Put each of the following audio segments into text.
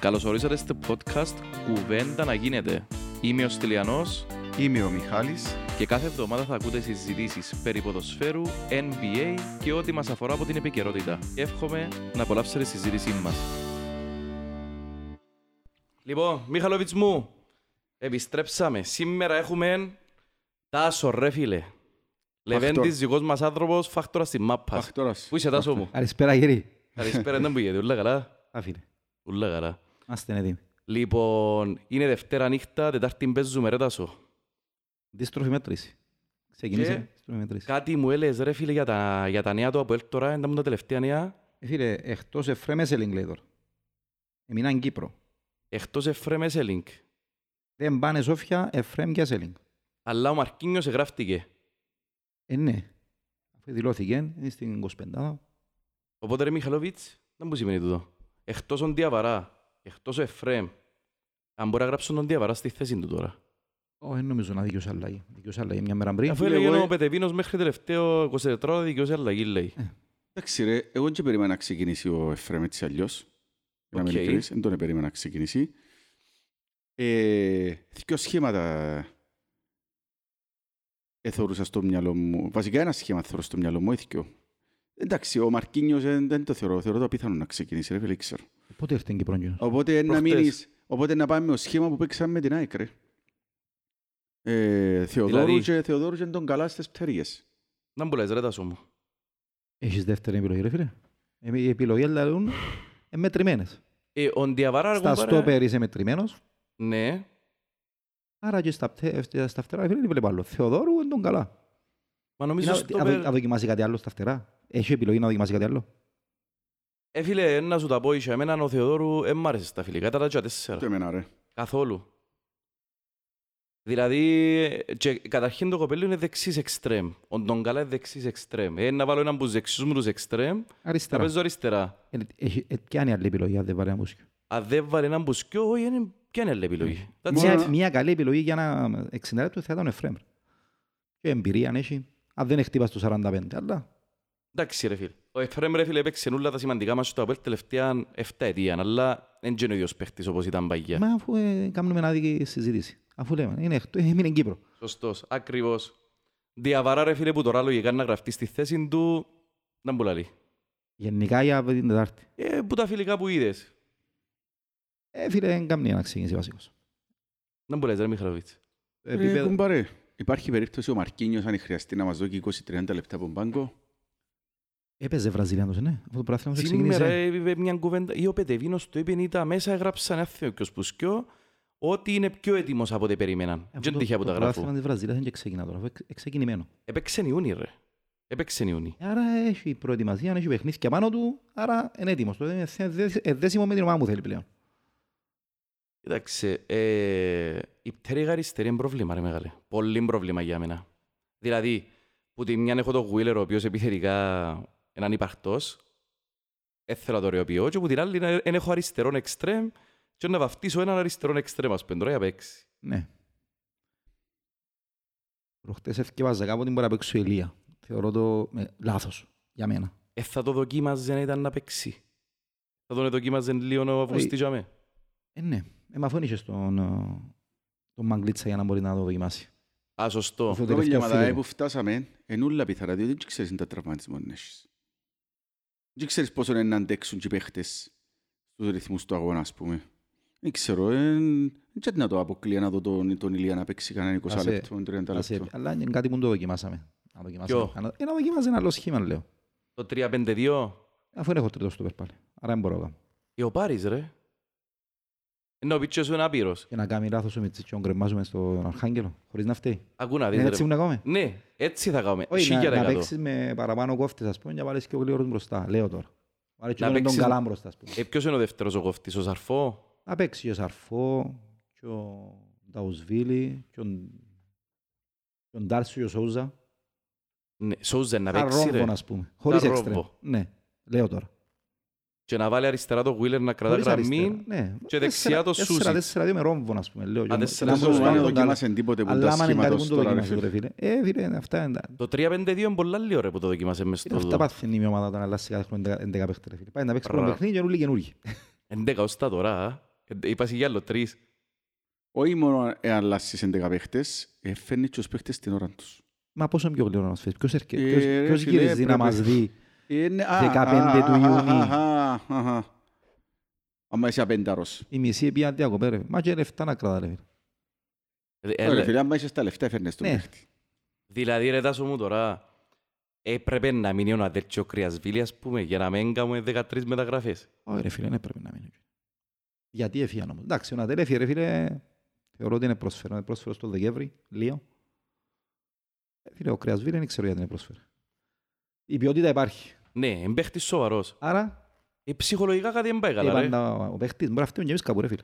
Καλώς ορίσατε στο podcast «Κουβέντα να γίνεται». Είμαι ο Στυλιανός Είμαι ο Μιχάλης. και κάθε εβδομάδα θα ακούτε συζητήσεις περί ποδοσφαίρου, NBA και ό,τι μας αφορά από την επικαιρότητα. Εύχομαι να απολαύσετε τη συζήτησή μας. Λοιπόν, Μιχαλοβιτς μου, επιστρέψαμε. Σήμερα έχουμε Τάσο ρε φίλε. Λεβέντης δικός μας άνθρωπος, φάκτορα στη μάπας. Φακτόρας. Πού είσαι Τάσο μου; Καλησπέρα κύριε. Καλησπέρα, δεν που γίνεται, ούλα καλά. Άφηνε. Ούλα καλά. Είμαστε έτοιμοι. Λοιπόν, είναι Δευτέρα νύχτα, Τετάρτη παίζουμε ρε Τάσο. Αντίστροφη μέτρηση. Ξεκίνησε. Και- Αντίστροφη μέτρηση. Κάτι μου έλεγες ρε φίλε για τα, για τα νέα του από τώρα, ήταν τα τελευταία νέα. Ε, Φίλε, εκτός Εφρέμ Έσελινγκ λέει τώρα. Έμειναν Κύπρο. Εκτός Εφρέμ Έσελινγκ. Δεν πάνε Σόφια, Εφρέμ και Έσελινγκ. Αλλά ο Μαρκίνιος εγγράφτηκε. Ε, ναι. Αφού δηλώθηκε, είναι στην 25 Οπότε ρε Μιχαλόβιτς, δεν μου σημαίνει τούτο. Εκτός τον Διαβαρά, εκτός ο Εφρέμ. Αν μπορεί να γράψουν τον Διαβαρά στη θέση του τώρα. Ω, δεν νομίζω να δικαιούσε αλλαγή. Δικαιούσε αλλαγή μια μέρα πριν. Αφού φίλε, έλεγε εγώ- ο Πετεβίνος μέχρι τελευταίο 24 ώρα δικαιούσε αλλαγή λέει. Εντάξει ρε, εγώ δεν περίμενα να ξεκινήσει ο Εφραίμ έτσι αλλιώς. Να είμαι Οκ. ειλικρινής, δεν τον περίμενα να ξεκινήσει. Ε, δύο σχήματα εθώρουσα στο μυαλό μου. Βασικά ένα σχήμα θεωρώ στο μυαλό μου, ήθικιο. Εντάξει, ο Μαρκίνιος δεν, δεν το θεωρώ. Θεωρώ το απίθανο να ξεκινήσει, ρε φίλε, ξέρω. Πότε ήρθε η Κύπρο Γιώργο. Οπότε να, Προχτές. μείνεις, οπότε να πάμε με το σχήμα που παίξαμε με την ΑΕΚ, ρε. Ε, Θεοδόρου, Δηλαδή- και, Θεοδόρου και τον καλά στις πτέρυγες. Να μου λες ρε Τάσο μου. Έχεις δεύτερη επιλογή ρε φίλε. Ε, Οι επιλογές δηλαδή είναι μετρημένες. Ε, ο Διαβαρά Στα αργό στόπερ είσαι μετρημένος. Ναι, Άρα και στα, πτε- στα φτερά φίλε δεν βλέπω άλλο. Θεοδόρου είναι τον καλά. μα νομίζω Να, στο να, περ... να δοκιμάσει κάτι άλλο στα φτερά. Έχει επιλογή να δοκιμάσει κάτι άλλο. Ε, φίλε, να σου τα πω, είσαι εμένα ο Θεοδόρου δεν μ' άρεσε στα φιλικά, ήταν τα τέσσερα. Το εμένα, ρε. Καθόλου. Δηλαδή, και, καταρχήν το κοπέλι είναι δεξής εξτρέμ. Ο Ντογκάλα είναι δεξής εξτρέμ. Ε, να βάλω έναν από τους δεξιούς μου τους εξτρέμ, να Αριστερά. παίζω αριστερά. Ε, έχει- ε, Ποια είναι η άλλη επιλογή αν δεν βάλει ένα μουσικό. Αν δεν βάλει έναν μπουσκιό, όχι, είναι... ποια είναι η άλλη επιλογή; That's Μα- it. Μια, μια καλή επιλογή για ένα 60 λεπτό θα ήταν ο Εφρέμ. Και εμπειρία αν έχει. Αν δεν χτύπας στο 45, αλλά Εντάξει ρε φίλε. Ο Εφρέμ ρε φίλε έπαιξε όλα τα σημαντικά μας στο Απέλ τελευταία 7 ετία, αλλά δεν είναι ο ίδιος παίχτης όπως ήταν παγιά. μα αφού ε, κάνουμε μια άδικη συζήτηση. Αφού λέμε, είναι, εκτό- ε, έμεινε Κύπρο. Σωστός, ακριβώς. Διαβαρά ρε φίλε που τώρα λογικά να γραφτεί στη θέση του, να μπουλαλεί. Γενικά για την Τετάρτη. Ε, που τα φιλικά που είδες. Ε, φίλε, δεν κάνει να ξεκινήσει βασικός. Να μπουλαλείς ρε Μιχαλοβίτς. Ε, Επίπεδο- κουμπάρε, υπάρχει περίπτωση ο Μαρκίνιος αν χρειαστεί να μας δώσει 20-30 λεπτά από τον πάγκο. Έπαιζε Βραζιλιάνος, ναι. Αυτό το πράγμα δεν Σήμερα ξεκίνησε. είπε μια κουβέντα, ή ο Πετεβίνος το είπε, ήταν μέσα, έγραψαν ένα θεοκιος πουσκιό, ότι είναι πιο έτοιμος από ό,τι περίμεναν. Αυτό Δεν το- τυχαία που τα Το γράφω. πράγμα της Βραζιλίας δεν και ξεκινά τώρα. αφού εξ- Ξεκινημένο. Έπαιξε Ιούνι ρε. Έπαιξε Ιούνι. Άρα έχει προετοιμασία, έχει παιχνίδια πάνω του, άρα είναι έτοιμος. Το είναι θε- ε, δέσιμο με την ομάδα μου θέλει πλέον. Κοίταξε, ε, η πτέρυγα αριστερή είναι πρόβλημα ρε μεγάλε. Πολύ πρόβλημα για μένα. Δηλαδή, που τη μια έχω τον Γουίλερ, ο οποίος επιθετικά είναι ανυπαρκτός, έθελα το ρεοποιώ, και που την άλλη είναι- είναι έχω αριστερόν εξτρέμ και να βαφτίσω έναν αριστερόν εξτρέμ, ας πέντω, για παίξει. Ναι. Προχτές έφτιαβαζα κάποτε μπορεί να παίξει ο Ηλία. Θεωρώ το ε, λάθος για μένα. Ε, θα το δοκίμαζε να ήταν να παίξει. Θα τον δοκίμαζε λίγο ο Βουστιτζαμέ. Ε, ναι. Ε, μα αφού είναι και στον, ε, τον Μαγκλίτσα για να μπορεί να το δοκιμάσει. Α, σωστό. Αυτό Το τελευταίο παιδιά φίλο. που φτάσαμε είναι όλα πιθανά, διότι δεν ξέρεις τα τραυματισμό να έχεις. Δεν ξέρεις πόσο είναι να αντέξουν και οι παίχτες στους ρυθμούς του αγώνα, ας πούμε. Δεν ξέρω, δεν να το αποκλείω να δω τον, τον Ηλία να παίξει κανένα 20 Άσε- λεπτό, 30 Άσε, λεπτό. Αλλά είναι κάτι που το δοκιμάσαμε. Να δοκιμάσαμε. Ποιο; Ε, να δοκιμάσει ένα άλλο σχήμα, λέω. Το 3-5-2. Αφού δεν έχω τρίτο στο πάλι. Άρα δεν μπορώ να κάνω. Ε, ο Πάρης, ρε. Ενώ ο πίτσος σου είναι άπειρος. Και να κάνει λάθος ο Μιτσίτσιο να γκρεμάζουμε στον Αρχάγγελο, χωρίς να φταίει. Ακού να δεις, Είναι ρε. έτσι που να κάνουμε. Ναι, έτσι θα κάνουμε. Όχι, να, Χίλια να δεκατό. παίξεις με παραπάνω κόφτες, ας πούμε, και να βάλεις και ο γλύωρος μπροστά. Λέω τώρα. Βάλεις και Να τον, τον παίξεις- καλά μπροστά, ας πούμε. Ε, ποιος είναι ο δεύτερος ο κόφτης, ο Σαρφό; Να παίξει και ο Σαρφό, και ο Νταουσβίλη, και ο, και ο Ντάρσιο και ο Σόουζα. Ναι, Σόουζεν να παίξει, Αρρόβο, ρε. ας πούμε. Χωρίς Αρρόβο. έξτρεμ. Ναι, λέω τώρα. Και να βάλει αριστερά το Wheeler να κρατά Χωρίς αριστερά. γραμμή. Ναι. και δεξιά το Τέσσερα- Σούσιτς. Τέσσερα-δύο με ρόμβο, ας πούμε. Λέω. Α, Και τέσσερα- να τέσσερα- μπορούσα Δεν να τον κάνω. δοκιμάσαι τίποτε που Αλλά τα άμα είναι κάτι σχήματος που το τώρα, ρε δοκιμάσαι, φίλε. ρε φίλε. Ε, φίλε, αυτά είναι τα- Το 3-5-2 είναι πολλά λίγο, ρε, που το δοκιμάσαι μες είναι στο... αυτά πάθαινε η ομάδα όταν αλλάζει κάθε χρόνο 11 παίχτες, ρε φίλε. Πάει να παίξει πρώτο Ρα. παιχνίδι και νουλί καινούργοι. 11 ως τα τώρα, α. Ε, Είπα σε για άλλο τρεις. Όχι μόνο εάν αλλάσεις 11 παίχτες, ε, φέρνει και τους παίχτες την ώρα τους. Μα πόσο πιο γλυκό να μας φέρει. Ποιος, έρχε, Ε, ποιος, ρε ποιος φίλε, γυρίζει να πρέπει- μας δει. Είναι- α, 15 του α, α, Ιουνίου. α, α, α, α. Άμα είσαι απένταρος. Η μισή πήγαν διακοπέ ρε. Μα και λεφτά να κρατά ρε. φίλε. Ε, Ωραία, ε, φίλε, άμα είσαι στα λεφτά, έφερνες τον Ναι. παίχτη. Δηλαδή ρε Τάσο μου τώρα, έπρεπε να μείνει ο Ναδέλτσιο Κρυασβίλη, ας πούμε, για να μην κάνουμε 13 μεταγραφές. Όχι ρε φίλε, δεν έπρεπε να μείνει. Γιατί έφυγαν όμως. Εντάξει, ο Νατέλ έφυγε ρε φίλε. Θεωρώ ότι είναι πρόσφερο. Είναι πρόσφερο στο Δεκέμβρη, λίγο. Ε, Φίλε, ο Κρεασβίλ δεν ξέρω γιατί είναι πρόσφερο. Η ποιότητα υπάρχει. Ναι, είναι παίχτης σοβαρός. Άρα, Ε, ψυχολογικά κάτι δεν πάει καλά, είπαν ρε. τα- ο παίχτης μπορεί να φτύνουν και εμείς κάπου ρε φίλε.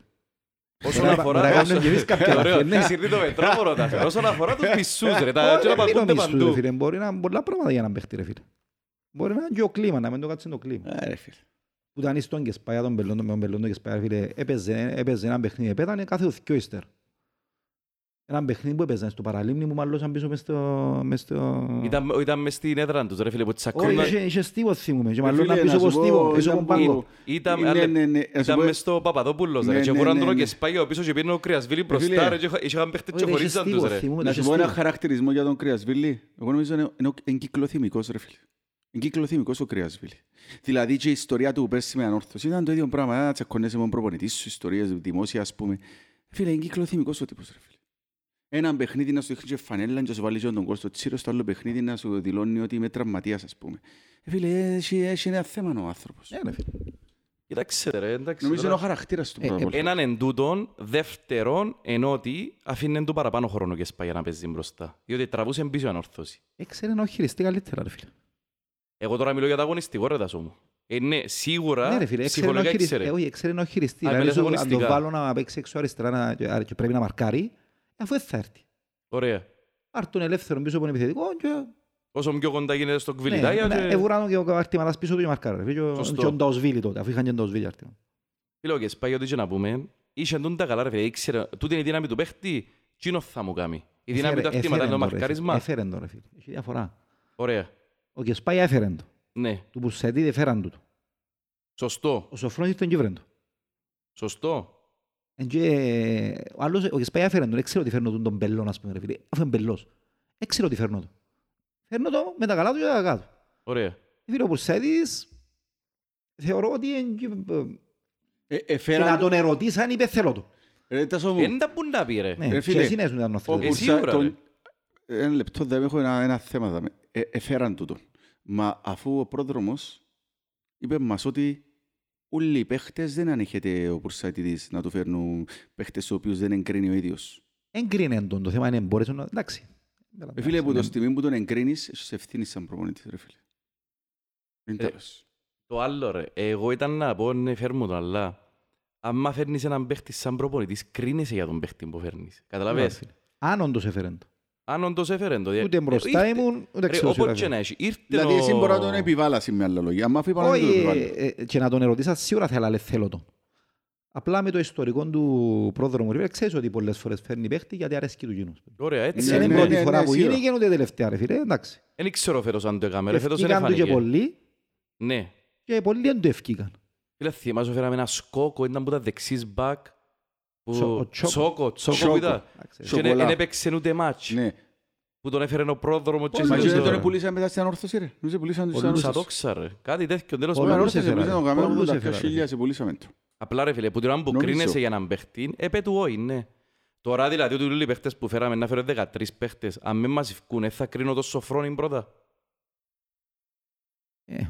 Όσον Μπορεί να- αφορά... μπορεί να όσον- κάνουμε και εμείς κάποια Ωραίο, λάθη, ναι. σύρνει το μετρό μου ρωτάς. Όσον αφορά τους μισούς, ρε, τα Όχι, έτσι να μην παγούνται νομίζεις, ρε παντού. φίλε. Μπορεί να είναι πολλά πράγματα για να παίχτη ρε φίλε. Μπορεί να είναι και ο κλίμα, να μην το κάτσει το κλίμα. Ε, ρε φίλε. Που ήταν στον Κεσπάια, τον Πελόντο, με τον Πελόντο Κεσπάια, φίλε, έπαιζε, έπαιζε ένα παιχνίδι, πέτανε κάθε δυο ύστερα. Ένα παιχνίδι που έπαιζαν στο παραλίμνη που μάλλωσαν πίσω μες στο... Μες στο... Ήταν, ήταν μες στην έδρα τους, ρε φίλε, που Όχι, τσακώναν. είχε, είχε στίβο θυμούμε, και Ε, μάλλον να φίλε, πίσω να από σου στίβο, πω, πίσω από ήταν πάγκο. που- Ήταν, Ναι, αλλά- ναι, ναι. Να σου ήταν πω- μες στο Παπαδόπουλος, Ναι, ρε, και ναι, κουράν ναι, τον ο ναι. Κεσπάγιο ο πίσω και πήγαινε ο Κρυασβίλη μπροστά, φίλε, ρε, και είχα- είχαν παίχτες και Όχι, είχε χωρίζαν τους, στίβο ρε. θυμούμε, Να είχε σου πω ένα στίβο. χαρακτηρισμό για τον Κρυασβίλη. Εγώ νομίζω είναι, είναι, ο- είναι κυκλοθυμικός ρε φίλε. Είναι κυκλοθυμικός ο Κρυασβίλη. Δηλαδή και η ιστορία του πέρσι με ανόρθωση ήταν το ίδιο πράγμα. Να τσακώνεσαι με τον προπονητή σου, ιστορίες δημόσια ας πούμε. Φίλε, είναι κυκλοθυμικός ο τύπος ρε φίλε. Ένα παιχνίδι να σου δείχνει και φανέλα και να σου βάλει και τον κόλ στο τσίρο, στο άλλο παιχνίδι να σου δηλώνει ότι είμαι τραυματίας ας πούμε. Ε, φίλε, έχει, έχει ένα θέμα ο άνθρωπος. Ε, ρε φίλε. Κοιτάξτε, ρε, εντάξει. Νομίζω είναι ο τώρα. χαρακτήρας του Ε, πρώτα απ' όλα. Έναν εν τούτον, δεύτερον, ενώ ότι αφήνε του παραπάνω χρόνο και σπάει για να παίζει μπροστά. Διότι τραβούσε πίσω η ανόρθωση. Έξερε να χειριστεί καλύτερα ρε φίλε. Εγώ τώρα μιλώ για τα αγωνιστικό ρε Τάσο μου. Ε, ναι, σίγουρα Ναι ρε φίλε, έξερε να ψυχολογικά χειριστεί. ήξερε. Ε, Όχι, έξερε να χειριστεί. Α, Δηλαδή, μιλάς σου- αν το αγωνιστικά. βάλω να παίξει έξω αριστερά να- και- και πρέπει να μαρκάρει, αφού δεν θα έρθει. Ωραία. Άρ' τον ελεύθερο πίσω από τον επιθετικό και Όσο πιο κοντά γίνεται στο Ναι, κβιλιτάγια ναι, και... έβουραν τον και ο Αρτιμανάς πίσω του και μαρκάρε. Και ο- Σωστό. και ο Νταοσβίλη τότε, αφού είχαν και τον Νταοσβίλη Αρτιμανά. Φίλε, και σπάει ό,τι και να πούμε. Είχε τούν τα καλά ρε φίλε. Ήξερε, τούτη είναι η δύναμη του παίχτη. Τσίνο θα μου κάνει. Η δύναμη του αρτήματα είναι το μαρκάρισμα. Έφερεν το ρε φίλε. Έχει διαφορά. Ωραία. Ο Κεσπάι έφερεν το. Ναι. Του Μπουρσέτη δεν φέραν του. Σωστό. Ο Σοφρόνης ήρθε και βρεν το. Σωστό. Εν και ο άλλος, ο Κεσπάι έφερεν το. Δεν ξέρω ότι φέρνω τον τον μπελόν, ας πούμε, ρε φίλε. Αφού είναι μπελός. Δεν ξέρω ότι φέρνω το. Φέρνω το με τα καλά του και τα κακά του. Ωραία. Ε, Φίλε, ο Μπουρσέτης θεωρώ ότι είναι και- Ε, και να εφέραν- τον ερωτήσαν είπε θέλω το. Ρε, Τάσο μου, Δεν τα πούν να πει ρε. Ναι, Ρε, και φίλε, εσύ είναι σου ήταν ο Ο Αθλητικός. Εσύ Μπουρσα- ώρα, τον- Ένα λεπτό, δεν έχω ένα, ένα θέμα. δάμε. Ε, εφέραν τούτο. Μα αφού ο πρόδρομος είπε μας ότι όλοι οι παίχτες δεν ανέχεται ο Πουρσαϊτιδής να του φέρνουν παίχτες τους οποίους δεν εγκρίνει ο ίδιος. Εγκρίνε τον, το θέμα είναι μπορείς να... Εντάξει. Ε, φίλε, που το Ναι. στιγμή που τον εγκρίνεις, έχεις ευθύνης σαν προπονητής, ρε φίλε. Είναι Ε, τέλος. Το άλλο ρε. Εγώ ήταν να πω ναι φέρνω το αλλά άμα φέρνεις έναν παίχτη σαν προπονητής κρίνεσαι για τον παίχτη που φέρνεις. Καταλαβες; Αν όντως έφερεν το. Αν όντως έφερε το. Ούτε μπροστά Ε, ήρθε- ήμουν, ούτε Ρε, ξέρω Όπως σίγουρα και να έφερε. έχει. Ήρθε Δηλαδή, εσύ ο- μπορεί να τον επιβάλλασει με άλλα λόγια. Αν αφού είπα να τον Όχι, επιβάλλει. ε, ε, και να τον ερωτήσα σίγουρα θα έλεγα θέλω τον. Απλά με το ιστορικό του πρόδρομου, ρε, ξέρεις ότι πολλές φορές φέρνει παίχτη γιατί αρέσκει του γίνους. Ωραία, έτσι. Δεν Ναι, είναι η ναι, πρώτη ναι, φορά ναι, που σίγουρα. γίνει και ούτε τελευταία, ρε φίλε, εντάξει. Δεν ξέρω φέτος αν το έκαμε. ρε, Φέτος δεν Ευκήκαν του και εφάνηκε. πολλοί Ναι. και πολλοί δεν το ευκήκαν. Φίλε, θυμάσαι φέραμε ένα σκόκο, ήταν που ήταν δεξής μπακ. Που- Τσο- ο Τσόκο. Τσόκο, τσόκο Τσόκο. που ήταν. Εντάξει. Και Σοκολά. δεν έπαιξε ούτε μάτς. Ναι. Που τον έφερε ο πρόδρομος και Πώς, Μα Μα και και δεν το- τον πουλήσαν μετά στην ανόρθωση, ρε. Νομίζω πουλήσαν τους στην Πολλούς Σαν το ανόρθωσης. ξα, ρε. Κάτι τέτοιο, τέλος Πολλούς πάντων. Ανόρθωσης, έφεραν, πουλήσαν τον ρε. καμένο Πολλούς 80.000 έφεραν, σε πουλήσαμε το. Απλά ρε φίλε, που την ώρα που Νομίζω. κρίνεσαι για έναν παίχτη, έπε του όχι, ναι. Τώρα δηλαδή ότι όλοι οι παίχτες που φέραμε να φέρουν 13 παίχτες, αν με μας ευκούν, ε, θα κρίνω το σοφρόνι πρώτα. Ε, Το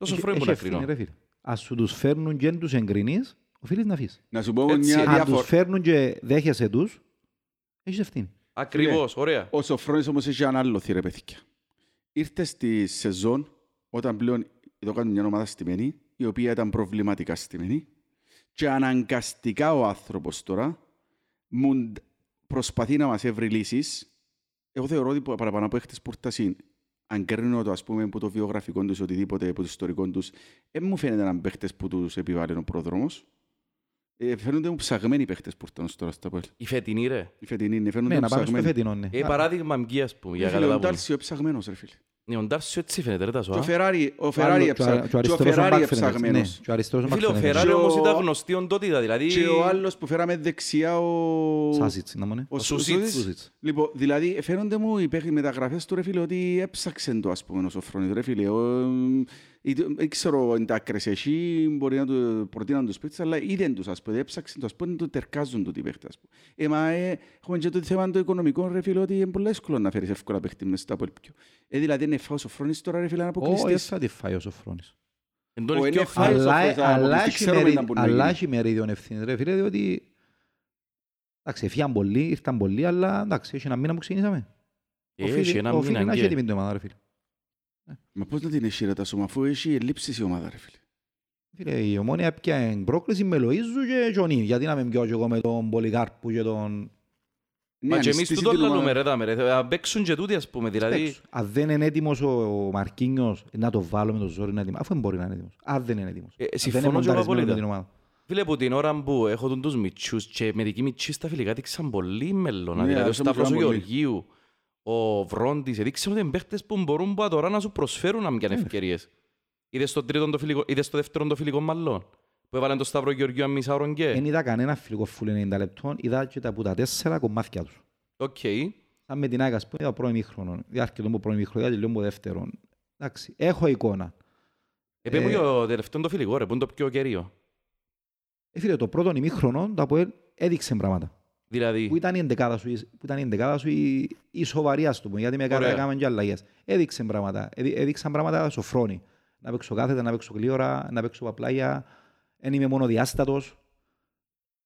έχει- σοφρόνι που έχει να ευθύνη, κρίνω. ρε φίλε. Ας σου τους φέρνουν και δεν τους εγκρίνεις, οφείλεις να αφήσεις. Να σου πω όμως Έτσι. μια Αν Αν τους διάφορα. φέρνουν και δέχεσαι τους, έχεις ευθύνη. Ακριβώς, ωραία. Ο Σοφρόνης όμως έχει ένα άλλο θύρα, παιδιά. Ήρθε στη σεζόν όταν πλέον εδώ κάνουν μια ομάδα στημένη, η οποία ήταν προβληματικά στημένη και αναγκαστικά ο άνθρωπος τώρα μου προσπαθεί να μας έβρει λύσεις. Εγώ θεωρώ ότι παραπάνω από έχτες πόρταση αν κρίνω το ας πούμε από το βιογραφικό τους οτιδήποτε από το ιστορικό τους δεν μου φαίνεται να παίχτες που τους επιβάλλει ο πρόδρομος. Ε, φαίνονται μου ψαγμένοι παίχτες που ήρθαν τώρα στα πόλη. Η φετινή ρε. Οι φετινοί είναι, φαίνονται Ναι, μου να πάμε στο ψαγμένοι. φετινό, ναι. Ε, παράδειγμα μγκίας που, για Ρε φίλε, καλά ο τα πούμε. Ντάλσιο ψαγμένος ρε φίλε. Ναι, ο Ντάρσιο έτσι φαίνεται ρε Τάσο. Και ο α. Φεράρι, ο Ο Φεράρι άλλος- εψα- και ο και ο αριστερός ο Φεράρι back φαίνεται, εψαγμένος. ναι, και ο αριστερός ο Φίλε, back ο φαίνεται. Φεράρι Και όμως ο- ήταν γνωστή οντότητα, δηλαδή... Και ο άλλος που φέραμε δεξιά ο... Σάσιτς, να μου είναι. Ο Σουσίτς. Σουσίτς. Σουσίτς. Λοιπόν, δηλαδή φαίνονται μου οι παίχοι- μεταγραφές του ρε φίλε ότι έψαξε το ας πούμε ο Σοφρόνης ρε φίλε. Ο- ή το- Δεν ξέρω αν τα άκρες εσύ, μπορεί να του προτείναν τους παίκτες, αλλά είδαν τους ας πούμε, έψαξαν το ας πούμε, του τερκάζουν τούτοι οι παίχτες ας πούμε. Ε, μα ε, έχουμε και το θέμα το οικονομικό ρε φίλε ότι είναι πολύ εύκολο να φέρεις εύκολα παίχτη μες στο απολυπκιο. Ε, δηλαδή είναι φάω ο Σοφρόνης τώρα ρε φίλε να Όχι, αποκλειστείς. θα τη φάει ο Σοφρόνης. Εν τον Ο ευκαιό είναι φάει ο Αλλά, Σοφρόνης, αλλά αλλά, αποκλειστεί, έχει ξέρουμε μερίδιο- να μπορεί να αλλά γίνει. έχει μερίδιο ευθύνη, ρε φίλε, διότι εντάξει, έφυγαν πολλοί, ήρθαν πολλοί, αλλά εντάξει, έχει ένα μήνα που ξεκινήσαμε. Έχει ένα οφείλει μήνα να έχει και... έτοιμη την ομάδας, ρε φίλε. Μα πώς να την έχει ρε Τάσο, μα αφού έχει ελλείψεις η ομάδα ρε φίλε. Φίλε, η ομόνια έπιανε πρόκληση με Λοΐζου και Τζονί. Γιατί να με πιω και εγώ με τον Πολυκάρπου και τον... Ναι, Μα αν και εμείς στήσει τούτο την ομάδα- λαλούμε ρε δάμε, ρε. Θα παίξουν και τούτοι ας πούμε, δηλαδή... Παίξου. Αν δεν είναι έτοιμος ο ο Μαρκίνιος, να το βάλω με το ζόρι να είναι έτοιμος. Αφού δεν μπορεί να είναι έτοιμος. Αν δεν είναι έτοιμος. Ε, Αν δεν συμφωνώ είναι και εγώ μονταρισμένο με απόλυτα. την ομάδα. Φίλε, που την ώρα που έχω τον τους μητσούς και μερικοί μητσοί στα φιλικά δείξαν πολύ μέλλον. Ναι, δηλαδή ο άρχισαν να Σταύρος ο κάνουν πολύ. Γεωργίου, ο Βρόντις, έδειξαν ότι είναι παίχτες που μπορούν που τώρα να σου προσφέρουν να πιάνε ευκαιρίες. Είδες στο, τρίτον το φιλικό, είδες στο δεύτερον το φιλικό μαλλόν, που έβαλαν τον Σταύρο Γεωργίου αν μισά ώρον και. Δεν είδα κανένα φιλικό φουλ 90 λεπτών, είδα και τα που τα τέσσερα κομμάτια τους. Οκ. Σαν με την Άγα, που είδα πρώην ημίχρονο, διάρκεια του πρώην ημίχρονο, είδα και λίγο δεύτερον. Εντάξει, έχω εικόνα. Επέ μου Ε, και ο τελευταίο το φιλικό ρε, που είναι το πιο κερίο. Ε, φίλε, το πρώτο ημίχρονο, το ΑΠΟΕΛ έδειξε πράγματα. Δηλαδή, Που ήταν η εντεκάδα σου, που ήταν η εντεκάδα σου η, η σοβαρή, ας το πούμε, γιατί με Ωραία. έκαναν και αλλαγές. Έδειξε πράγματα, έδει- έδειξαν πράγματα σοφρόνι. Να παίξω κάθετα, να παίξω γλύωρα, να παίξω παπλάγια, δεν είμαι μόνο διάστατος.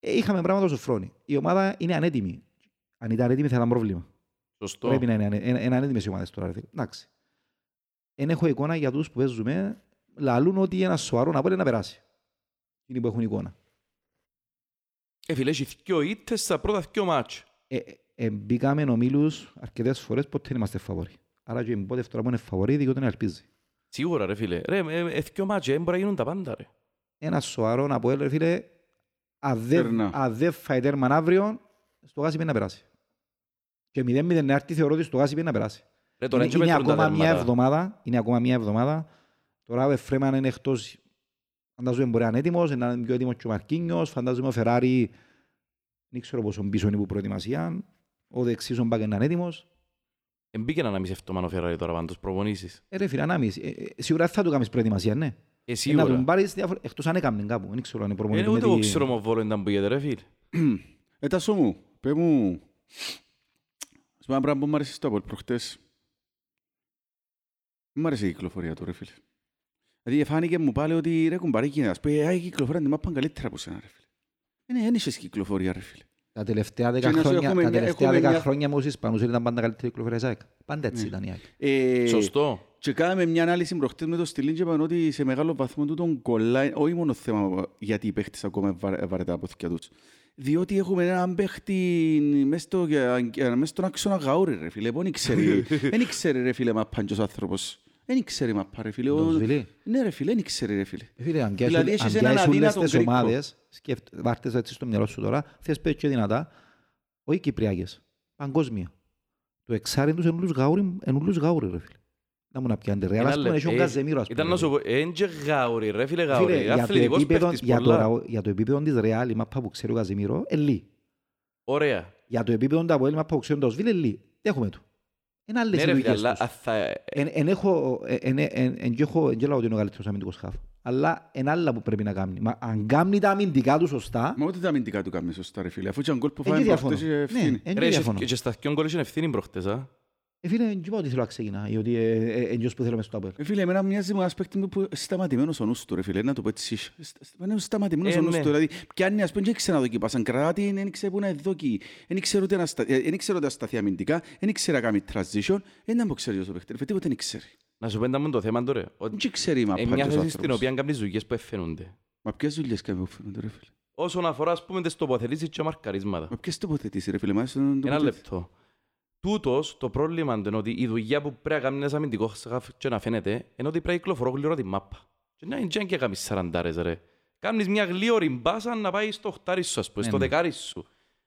Ε, είχαμε πράγματα σοφρόνι. Η ομάδα είναι ανέτοιμη. Αν ήταν έτοιμη θα ήταν πρόβλημα. σωστό. Πρέπει να είναι, ανε- είναι, είναι ανέτοιμες οι ομάδες τώρα. ρε φίλε. Εντάξει. Εν έχω εικόνα για τους που παίζουμε, λαλούν ότι ένα σοβαρό να να περάσει. Είναι που έχουν εικόνα. Ε, φίλε, έχει δυο ήττες στα πρώτα δυο μάτς. Ε, ε, ε, μπήκαμε ομίλους αρκετές φορές ποτέ δεν είμαστε φαβοροί. Άρα και πότε τώρα που είναι φαβοροί διότι δεν ελπίζει. Σίγουρα ρε φίλε. Ρε, ε, ε, δυο μάτς, ε, μπορεί να γίνουν τα πάντα ρε. Ένα σοβαρό να πω, ρε φίλε, αν δεν- Περνά. αν δεν φάει τέρμαν αύριο, στο γάσι πρέπει να περάσει. Και 0-0 να έρθει θεωρώ ότι στο γάσι πρέπει να περάσει. Ρε, τώρα Είναι, έτσι είναι, μετρούν τα ακόμα μια τέρματα. εβδομάδα, είναι ακόμα μια εβδομάδα. Τώρα ο Εφρέμαν είναι εκτός, φαντάζομαι μπορεί να είναι έτοιμος, να είναι πιο έτοιμος και ο Μαρκίνιος, φαντάζομαι ο Φεράρι, δεν ξέρω πόσο πίσω είναι που προετοιμασία, ο δεξής ο Μπάκ να είναι έτοιμος. Εμπήκε ένα μισή εβδομάδα ο Φεράρι τώρα πάντως προπονήσεις. Ε, ρε φίλε, ανάμιση. Ε, ε, σίγουρα θα του κάνεις προετοιμασία, ναι. Ε, Ε, να σίγουρα. τον πάρεις διάφορα, εκτός αν έκαμνε κάπου, δεν ξέρω αν είναι Ε, προπονητή με ούτε εγώ τη- ξέρω μου βόλο ήταν που γίνεται ρε φίλε. Ε, Τάσο μου, πέ μου, ας πούμε ένα πράγμα που μου άρεσε στο Απόλ προχτές. Μου άρεσε η κυκλοφορία του ρε φίλε. Δηλαδή φάνηκε μου πάλι ότι ρε κουμπαρίκι, ας πούμε, «Α, η κυκλοφορία την μάπαν καλύτερα από σένα ρε φίλε. Ε, ναι, δεν είχες κυκλοφορία ρε φίλε. Τα τελευταία Και δέκα να σου χρόνια, έχουμε τα μια- τελευταία έχουμε δέκα μια- χρόνια με τους Ισπανούς ήταν πάντα καλύτερη κυκλοφορία της ΑΕΚ. Πάντα έτσι Ναι. ήταν η ΑΕΚ. Ε, Σωστό. Και κάναμε μια ανάλυση προχτές με το Στυλίν και είπαμε ότι σε μεγάλο βαθμό τούτον κολλάει, όχι μόνο θέμα γιατί οι παίχτες ακόμα βαρ- βαρετά από θυκιά τους. Διότι έχουμε έναν παίχτη μες στο- ε, μες στον άξονα γαούρι ρε φίλε, που δεν ξέρει, δεν ξέρει ρε φίλε μαπάν και ο άνθρωπος. Δεν ξέρει μαπά ρε φίλε. ο- Το Σβιλί. Ναι ρε φίλε, δεν ξέρει ρε φίλε. Ε, Φίλε, αν και Δηλαδή, έσουν- έχεις αν και έναν έσουν αδύνατον τις Γκρίκο. ομάδες, σκέφτε- βάρτες έτσι στο μυαλό σου τώρα, θες παίξεις και δυνατά, όχι Κυπριακές, παγκόσμια. Το εξάρι τους ενούλους γάουρι, ενούλους γάουρι ρε φίλε. Να μου να πιάνετε ρε, αλλά ας Ένα πούμε λεπτό. έχει ο Ε, Καζεμίρος ας Ήταν πούμε. να σου πω, εν και γάουρι ρε φίλε Φίλε, γάουρι. για το Αθλητικός επίπεδο- παίχτης για το πολλά. ρα- Για το επίπεδο της Ρεάλ, η μάπα που ξέρει ο Καζεμίρο, ελί. Ωραία. Για το επίπεδο του Αποέλ, η μάπα που ξέρει το Σβίλ, ελί. Έχουμε του. Είναι άλλες Ναι ρε φίλε, ηλικίες αλλά τους. α, θα- Εν, εν έχω, εν, εν, εν, εν, και έχω, εν και λέω ότι είναι ο καλύτερος αμυντικός χαφ. Αλλά είναι άλλα που πρέπει να κάνει. Μα αν κάνει τα αμυντικά του σωστά, Μα ούτε τα αμυντικά του κάνουμε σωστά ρε φίλε. Αφού ήταν γκολ που εν και φάμε διαφωνώ. προχτές είχε Ναι, ευθύνη. εν Ρε, και και- διαφωνώ. και στα δυο γκολ είχε ευθύνη προχτές, α. Ε, φίλε, δεν είπα ότι θέλω να ξεκινά, ή ότι ε, ε, εν και που θέλω μες στο Αποέλ. Ε, Φίλε, εμένα μοιάζει με ένα παίκτη που σταματημένος ο νους του, ρε φίλε, να το πω έτσι. Στα- Είναι σταματημένος Ε, ο νους ναι. του, δηλαδή πιάνει, ας πούμε, και ξαναδοκίπασαν κράτη, δεν ήξερε πού να δόκει, δεν ήξερε ούτε να στα- ε, δεν ήξερε ούτε να σταθεί αμυντικά, δεν ήξερε να κάνει transition, δεν ήταν που ξέρει ο παίκτη, ρε φίλε, τίποτε δεν ήξερε. Να σου πέντε μου το θέμα τώρα. Ότι Δεν ξέρει η Είναι μαπά μια και ο θέση στην άνθρωπος. οποία κάνεις δουλειές που εφαίνονται. Μα ποιες δουλειές κάνεις ο φαίνονται, ρε φίλε. Όσον αφορά, ας πούμε, τις τοποθετήσεις και μαρκαρίσματα. Μα ποιες τοποθετήσεις, ρε φίλε, μα έσαι να Ένα τοποθετήσεις. λεπτό. Τούτος, το πρόβλημα είναι ότι η δουλειά που πρέπει να κάνει ένας αμυντικός χαφ και να φαίνεται είναι ότι πρέπει να κυκλοφορώ γλυόρα τη μάπα. Και να είναι και κάνεις σαραντάρες ρε. Κάνεις μια γλύωρη μπάσα να πάει στο οχτάρι σου, ας πούμε, Ναι, στο ναι. δεκάρι σου.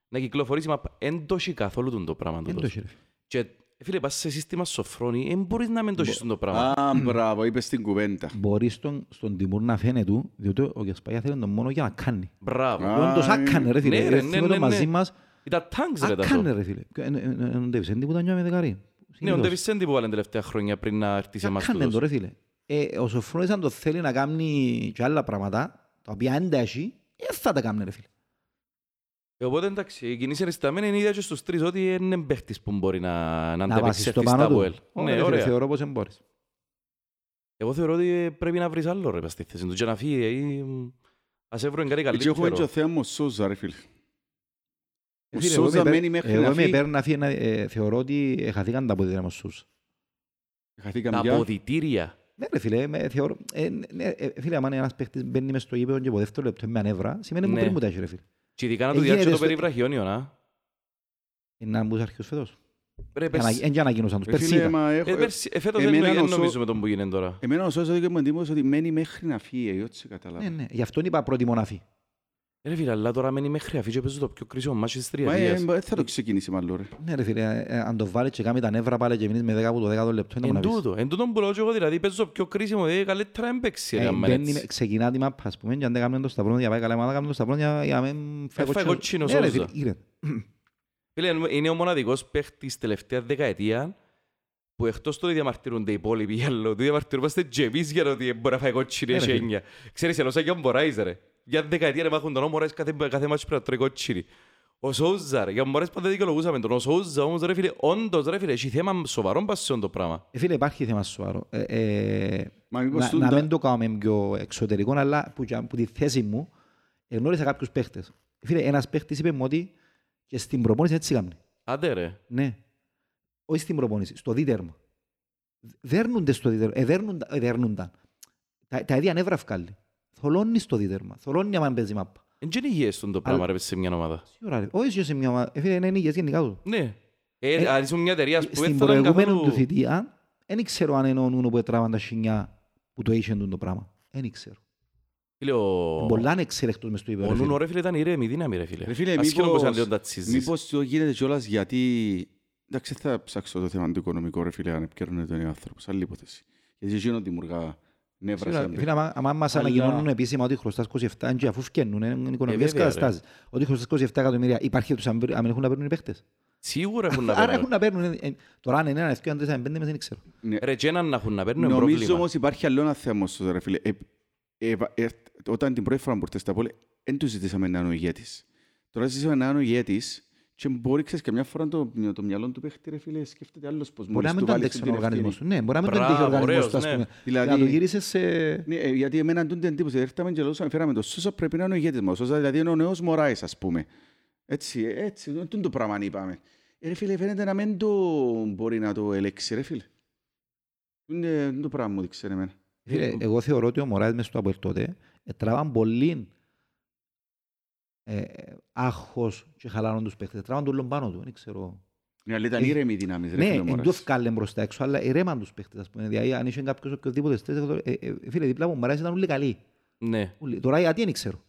Να κυκλοφορήσει η μάπα. Εν το έχει καθόλου τούτο το πράγμα. Δεν τούτος. το έχει, ρε φίλε. Και φίλε, πας σε σύστημα σοφρόνη, δεν μπορείς να μην το έχεις το πράγμα. Α, μπράβο, είπες την κουβέντα. Μπορείς στον, στον Τιμούρ να φαίνεται του, διότι ο Γεσπαγιά θέλει τον μόνο για να κάνει. Μπράβο. Α, Όντως άκανε ρε φίλε, ναι, ρε ρε, θυμώ ναι, το ναι, μαζί ναι. μας, Ήταν τάγκς ρε τα άκανε σο. ρε φίλε. Ε, ε, ε, Ο Ντέβις, είναι τίποτα νιώμη δεκαρή. Ναι, ο Συνήθως. Ντέβις δεν την που βάλε τελευταία χρόνια πριν να έρθεις σε εμάς Άκανε το τούτος. ρε φίλε. Ε, Ο Σοφρόνης αν το θέλει να κάνει και άλλα πράγματα, τα οποία δεν τα έχει, ε, θα τα κάνει ρε φίλε. Ε, Οπότε εντάξει, η κοινή συνισταμένη είναι η ίδια και στους τρεις ότι είναι παίχτης που μπορεί να, να Να βάσεις ανταπεξέλθει το στα πάνω του. ΑΠΟΕΛ. Ωραία, Ναι, ρε φίλε, ωραία. Θεωρώ πως δεν μπορείς. Εγώ θεωρώ ότι πρέπει να βρεις άλλο ρε πας στη θέση του και να φύγει. ή, μ, Ας έβρουν κάτι Έτσι έχουμε και καλύτερο. ο θέμα ο Σόζα, ρε φίλε. Ε, Ο φίλε, εγώ Σόζα είμαι μένει υπέρ- μέχρι εγώ να είμαι φύγει. υπέρ να φύγει, να- ε, θεωρώ ότι ε, χαθήκαν τα αποδητήρια μας στους. Χαθήκαμε Τα πια. αποδητήρια. Ναι ρε φίλε, με, θεωρώ, ε, ναι, ε, φίλε, άμα ένας παίχτης μπαίνει μες στο γήπεδο και από δεύτερο λεπτό με ανέβρα, σημαίνει μου Ναι. πριν μου τα έχει ρε φίλε. Και ειδικά να Ε, του διάξει γίνεται το στο- περιβραχιόνιο, να. Είναι να μπούς αρχαίους φέτος. Ρε, Ανα- πέρσι- Εν και ανακοίνωσαν τους, Ρε πέρσι φίλε, ήταν. μα έχω- ε, πέρσι- ε, φέτος εμένα δεν ο Σο- νομίζουμε τον που γίνεται τώρα. Εμένα ο Σόζα δεν μου εντύπωση ότι μένει μέχρι να φύγει, έτσι καταλάβω. Ναι, ναι, γι' αυτό είπα προτιμώ να φύγει. Ρε φίλε, αλλά τώρα μένει μέχρι αφή και παίζει το πιο κρίσιμο μάτσι της Μα ε, τριετίας. ε, δεν θα το ξεκινήσει μάλλον, ρε. Ναι ρε φίλε, ε, ε, αν το βάλεις και κάνει τα νεύρα πάλι και μείνεις με 10 από το 10 λεπτό, είναι να Εν πεις. τούτο, εν τούτον που λέω και εγώ δηλαδή παίζει το πιο κρίσιμο, δηλαδή καλύτερα δεν παίξει ρε Ε, άμα μπαίνει έτσι. με- Ξεκινά τη μάπα, ας πούμε, και αν δεν κάνουμε το σταυρό για πάει καλά, ομάδα κάνουμε το σταυρό για για να μην φάει φάει κότσινο Ναι, ρε Σόζα. φίλε, ήρε. Φίλε, είναι ο μοναδικός παίχτης τελευταία δεκαετία που εκτός το ότι διαμαρτυρούνται οι υπόλοιποι για άλλο, του διαμαρτυρούμαστε και εμείς για το ότι μπορεί να φάει κότσινη Ναι, ρε, φίλε. εσένια. Ξέρεις, ενώ σαν και ο Μποράις ρε. Για δεκαετία ρε μάχουν τον ο Μποράις κάθε, κάθε μάτσι πρέπει να τρώει κότσινη. Ο Σόουζα ρε, για τον Μποράις πάντα δικαιολογούσαμε τον. Ο Σόουζα όμως ρε φίλε, όντως ρε φίλε, έχει θέμα σοβαρό πασιόν το πράγμα. Ε, Φίλε, υπάρχει θέμα σοβαρό. Ε, ε, Μα μήπως να, τούντα- να μην το κάνουμε πιο εξωτερικό, αλλά που, και- που τη θέση μου γνώρισα κάποιους παίχτες. Φίλε, ένας παίχτης είπε μου ότι και στην προπόνηση έτσι κάνει. Άντε ρε. Ναι. Όχι στην προπόνηση, στο δίτερμα. Δέρνονται στο δίτερμα. Ε, δέρνοντα- ε, δέρνονταν. Τα, τα ίδια νεύρα βγάλει. Θολώνεις στο δίτερμα. Θολώνει άμα παίζει μάπα. Εν και είναι υγιές τον το πράγμα ρε σε μια ομάδα. Σίγουρα, ρε. Όχι σε μια ομάδα. Ε, φίλε, είναι υγιές γενικά τους. Ναι. Ε, Ε, αν ήσουν μια εταιρεία που Στην δεν θα ήταν προηγούμενη καθόλου... του θητεία, δεν ξέρω αν εννοούν που έτραβαν τα σινιά που το είχε το πράγμα. Δεν ξέρω. Φίλε, ο... Πολλά είναι εξέλεκτος μες στο Ο υπέρ. Νούνο ρε φίλε ήταν ηρέμη δύναμη ρε φίλε. Ρε φίλε, Ασχέτω πως αν μήπως, λίγο τα τσίζεις. μήπως το γίνεται κιόλας γιατί... Εντάξει, θα ψάξω το θέμα του οικονομικού, ρε φίλε, αν επικαιρνείται τον άνθρωπος. Άλλη υπόθεση. Γιατί εκείνο δημιουργά νεύρα σε έναν Φίλε, άμα- άμα μας Αλλά- ανακοινώνουν επίσημα ότι χρωστάς 27 και αφού φκένουν, είναι οικονομικές βέβαια, ρε. καταστάσεις. Ότι χρωστάς 27 εκατομμύρια υπάρχει τους αν αν έχουν να παίρνουν οι παίχτες. Σίγουρα έχουν να Άρα παίρνουν. έχουν να παίρνουν. ε, ε, Τώρα αν είναι ένα, δύο, αν τέσσερα, πέντε, μες δεν ξέρω. Ναι. Ρε και έναν να έχουν να παίρνουν είναι Νομίζω πρόβλημα. όμως υπάρχει άλλο ένα θέμα στο ρε φίλε. Ε, ε, ε, όταν την πρώτη φορά που ήρθες στα πόλη, δεν του ζητήσαμε να είναι ο ηγέτης. Τώρα ζητήσαμε να είναι ο ηγέτης και μπορεί ξέρεις καμιά φορά το, το μυαλό του παίχτη ρε φίλε σκέφτεται άλλος πως Μπορεί μόλις να μην του το βάλεις αντέξει ο την οργανισμός ευθύνη. του. Ναι, μπορεί να μην το Μπράβο, αντέξει ο οργανισμός του, ας ωραίος, ναι. πούμε. Δηλαδή- Να το γύρισες σε... Ναι, ε, γιατί εμένα τούν την εντύπωση. Έρθαμε και λόγω φέραμε το Σόσα πρέπει να είναι ο ηγέτης μας. Ο Σόσα δηλαδή είναι ο νέος Μωράης ας πούμε. Έτσι, έτσι, τούν το πράγμα είπαμε. Ε, ρε φίλε, φαίνεται να μην το μπορεί να το ελέξει ρε φίλε. Είναι είναι το πράγμα μου δείξε εμένα. Φίλε, εγώ θεωρώ ότι ο Μωράης μες στο Αποέλ τότε ε, τράβαν πολύ ε, άγχος και χαλάρων τους παίχτες. Τράβαν τον όλον πάνω του, δεν ξέρω. Ναι, αλλά ήταν Ε, ήρεμη η δύναμη ρε Ναι, φίλε ο εν Μωράης. το ευκάλεν προς τα έξω, αλλά ηρέμαν τους παίχτες, ας πούμε. Δηλαδή, αν είχε κάποιος οποιοδήποτε στές, εγώ το- ε, ε, φίλε, δίπλα μου, ο Μωράης ήταν όλοι καλοί. Ναι. Όλοι. Τώρα γιατί δεν ξέρω.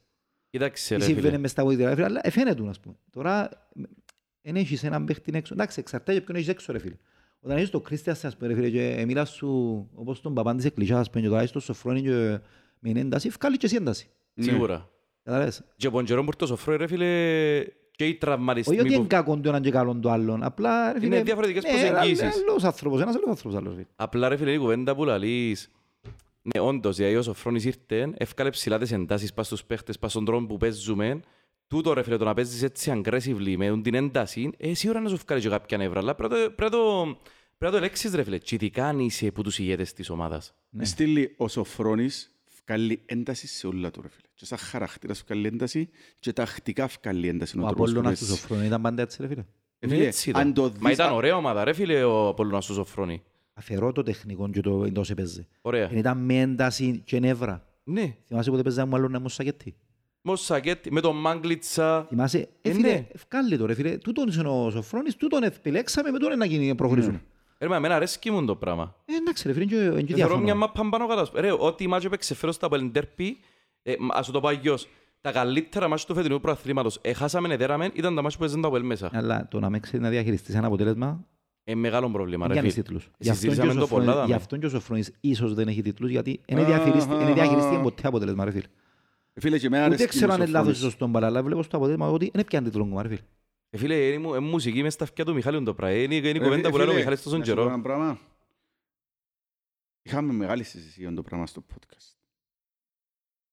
Κοίταξε Τι ρε συμβαίνει φίλε. μες στα βοήθεια, ρε φίλε, αλλά εφαίνεται, ας πούμε. Τώρα, δεν έχεις έναν παίχτη έξω. Εντάξει, εξαρτάται ποιον έχεις έξω, ρε φίλε. Όταν έχεις το Κρίστιας, ας πούμε, ρε φίλε, και μιλάς σου, όπως τον παπάν της εκκλησιάς, ας πούμε, και τώρα έχεις το Σοφρόνι και με είναι ένταση, βγάλει και εσύ ένταση. Ναι. Σίγουρα. Καταλάβες. Και από τον καιρό που ήρθε ο Σοφρόι ρε φίλε και οι Όχι τραυματισμοί ότι είναι που... κακό το έναν και καλό το άλλον. Απλά, ρε φίλε, Είναι διαφορετικές ναι, προσεγγίσεις. Είναι άλλος άνθρωπος, ένας άλλος άνθρωπος άλλος. ρε. Απλά ρε φίλε η κουβέντα που λαλείς Ναι, όντως, δηλαδή ο Σοφρόνης ήρθε, έφκαλε ψηλά τις εντάσεις πας στους παίχτες, πας στον τρόπο που παίζουμε. Τούτο ρε φίλε, το να παίζεις έτσι aggressively με την ένταση, ε, σίγουρα να σου βγάλει και κάποια νεύρα, αλλά πρέπει να το- πρέπει να το- πρέπει να το ελέγξεις ρε φίλε. Και ειδικά αν είσαι που τους ηγέτες της ομάδας. Ναι. Στείλει ο Σοφρόνης βγάλει ένταση σε όλα του ρε φίλε. Και σαν χαρακτήρας βγάλει ένταση και τακτικά βγάλει ένταση. Ο ο τρόπος που Απόλλωνας του παίζει. Σοφρόνη ήταν πάντα έτσι, ρε φίλε. Ε, Ναι, φίλε, έτσι ήταν. αν το Μα δεις- ήταν ωραία ομάδα ρε φίλε ο Απολλωνάς του Σοφρόνη. Αφαιρώ το τεχνικό και το εντός έπαιζε. Ωραία. Εν Ήταν με ένταση και νεύρα. Ναι. Θυμάσαι πότε παίζαμε μου άλλο να μου σακέτη. Μοσακέτη, με τον Μάγκλιτσα. Θυμάσαι, ε, Ε, φίλε, ναι. ευκάλλει το ρε φίλε. Τούτον είναι ο Σοφρόνης, τούτον επιλέξαμε με τον να γίνει να προχωρήσουμε. Ρε, μα εμένα αρέσκει μου το πράγμα. Ε, εντάξει ρε φίλε, είναι και- είναι και Θεωρώ μια διαφωνώ. μάπα πάνω κάτω. Ρε, ό,τι μάτσο έπαιξε φέρω στα Πελντέρπι, ε, μ, ας σου το πω αγιώς, τα καλύτερα μάτσο του φετινού προαθλήματος, έχασαμε, εδέραμε, ήταν τα μάτσο που έζαν τα Αποέλ μέσα. Αλλά το να μην ξέρεις να διαχειριστείς ένα αποτέλεσμα, Ε, μεγάλο πρόβλημα, Δεν ρε κάνει φίλε. τίτλους. Ε, Γι' αυτόν συζητήσαμε και ο το Σοφρόνης- πολλά, Γι' δάμε. αυτόν και ο Σοφρόνης ίσως δεν έχει τίτλους, γιατί δεν Α, διαχειριστεί α, δεν διαχειριστεί α. ποτέ αποτέλεσμα, ρε φίλε. Φίλε, και εμένα Ούτε αρέσκει ξέρω μου αν είναι ο λάθος ή Σοφρόνης. σωστό μπαλά, αλλά βλέπω στο αποτέλεσμα ότι δεν πιάνει τίτλο κομμάτι, ρε φίλε. Ε, φίλε, είναι, μου- είναι μουσική μες στα αυτιά του Μιχάλη το πράγμα. Είναι, είναι η Ρε, κουβέντα που λέει ο φίλε, Μιχάλης τόσον να σου πω καιρό. ένα πράγμα. Είχαμε μεγάλη συζήτηση για το πράγμα στο podcast.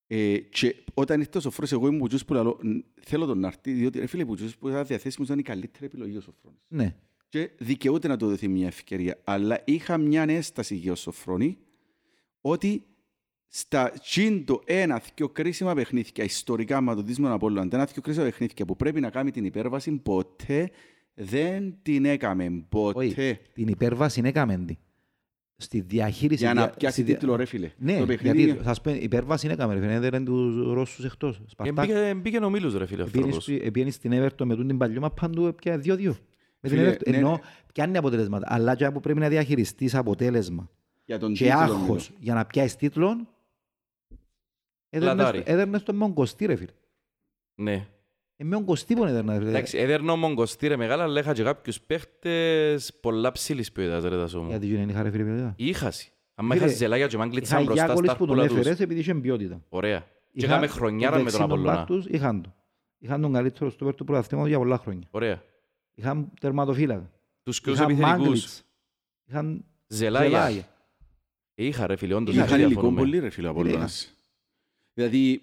Ε, και όταν ήρθε ο Σοφρόνης, εγώ ήμουν πουτζούς που λαλώ, «Ν, θέλω τον να έρθει, διότι ρε φίλε πουτζούς που ήταν διαθέσιμος ήταν η καλύτερη επιλογή ο Σοφρόνης. Ναι. Και δικαιούται να του δοθεί μια ευκαιρία. Αλλά είχα μια ένσταση για ο Σοφρόνη ότι στα τσίντο ένα δυο κρίσιμα παιχνίδια, ιστορικά μα το δίσμον από όλα, ένα δυο κρίσιμα παιχνίδια που πρέπει να κάνει την υπέρβαση, ποτέ δεν την έκαμε. Ποτέ. Όχι, την υπέρβαση είναι έκαμε. Στη διαχείριση... Για να δια- πιάσει στη δια- τίτλο, ρε φίλε. Ναι, το παιχνίδι. γιατί σας πω, η υπέρβαση είναι έκαμε, ρε φίλε. Έδεραν τους Ρώσους εκτός. Σπαρτάκ. Εμπήκε- Μπήκε ο Μίλους, ρε φίλε, ο άνθρωπος. Επήγαινε στην Everton με την παλιό μαπά του πια 2-2. Με την Φίλε, Everton. ναι, Ενώ ναι. πιάνει αποτελέσματα. Αλλά και που πρέπει να διαχειριστείς αποτέλεσμα Για τον και τίτλο, άγχος μιλώ. για να πιάσεις τίτλον, Λαδάρι. έδερνες τον με ογκοστή ρε φίλε. Ναι. Ε, με ογκοστή που έδερνα ρε φίλε. Εντάξει, έδερνε ο Μογκοστή ρε μεγάλα, αλλά είχα και κάποιους παίχτες πολλά ψηλής ποιότητας, ρε τάσο μου. Γιατί δεν είχα ρε φίλε ποιότητα. Είχασαι. Αν Φίλε, είχα ζελάγια και μάγκλιτσαν Είχα μπροστά στα Γιάκολης που τον αρπούλα τους. έφερες επειδή είχε ποιότητα. Ωραία. Και Είχα είχαμε χρονιάρα το με τον δεξινό Απολλώνα. μπακ τους, Είχαν το. Είχαν τον καλύτερο στόπερ του πρωταθλήματος για πολλά χρόνια. Ωραία. Είχαν τερματοφύλακα. Τους σκιούς Είχαν επιθετικούς. Μάγκλιτς. Είχαν Ζελάγια. Ζελάγια. Είχα ρε φίλε, όντως. Είχαν δεν υλικό διαφωνούμε. πολύ ρε φίλε ο Φίλε, Απολλώνας. Δηλαδή,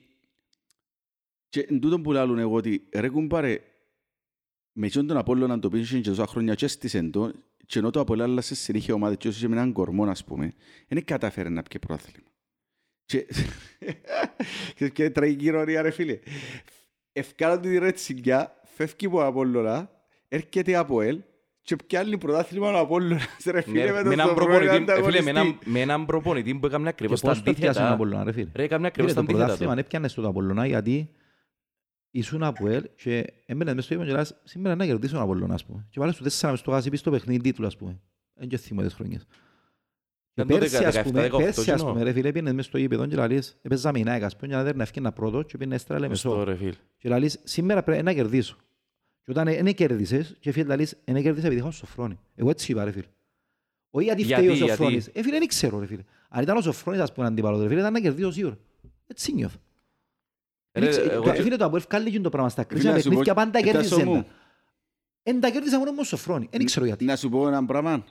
και εν τούτον που λάλλουν εγώ ότι ρε κουμπάρε, με εκείνον τον Απόλλωνα το πήγε και τόσα χρόνια και έστησεν το, και ενώ το Απολλώνα σε συνήθεια ομάδα και όσο με έναν κορμό, ας πούμε, δεν κατάφερε να πιει πρόθλημα. Και, και, και τραγική ηρωνία ρε φίλε. Ευκάλαν τη ρετσιλιά, φεύγει από Απόλλωνα, έρχεται από ελ και πιάνει πρωτάθλημα ο Απόλλωνας ρε Ναι, φίλε με με τον έναν Σταυρό προπονητή- ε, φίλε, με ανταγωνιστή. έναν- με έναν προπονητή που έκαμε Και ακριβώς τα πώς το πιάσαν τον αντίθετα. Απολλώνα ρε φίλε. Ρε, έκαμε ακριβώς Φίλε, τα το αντίθετα πρωτάθλημα του. έπιανες τον Απολλώνα γιατί ήσουν από ελ και έμπαινες μες στο ύπνο και λες σήμερα να κερδίσω τον Απολλώνα ας πούμε. Και βάλες τους τέσσερα μες στο γάσι πίσω στο παιχνίδι τίτλου ας πούμε. Δεν και θυμώ τις χρονιές. Και Ήταν το πέρσι, 17, ας πούμε, 18 πέρσι, ας κοινό. πούμε, ρε φίλε, πήγαινες μες στο γήπεδο και λαλείς, έπαιζα με η Nike, ας πούμε, και να δέρνα ευκαιρία πρώτο και πήγαινε έστρα λέμε Σωστό, σώ. ρε φίλε. Και λαλείς, σήμερα πρέπει να κερδίσω. Και όταν δεν κέρδισες, και φίλε λαλείς, δεν κέρδισα επειδή είχα ο Σοφρόνη. Εγώ έτσι είπα, ρε φίλε. Όχι γιατί Γιατί, φταίει ο γιατί; Σοφρόνης. Ε, φίλε, δεν ξέρω, ρε φίλε. Αν ήταν ο Σοφρόνης, ας πούμε, αντίπαλος, ρε φίλε, ήταν να κερδίσω σίγουρα. Έτσι νιώθω. Ρε, Δεν ξέρω, εγώ το- και- Φίλε, το Αποέλ βγάλει το πράγμα στα Φίλε, κρίσιμα να σου πω- παιχνίδια, πάντα ε, Τάσο κέρδισε μου, τα. Εν τα κέρδισα μόνο με ο Σοφρόνη. Δεν ξέρω γιατί. Να σου πω ένα πράγμα.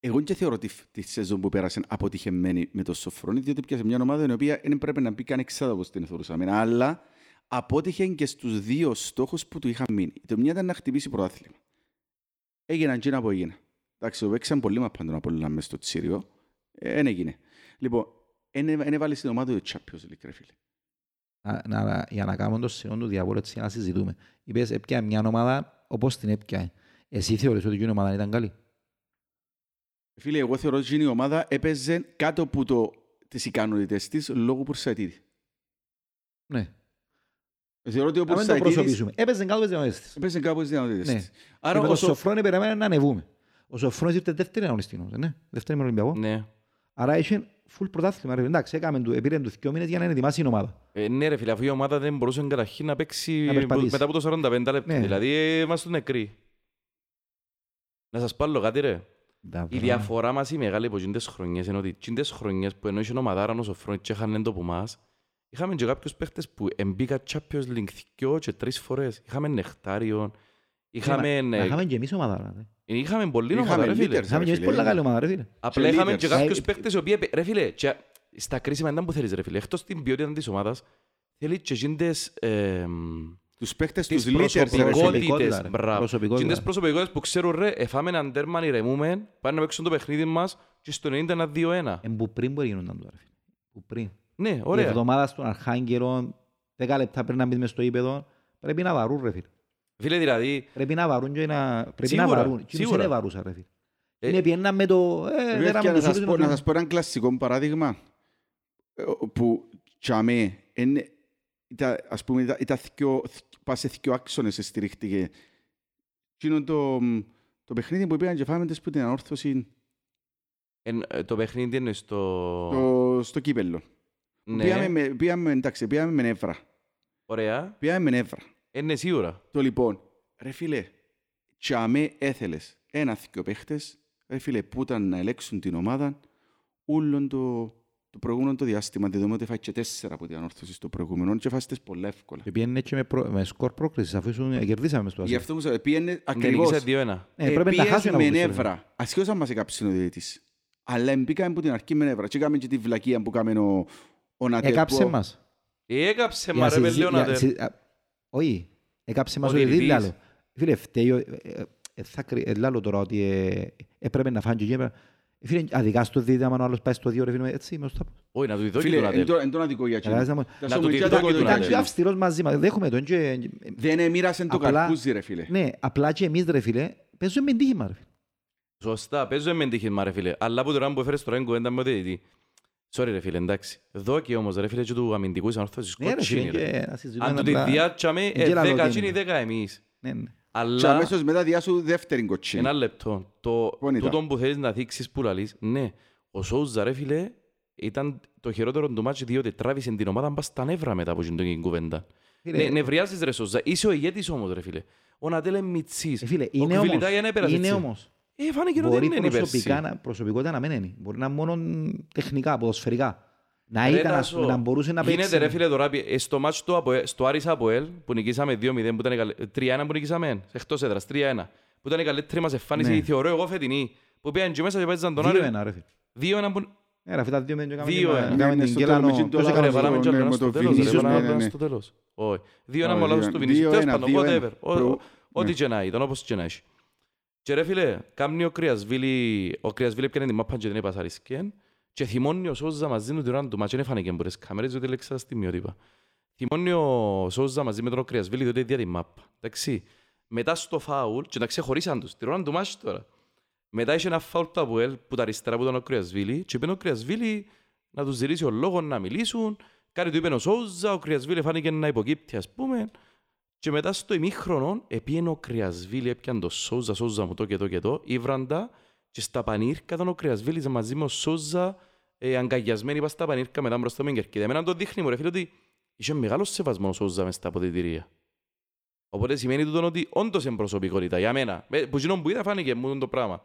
Εγώ και θεωρώ τη, τη σεζόν που πέρασε αποτυχημένη με το Σοφρόνη, διότι πιάσε μια ομάδα η οποία δεν πρέπει να μπει καν εξάδα όπως την θεωρούσαμε. Αλλά απότυχε και στους δύο στόχους που του είχαν μείνει. Το μια ήταν να χτυπήσει πρωτάθλημα. Έγιναν και από έγινα. Εντάξει, το παίξαν πολύ μα πάντων από όλα μες στο Τσίριο. Δεν έγινε. Λοιπόν, δεν έβαλε στην ομάδα του Champions League, ρε φίλε. Να- να- Για να κάνουμε το σιόν του διαβόλου, έτσι να συζητούμε. Είπες, έπια μια ομάδα όπως την έπια. Εσύ θεωρείς ότι η ομάδα ήταν καλή; Φίλε, εγώ θεωρώ ότι η ομάδα έπαιζε κάτω από το, τις ικανότητες της λόγω Πουρσαϊτίδη. Ναι. Θεωρώ ότι ο Να μην το Πουρσαϊτίδης προσωπήσουμε. Έπαιζε κάτω από τις δυνατότητες της. έπαιζε κάπου τις δυνατότητες Ναι. της. Άρα Άρα ο ο Σο- Σοφρόνη περίμενε να ανεβούμε. Ο Σοφρόνης ήρθε δεύτερη αγωνιστή, ναι. Δεύτερη με Ολυμπιακό. Ναι. Άρα είχε full πρωτάθλημα. ρε. Εντάξει, έκαμε του, επήρε τους δύο μήνες για να είναι ετοιμάσει η ομάδα. Ε, ναι ρε φίλε, αφού η ομάδα δεν μπορούσε καταρχήν να παίξει Να περπατήσει. μετά από το 45 λεπτά. Ναι. Δηλαδή, ε, είμαστε νεκροί. Να σας πω άλλο κάτι ρε. Η διαφορά μας η μεγάλη από εκείνες χρονιές είναι ότι εκείνες χρονιές που ενώ είχε ομαδάρα ο Σοφρόνης και είχαν το που μας, είχαμε και κάποιους παίχτες που εμπήκα Champions League δυο και τρεις φορές. Είχαμε Νεκτάριον, είχαμε, Μα ε, Είχαμε και εμείς ομάδα. ρε. είχαμε πολλή Είχαμε ομάδα ρε φίλε. leaders. Είχαμε και εμείς φίλε. πολλά καλή ομάδα, ρε φίλε. Απλά Και είχαμε leaders. και κάποιους Ε, παίχτες οι οποίοι, επε- ρε φίλε, και στα κρίσιμα ήταν που θέλεις ρε φίλε. Εκτός την ποιότητα της ομάδας, θέλεις και εκείνες, εμ, Τους παίχτες, τις τους leaders, ρε φίλε. προσωπικότητας, προσωπικότητες. ρε. Μπράβο. Προσωπικότητα. Εκείνες προσωπικότητες που ξέρουν ρε, εφάμε έναν τέρμα, ηρεμούμε, πάνε να παίξουν το παιχνίδι μας και στο 90 ένα 2-1. Εν που πριν μπορεί να γίνονταν τώρα. φίλε. Που πριν. Ναι, Η ωραία. εβδομάδα στον Αρχάγγελο, 10 λεπτά πριν να μπεις μες στο ύπεδο, πρέπει να βαρούν ρε φίλε. Φίλε, δηλαδή, Πρέπει να βαρούν και να... Πρέπει Σίγουρα, να βαρούν. Και σίγουρα. δεν βαρούσα ρε φίλε. Ε, Είναι πιέναν με το... Ε, Βέβαια, δέραμε και να τους σας όλους πω- με Να το- σας πω ένα κλασικό παράδειγμα ε, που τσαμέ, είναι, ήταν, ας πούμε, ήταν, ήταν θκιο, πας σε δυο άξονες στηρίχτηκε. Εκείνο το, το παιχνίδι που πήγαν και φάμε τις που την ανόρθωση εν- ε, το παιχνίδι είναι στο... το, στο κύπελλο. Ναι, Πήγαμε, με, πήγαμε, εντάξει, πήγαμε με νεύρα. ωραία. Πήγαμε με νεύρα. Είναι σίγουρα. Το λοιπόν, ρε φίλε, και αμέ έθελες ένα-δυο παίχτες, ρε φίλε, που ήταν να ελέξουν την ομάδα, ούλον το, το προηγούμενο το διάστημα, δεδομένου ότι φάει και τέσσερα από την ανόρθωση στο προηγούμενο και φάστε πολλά εύκολα. Και πήγαινε έτσι με, προ... με σκορ πρόκρισης, αφού ήσουν- κερδίσαμε στο Γι' Άσια. αυτό μου σε πήγαινε ακριβώς. Νικήσε 2-1. Ε, πρέπει να χάσουν με από τους νεύρα. Ασχέτως αν μας έκαψε ο διαιτητής. Αλλά μπήκαμε από την αρχή με νεύρα. Και έκαμε και τη βλακία που έκαμε ο, ο Νατέλ. Έκαψε που- μας. Έκαψε Για μας ρε συζη- πελέον για Ατέλ. συ- α, Όχι, έκαψε μας Ο ο διαιτητής διαιτητής. λάλο. Φίλε, φταίει, ο- ε, ε, ε, θα κρυ- ε, λάλο τώρα ότι ε, έπρεπε να φάνε και έπρεπε. Ε, Φίλε, αδικά στο δίδυμα, αν ο άλλος πάει στο δύο, ρε φίλε, έτσι, με στο τάπο. Όχι, να του διδώ και Φίλε, τον εν Ατέλ. το- εν τον αδικό για Καταλάβεις εκείνο. να μου- Θα Να σου του πω τη και δω το και τον κοντά. Ήταν Ατέλ. πιο αυστηρός μαζί μας, δέχομαι τον και... Δεν έμοιρασε το Απλά- καρπούζι ρε φίλε. Ναι, απλά και εμείς ρε φίλε, παίζουμε με τύχημα ρε φίλε. Σωστά, παίζω με τύχημα ρε φίλε. Αλλά που τώρα που έφερες τώρα είναι κουβέντα με ο διαιτητή. Sorry ρε φίλε, εντάξει. Δώκει όμως ρε φίλε και του αμυντικού ανόρθωσης Ναι ρε φίλε, κότσινη ρε. και να συζητούμε Αν του τη απλά- διάτσαμε, και ε, λαλό δέκα τι τσίνη, είναι. δέκα εμείς. Ναι, ναι. Και Αλλά, αμέσως μετά διάσου δεύτερη κοτσίνη. ένα λεπτό, το Πού ήταν; τούτο που θέλεις να δείξεις που λαλείς, ναι, ο Σόουζα ρε φίλε, ήταν το χειρότερο του μάτσι διότι τράβησε την ομάδα πας στα νεύρα μετά από την κουβέντα. Φίλε, Ναι, νευριάζεις ρε Σόουζα, είσαι ο ηγέτης όμως ρε φίλε. Ο Νατέλ είναι μιτσής. ε, φίλε, Ο είναι όμως, Κβιλιτάγια δεν έπαιρασε είναι έτσι. όμως. Ε, φάνηκε ότι Μπορεί δεν είναι προσωπικά, πέρσι. να- προσωπικότητα να μην είναι. Μπορεί να είναι μόνο τεχνικά, ποδοσφαιρικά. Να Ρε, ήταν, ας Τάσο, πούμε, να μπορούσε να παίξει. Γίνεται ρε φίλε τώρα, ε, στο μάτσο του Αποέλ, στο Άρης Αποέλ, που νικήσαμε 2-0, που ήταν η καλε- 3-1 που νικήσαμε, εκτός έδρας, 3-1, που ήταν η καλύτερη μας εμφάνιση, Ναι. θεωρώ εγώ φετινή, που πήγαν και μέσα και παίζαν τον Άρη. Δύο ένα ρε φίλε. 2-1 που... Ε, ρε, αυτά δύο μεν και έκαμε Δύο, την- ε. έκαμε Ναι, ναι, την στο Γκέλανο. τέλος, με Ποιος το- έκαμε Ρε, Έκαμε βάλαμε το- και ναι, άλλο με στο το τέλος, ρε, Βινίσιους, βάλαμε ναι, άλλος ναι. στο τέλος. Όχι. 2-1 Όχι, με λάθος δύο- του Βινίσιους, δύο-ένα, τέλος πάντων, δύο-ένα. whatever. Ο- Προ- Ό,τι ναι. και να ήταν, όπως και να έχει. Και ρε φίλε, κάμνει ο Κρυασβίλη, ο Κρυασβίλη έπιανε την μάπα και την επασαρισκέν και θυμώνει ο Σόζα μαζί του την ώρα του μάτσο, δεν φάνηκε από τις κάμερες, διότι λέξα στα στιγμιότυπα. Θυμώνει ο Σόζα μαζί με τον Κρυασβίλη, διότι δια την μάπα. Εντάξει. Μετά στο φάουλ, και τα ξεχωρίσαν τους, την ώρα του μάτσου τώρα. Μετά είχε ένα φάουλ του Αποέλ που τα αριστερά που ήταν ο Κρυασβίλη και είπε ο Κρυασβίλη να τους ζητήσει ο λόγος να μιλήσουν. Κάτι του είπε ο Σόζα, ο Κρυασβίλη φάνηκε να υποκύπτει ας πούμε. Και μετά στο ημίχρονο επίενε ο Κρυασβίλη, έπιαν το Σόζα, Σόζα μου το και το και το, ήβραντα και στα πανίρκα ήταν ο Κρυασβίλης μαζί με ο Σόζα ε, αγκαγιασμένοι πας στα πανίρκα μετά μπροστά με κερκίδα. Εμένα το δείχνει μου ρε φίλε ότι είχε μεγάλο σεβασμό ο Σόζα μες στα αποδητηρία. Οπότε σημαίνει τούτο ότι όντως είναι προσωπικότητα για μένα. Με- Που εκείνον που είδα φάνηκε μου το πράγμα.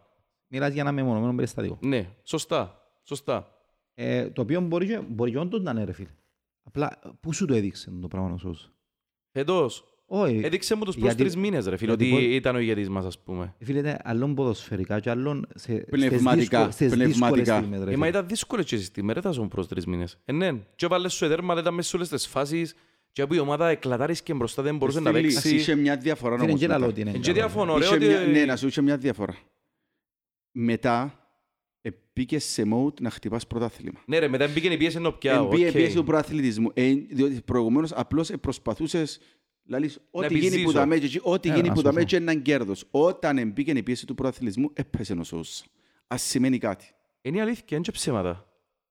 Μιλάς για ένα μεμονωμένο περιστατικό. Ναι, σωστά, σωστά. Ε, το οποίο μπορεί, και- μπορεί και όντως να είναι ρε φίλε. Απλά, πού σου το έδειξε το πράγμα ο Σόζα; Φετός, Όχι, έδειξε μου τους προς γιατί- τρεις μήνες ρε φίλε γιατί ότι μπορεί- ήταν ο ηγετής μας ας πούμε. φίλε, είναι άλλον ποδοσφαιρικά και άλλον σε, Πνευματικά, στις δύσκολες- στις πνευματικά. δύσκολες στιγμές, ρε Ε, μα φίλε. ήταν δύσκολο και στη μέρα ήταν προς τρεις μήνες. Ε, ναι. Και έβαλες σου εδέρμα, ήταν μέσα σε όλες τις φάσεις και από η ομάδα εκλατάρισκε μπροστά, δεν μπορούσες να Στήλη, παίξεις. Είχε μια διαφορά Φίλε, όμως και μετά. λαλό ότι είναι. Ε, Και διαφωνώ ρε Είχε ότι... μια- Ναι, να σου είχε μια διαφορά. Μετά πήγε σε mode να χτυπάς πρωτάθλημα. Ναι ρε, μετά μπήκε η πίεση ενώ πια. Εμπήκε. πίεση του προαθλητισμού. Ε, διότι προηγουμένως απλώς ε, προσπαθούσες Λαλείς, ό,τι γίνει επιζήσω. που τα μέτια, ό,τι Ε, γίνει να που σου τα πω. μέτια είναι έναν κέρδος. Όταν εμπήκε η πίεση του προαθλητισμού, έπεσε ο Σόουσα. Ας σημαίνει κάτι. Είναι η αλήθεια, είναι και ψέματα.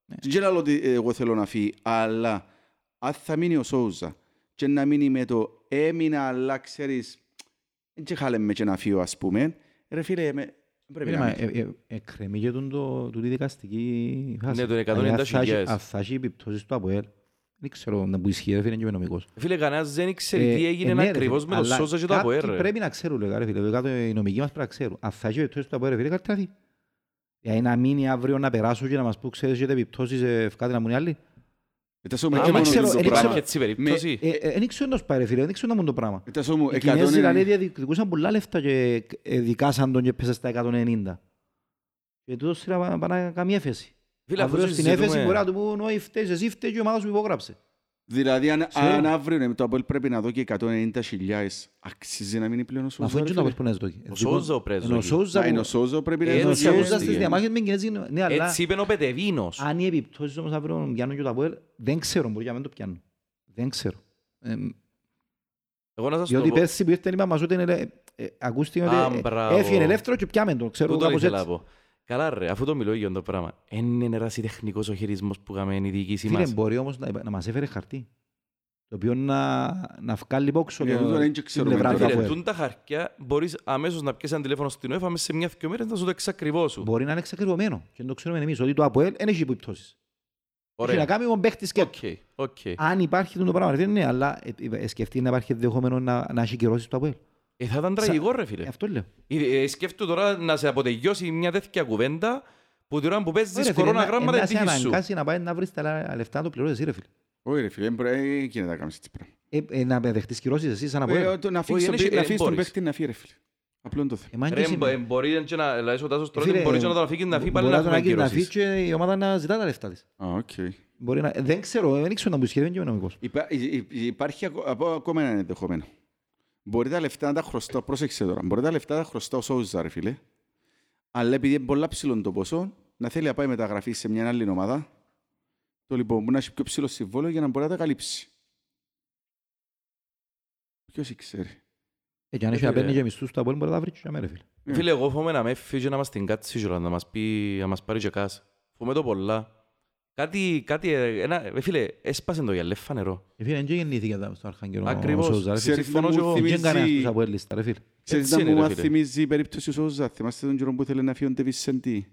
Δεν λέω ότι εγώ θέλω να φύγει, αλλά αν θα μείνει ο Σόουζα και να μείνει με το έμεινα, αλλά ξέρεις, δεν και χάλεμε και να φύγω, ας πούμε, ρε φίλε, με, πρέπει Φίλε, να μα, μείνει. ε, ε, εκκρεμεί και τον το- τούτη δικαστική φάση. Ναι, των 190.000. Δηλαδή, αν θα έχει- Αν θα έχει επιπτώσεις του ΑΠΟΕΛ, δεν ξέρω να που ισχύει, ρε φίλε, και είμαι νομικός. Φίλε, κανένας δεν ήξερε Ε, τι ε, έγινε ναι, ρε, ακριβώς φίλε, με το αλλά Σόζα και το κάποιοι ΑΠΟΕΡ. ρε. Πρέπει να ξέρουν, λέγα, ρε φίλε, το κάτω οι νομικοί μας πρέπει να ξέρουν. Αν θα έχει επιπτώσεις του ΑΠΟΕΛ, ρε φίλε, καλύτερα φύγει. Δηλαδή να μείνει αύριο να περάσω και να μας πούν, ξέρεις, έχετε επιπτώσεις, ε, ευκάτε να μου είναι άλλοι. Ε, τα σώμα, Μα, και μα μόνο ξέρω, το δεν πράγμα. Υπάρχει έτσι περίπτωση. Ε, ε, Δεν ξέρω να σπάει, ρε φίλε, δεν ξέρω να μου το πράγμα. Ε, τα σώμα, Οι εκατόν Κινέζοι είναι- δηλαδή διεκδικούσαν πολλά λεφτά και ε, δικάσαν τον και πέσε στα 190. Και τούτος σειρά πά- πάνε να κάνει έφεση. Φίλε, αφού Αύριο στην συζητούμε- έφεση μπορεί να του πούν «Όχι, φταίεις εσύ, φταίεις και η ομάδα σου που υπόγραψε». Δηλαδή, αν, Ξέρω. αν αύριο ναι, το Απόελ πρέπει να δω και 190.000, αξίζει να μείνει πλέον ο Μα Σόουζα. αφού ρε είναι το φίλε. Απόελ που είναι ζωτή. Ο Σόουζα ο πρέσβος. Ενώ ο Σόουζα Μα που- είναι ο Σόουζα πρέπει να Έτσι, ενώ ο είναι έτσι, Σόουζα έτσι. στις διαμάχες με Κινέζοι, ναι, αλλά Έτσι είπε ο Πετεβίνος. αν οι επιπτώσεις όμως αύριο πιάνουν και το Απόελ, δεν ξέρω, μπορεί να μην το πιάνουν. Δεν ξέρω. Ε, Εγώ να σας το Διότι πω. πέρσι που ήρθε είπαμε μας ότι είναι, ε, ε, ακούστηκε Α, ότι ε, μπράβο. έφυγε ελεύθερο και πιάμε το, ξέρω Τούτο κάπως ήθελα έτσι. Να πω. Καλά ρε, αφού το μιλώ για το πράγμα. Εν είναι ερασιτεχνικός ο χειρισμός που έκαμε η διοίκηση Φίλε, μας. μπορεί όμως να, να μας έφερε χαρτί. Το οποίο να, να βγάλει πο 'ξω Για το- τούτο δεν την ξέρουμε πλευρά το του Φίλε, Αποέλ. τούν τα χαρτιά μπορείς αμέσως να πιέσεις ένα τηλέφωνο στην UEFA μέσα σε μια-δυο μέρες να σου το εξακριβώσουν. Μπορεί να είναι εξακριβωμένο και δεν το ξέρουμε εμείς ότι το Αποέλ δεν έχει επιπτώσεις. Έχει να Ωραία. κάνει με τον παίχτη σκέτο. Οκ, οκ. Αν υπάρχει το πράγμα, ρε φίλε, ναι, αλλά ε, ε, σκεφτεί να υπάρχει ενδεχόμενο να, να έχει κυρώσεις το Αποέλ. Ε, θα ήταν Σα- τραγικό ρε Ε, φίλε. Αυτό λέω. Ε, ε, Σκέφτου τώρα να σε αποτελειώσει μια τέτοια κουβέντα που την ώρα που παίζεις Ωραία, φίλε, κορώνα να- γράμματα να την σε τύχη σου. αναγκάσει να πάει να βρεις τα λα- λεφτά να το πληρώσεις εσύ ρε φίλε. Όχι ρε φίλε, δεν μπορεί- ε, γίνεται να κάνεις έτσι πράγμα. Ε, ε, να δεχτείς κυρώσεις εσύ σαν από Ε, έλ. το- Να αφήσεις Όχι, τον δεν παίκτη- να έχει- αφήσεις ε, τον μπορείς. παίκτη να φύγει ρε φίλε. Απλό είναι το θέμα. Εμάν και Ρε, εσύ- μπο- ε, μπορεί και να λες ο Τάσος τώρα Φίλε, μπορείς και να τον αφήγει να φύγει πάλι μπορεί να τον έχουμε αγγεί- να κυρώσεις. φύγει και η ομάδα να ζητά τα λεφτά της. Α, οκ. Μπορεί να... Δεν ξέρω, δεν ξέρω να μου σχέδιο και ο νομικός. Υπά- υ- υ- Υπάρχει ακο- απο- ακόμα ένα ενδεχομένο. Μπορεί τα λεφτά να τα χρωστάω, πρόσεξε τώρα, μπορεί τα λεφτά να τα χρωστάω Σόουζα ρε φίλε, αλλά επειδή είναι πολλά ψηλό το ποσό, να θέλει να πάει μεταγραφή σε μια άλλη ομάδα, το λοιπόν που να έχει πιο ψηλό συμβόλαιο για να μπορεί να τα καλύψει. Ποιος ξέρει. Ε, και αν έχει Ε, να παίρνει φίλε. και μισθούς του Αποέλ μπορεί να τα βρει και για μέρα, φίλε. Ε. Φίλε, εγώ φοβούμαι να με φύγει να μας την κάτσει κιόλας, να μας πει, να μας πάρει και κάς. Φοβούμαι το πολλά. Κάτι, κάτι, ε, ένα, ε, φίλε, έσπασε το γυαλέ φανερό. Ε, φίλε, δεν γεννήθηκε τα- στο Αρχάγγελο ο Ακριβώς. Σόουζα, ρε φίλε. Ξέρεις συμφωνώ να και μου εγώ. Δεν θυμίζει- έκανε αυτούς από λίστα, ρε φίλε. Ξέρεις Έτσι να είναι, μου ρε, μα φίλε. θυμίζει η περίπτωση του Σόουζα. Θυμάστε τον καιρό που ήθελε να φύγει ο Ντεβις Σεντή.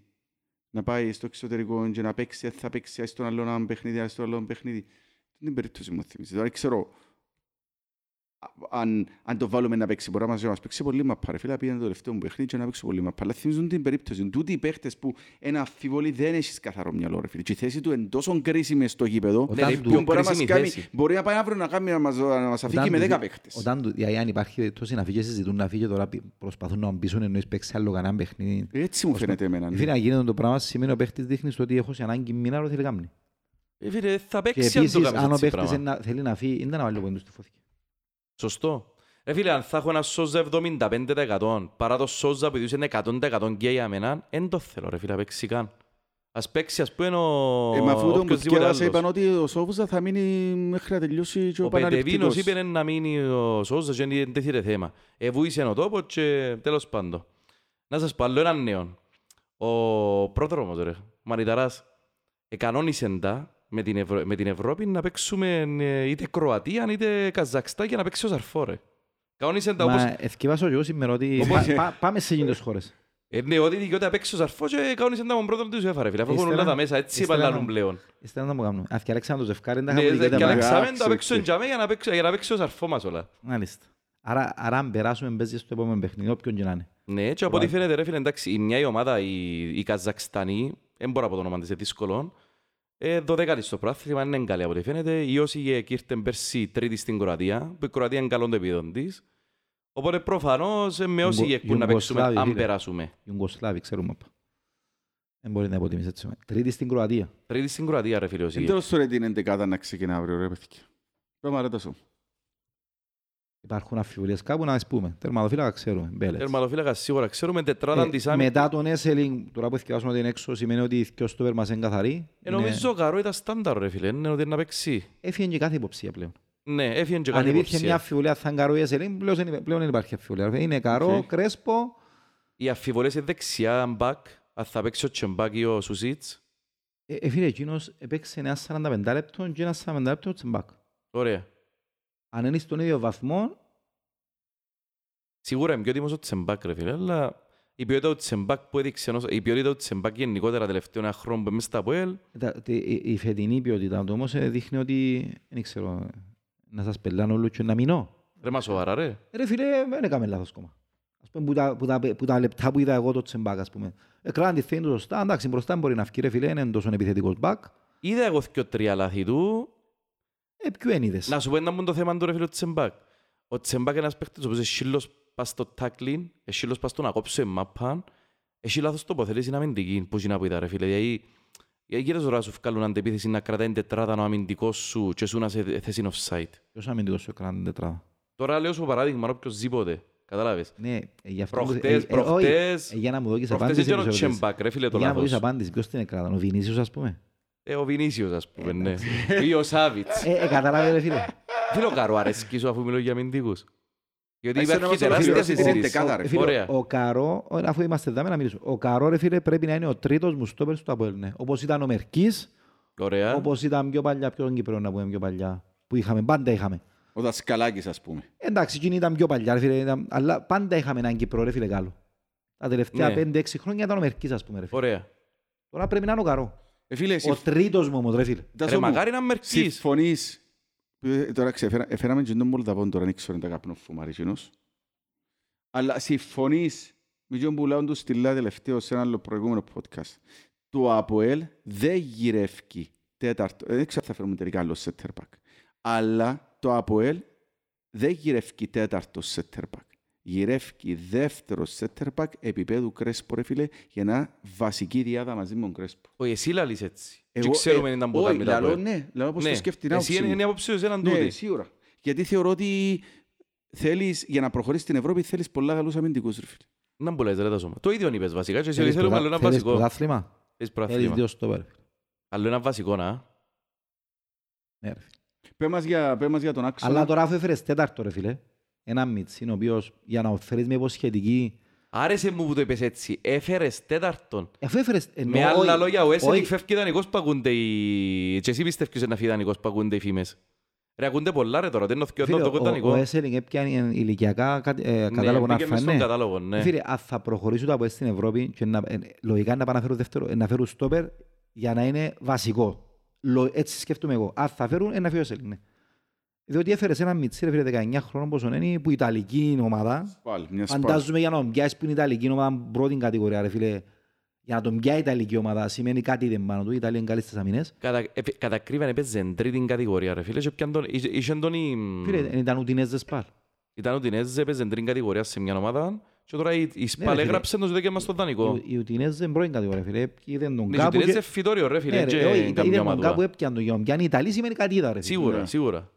Να πάει στο εξωτερικό και να παίξει, αν θα παίξει στον άλλο ένα παιχνίδι, αν στο άλλο ένα παιχνίδι. Την περίπτωση μου θυμίζει. Τώρα ξέρω, α- αν, αν το βάλουμε να παίξει, μπορεί να μας, να μας παίξει πολύ μαπά. Ρε φίλε, πήγαινε το τελευταίο μου παιχνίδι και να παίξει πολύ μαπά. Αλλά θυμίζουν την περίπτωση. Τούτοι οι παίχτες που ένα αμφιβολή δεν έχεις καθαρό μυαλό. Ρε φίλε. Και η θέση του είναι τόσο κρίσιμη στο γήπεδο. Όταν Ναι, του- είναι που πιο μπορεί να μας κρίσιμη κάνει, θέση. μπορεί να πάει αύριο να, κάνει, να, μας, να μας αφήκει Όταν με του- 10 παίχτες. Όταν του- δηλαδή, αν υπάρχει περίπτωση να φύγει, συζητούν να φύγει τώρα πι- προσπαθούν να μπήσουν εννοείς παίξει άλλο κανένα παιχνίδι. Έτσι μου φαίνεται εμένα. ναι. Φίλε, να γίνεται το πράγμα σημαίνει ο παίχτης δείχνεις στο ότι έχω σε ανάγκη μήνα θέλει να κάνει. Ε, φίλε, θα Και παίξει αν το επίσης, κάνεις αν ο έτσι παίχτης πράγμα. είναι να- θέλει να φύγει, είναι να βάλει πόντους στη φώθηκε. Σωστό. Ρε φίλε, αν θα έχω ένα σόζα 75% παρά το σόζα που είναι 100% και για μένα, δεν το θέλω ρε φίλε, να παίξει καν. Ας παίξει ας πούμε ο Ε, με αυτού τον που οποιοσδήποτε διάβασα είπαν άλλος. ότι ο Σόβουζα θα μείνει μέχρι να τελειώσει και ο Ο Πετεβίνος Παναληπτικός. είπε να μείνει ο σόζα και δεν τέτοιο θέμα. Εβούησε ο τόπος και τέλος πάντων. Να σας πω άλλο έναν νέο. Ο πρόδρομος ρε, ο Μανιταράς, εκανόνισε τα με την, Ευρω... με την Ευρώπη να παίξουμε ε, είτε Κροατία είτε Καζακστάν για να παίξει ο Σαρφό ρε. Κανόνισε τα όπως Μα ευκαιβάσω και εγώ σήμερα ότι Όπως- πά- πά- πάμε σε εκείνες τις χώρες. Ε, ναι, ότι δικαιούται να παίξει ο Σαρφό και κανόνισε τα με πρώτο του UEFA ρε φίλε. Αφού έχουν Ύστερα- όλα τα μέσα, έτσι ύστερα παλάνουν να- πλέον. Ύστερα να μου κάνουν. Αν φτιάξαμε το ζευκάρι, δεν Ναι, είχαμε και δικαιώτα να Αλέξαμε Εντάξει, να παίξουν οκ. τζαμέ για να παίξει- για να παίξει ο Σαρφό μας όλα. Μάλιστα. Άρα, άρα αν περάσουμε παίζει στο επόμενο παιχνίδι, όποιον και να είναι. Ναι, και από ό,τι φαίνεται ρε φίλε, εντάξει, η μια η ομάδα, η, η Καζακστανή, δεν μπορώ από το όνομα της, είναι δύσκολο, ε, δωδέκατη στο πράθλημα, είναι καλή από ό,τι φαίνεται. Η Όσιγε ήρθε πέρσι τρίτη στην Κροατία, που η Κροατία είναι καλό το επίδον της. Οπότε προφανώς ε, με Όσιγε Ιουγκο- που να παίξουμε, Ιουγκοσλάβοι, αν φίλε. περάσουμε. Οι Ιουγκοσλάβοι, ξέρουμε. απ' Δεν μπορεί να υποτιμήσει έτσι. Τρίτη στην Κροατία. Τρίτη στην Κροατία ρε φίλε Εν Όσιγε. τέλος τώρα την εντεκάδα να ξεκινά αύριο ρε παιδιά. Πάμε αρέτα σου. Υπάρχουν αμφιβολίες κάπου να τις πούμε. Τερματοφύλακα ξέρουμε. Μπέλετς. Τερματοφύλακα σίγουρα ξέρουμε τετράδα Ε, της άμυνας. μετά τον Έσελινγκ, τώρα που ευκαιράσουμε ότι είναι έξω, σημαίνει ότι οι δυο στόπερ μας είναι καθαροί. Ε, νομίζω ο Καρό ήταν στάνταρ ρε φίλε, είναι ότι είναι να παίξει. Έφυγε και κάθε υποψία πλέον. Ναι, έφυγε και Αν κάτι υπήρχε μια υποψία. αμφιβολία θα είναι καρό ή Έσελινγκ, πλέον δεν- πλέον δεν υπάρχει αμφιβολία. Είναι καρό, Οκ. κρέσπο. Οι αμφιβολίες είναι δεξιά μπακ, αν θα παίξει ο Τσεμπάκ ή ο Σουσίτς. Ε, ε, φίλε, εκείνος έπαιξε ένα 45 λεπτό και ένα 40 λεπτό τσεμπάκ. Ωραία. Αν είναι στον ίδιο βαθμό, Σίγουρα είναι πιο έτοιμος ο Τσεμπάκ ρε φίλε, αλλά η ποιότητα του Τσεμπάκ που έδειξε, ενός- η ποιότητα του Τσεμπάκ γενικότερα τελευταίο ένα χρόνο που μέσα στα ΠΟΕΛ, τα- τε- η η φετινή ποιότητα του όμως ε, δείχνει ότι, δεν ξέρω, να σας πελάνω όλο και να μείνω. ρε μα σοβαρά ρε. Ρε φίλε, δεν έκαμε λάθος κόμμα. Ας πούμε, που τα, που, τα, που τα λεπτά που είδα εγώ το τσεμπάκ, ας πούμε. Εκράνε τη θέση του σωστά, εντάξει, μπροστά μπορεί να βγει, ρε φίλε, είναι τόσο επιθετικός μπακ. Είδα εγώ δυο τρία λάθη του, Ε, ποιο είναι είδες. να σου πω ένα μου το θέμα του ρε φίλε ο Τσεμπάκ. Ο Τσεμπάκ είναι ένας παίκτης ο οποίος έχει σύλλος πας στο tackling, έχει σύλλος πας στο να κόψει μάπαν, έχει λάθος τοποθέτηση αμυντική, που είναι που είδα ρε φίλε. Δηλαδή, για κύριες ώρα σου βγάλουν αντεπίθεση να κρατάει την τετράδα ο αμυντικός σου και σου να σε θέση offside. Ποιος αμυντικός σου έκρανε την τετράδα; Τώρα λέω σου παράδειγμα, οποιοσδήποτε. Κατάλαβες. Ναι, ε, γι' αυτό... που- Προχτές, ε, ε, όχι, προχτές, ε, Για να μου δώσεις προχτές απάντηση. ήταν ο τις ερωτήσεις. Τσεμπάκ, ρε φίλε το Για να μου δώσεις λάθος. απάντηση, ποιος την έκρανε, ο Βινίσιος, ας πούμε. Ε, ο Βινίσιος, ας πούμε, ναι. Ή ο Σάβιτς. Ε, ε, κατάλαβε, ρε φίλε. Φίλε ο Καρό αρέσκει σου αφού μιλώ για αμυντικούς. Γιατί Άξιο υπάρχει να μας τεράστια ολοκληρώσει την συζήτηση. εντεκάδα, ρε. Ε, φίλε, Ωραία. Ο Καρό, ο- αφού είμαστε εδώ να μιλήσουμε, ο Καρό, ρε φίλε, πρέπει να είναι ο τρίτος μου στόπερ του Αποέλ, ναι. Όπως ήταν ο Μερκής, Ωραία. όπως ήταν πιο παλιά, πιο τον Κύπρο να πούμε πιο παλιά. Που είχαμε, πάντα είχαμε. Ο Δασκαλάκης ας πούμε. Εντάξει, εκείνη ήταν πιο παλιά, ρε φίλε, ήταν- αλλά πάντα είχαμε έναν Κύπρο, ρε φίλε, καλό. Τα τελευταία Ναι. 5-6 χρόνια ήταν ο Μερκής, ας πούμε, ρε φίλε. Ωραία. Τώρα πρέπει να είναι ο Καρό. Ε, φίλε, Ο συμφ- τρίτος μου όμως, ρε φίλε. Τάσο Ρε μου, μακάρι να μερκείς. συμφωνείς. Ε, Τώρα ξεφέρα- έφεραμε και τον Μολδαβόν τώρα, δεν ξέρω αν τα καπνό φουμάρι εκείνος. Αλλά συμφωνείς με τον που λέω του στυλά τελευταίο σε ένα άλλο προηγούμενο podcast. Το ΑΠΟΕΛ δεν γυρεύει τέταρτο. Δεν ξέρω αν θα φέρουμε τελικά άλλο center back. Αλλά το ΑΠΟΕΛ δεν γυρεύει τέταρτο center back. Γυρεύει δεύτερο center back επίπεδου Κρέσπο, ρε φίλε, για να βασική διάδα μαζί με τον Κρέσπο. Όχι, εσύ λαλείς έτσι. Και Εγώ, ξέρουμε ε, αν ήταν που όχι, κάνει τα λαλώ, ΑΠΟΕΛ. ναι, λαλώ πώς Ναι. το σκέφτει την Εσύ άποψη είναι μου. η άποψη σου έναν Ναι, τούτη. σίγουρα. Γιατί θεωρώ ότι θέλεις, για να προχωρήσεις στην Ευρώπη θέλεις πολλά καλούς αμυντικούς, ρε φίλε. Να μπουλάς ρε τα σώμα. Το ίδιο είπες βασικά και εσύ Θέλεις θέλουμε πρωτα- άλλο ένα θέλεις βασικό. πρωτάθλημα; Θέλεις Θέλεις πρωτάθλημα. δύο στόπερ. Άλλο ένα βασικό να. Ναι, ρε φίλε. Πες μας για, πες μας για τον άξονα. Αλλά τώρα αφού έφερες τέταρτο ρε φίλε, ένα μίτσι, ο οποίος για να φέρεις με υποσχετική... Άρεσε μου που το είπες έτσι. Έφερες τέταρτον. Αφού έφερες... εννοώ, Με όχι- άλλα λόγια, ο Έσελικ όχι, φεύγει ιδανικός που ακούνται οι... Και εσύ πιστεύεις να φύγει ιδανικός που ακούνται οι φήμες. Ρε, ακούνται πολλά ρε τώρα, δεν είναι ο φίλε, θκιό το ο- ιδανικό. Ο Έσελινγκ έπιανε ηλικιακά κατ- ε, κατάλογο να μπήκε μες στον φάνε. κατάλογο, ναι. Φίλε, αν θα προχωρήσουν τα από στην Ευρώπη και να, ε, λογικά να πάνε να φέρουν, δεύτερο, ε, να φέρουν στόπερ για να είναι βασικό. Λο, έτσι σκέφτομαι εγώ. Αν θα φέρουν, ε, να φέρουν Έσελινγκ, ναι. Διότι έφερες ένα μιτσί, ρε φίλε, 19 χρόνων πόσο είναι, που η Ιταλική ομάδα, Σπάλ, μια σπάλ. φαντάζομαι για να τον πιάσεις που είναι η Ιταλική ομάδα πρώτη κατηγορία, ρε φίλε. Για να τον πιάει η Ιταλική ομάδα σημαίνει κάτι δεν πάνω του, η Ιταλία είναι καλή στις αμυνές. Κατα, ε, κατά κρύβαν έπαιζε εν τρίτη κατηγορία ρε φίλε και πιαν τον, είχε- είχε τον η... Φίλε, δεν ήταν Ουντινέζες πάλι. Ήταν ο Τινέζε, έπαιζε εν τρίτη κατηγορία σε μια ομάδα και τώρα η, η Ναι, Σπάλ ρε, φίλε. έγραψε τον και μας στον δανεικό. Οι Ουντινέζες είναι πρώτη κατηγορία, φίλε. Είδαν τον Ναι, και ο κάπου Τινέζε και- φυτόριο ρε φίλε Ναι, και ρε, όχι, καμιά είδαν τον ομαδούα. κάπου έπιαν τον. Για να πιάνει η Ιταλία σημαίνει κάτι είδα, ρε. φίλε. Σίγουρα, Ναι. σίγουρα.